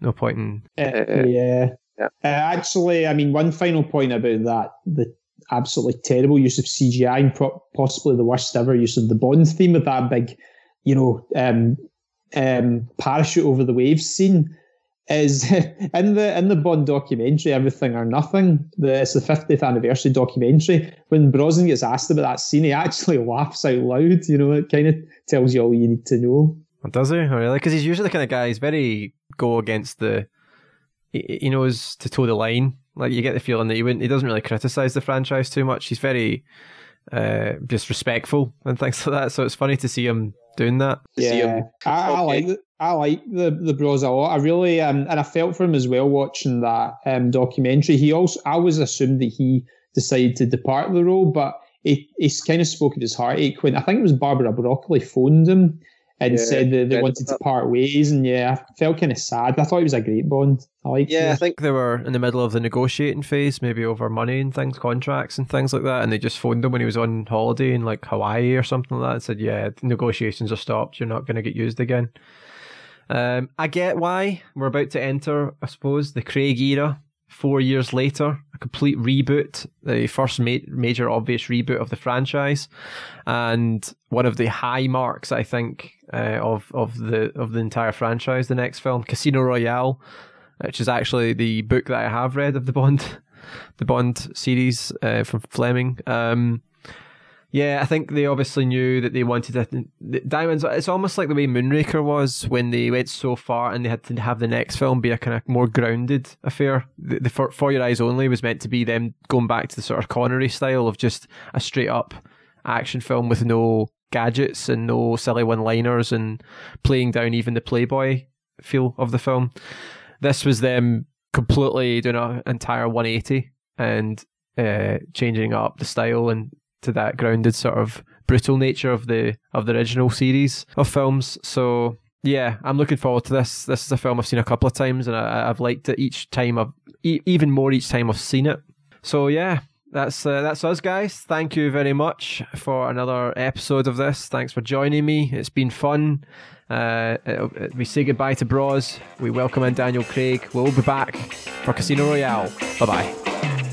Speaker 3: No point in.
Speaker 5: Uh, yeah.
Speaker 1: Yeah.
Speaker 5: Uh, actually, I mean, one final point about that: the absolutely terrible use of CGI and pro- possibly the worst ever use of the Bond theme with that big, you know, um, um, parachute over the waves scene is [laughs] in the in the Bond documentary, Everything or Nothing. The, it's the 50th anniversary documentary. When Brosnan gets asked about that scene, he actually [laughs] laughs out loud. You know, it kind of tells you all you need to know.
Speaker 3: Does he? Oh, really? Because he's usually the kind of guy. He's very go against the. He, he knows to toe the line. Like you get the feeling that he wouldn't. He doesn't really criticize the franchise too much. He's very uh, just respectful and [laughs] things like that. So it's funny to see him doing that.
Speaker 1: To see
Speaker 5: Yeah,
Speaker 1: him
Speaker 5: I, I like the, I like the the Bros a lot. I really um, and I felt for him as well watching that um documentary. He also I always assumed that he decided to depart the role, but he he's kind of spoke of his heartache when I think it was Barbara Broccoli phoned him and
Speaker 1: Yeah,
Speaker 5: said that they wanted to part ways. And yeah, I felt kind of sad. I thought he was a great Bond. I liked
Speaker 1: Yeah, I think
Speaker 3: They were in the middle of the negotiating phase, maybe over money and things, contracts and things like that, and they just phoned him when he was on holiday in like Hawaii or something like that and said, "Yeah, negotiations are stopped. You're not going to get used again." Um, I get why we're about to enter, I suppose, the Craig era. Four years later, a complete reboot, the first ma- major obvious reboot of the franchise, and one of the high marks I think uh, of of the of the entire franchise. The next film, Casino Royale, which is actually the book that I have read of the Bond, [laughs] the Bond series uh, from Fleming. Um, yeah, I think they obviously knew that they wanted the Diamonds. It's almost like the way Moonraker was when they went so far and they had to have the next film be a kind of more grounded affair. The, the For, For Your Eyes Only was meant to be them going back to the sort of Connery style of just a straight up action film with no gadgets and no silly one liners and playing down even the Playboy feel of the film. This was them completely doing an entire 180 and uh, changing up the style and to that grounded sort of brutal nature of the of the original series of films. So yeah, I'm looking forward to this. This is a film I've seen a couple of times and I, I've liked it each time. I've e- even more each time I've seen it. So yeah, that's uh, that's us guys. Thank you very much for another episode of this. Thanks for joining me. It's been fun. Uh, we say goodbye to Bros. We welcome in Daniel Craig. We'll be back for Casino Royale. Bye bye.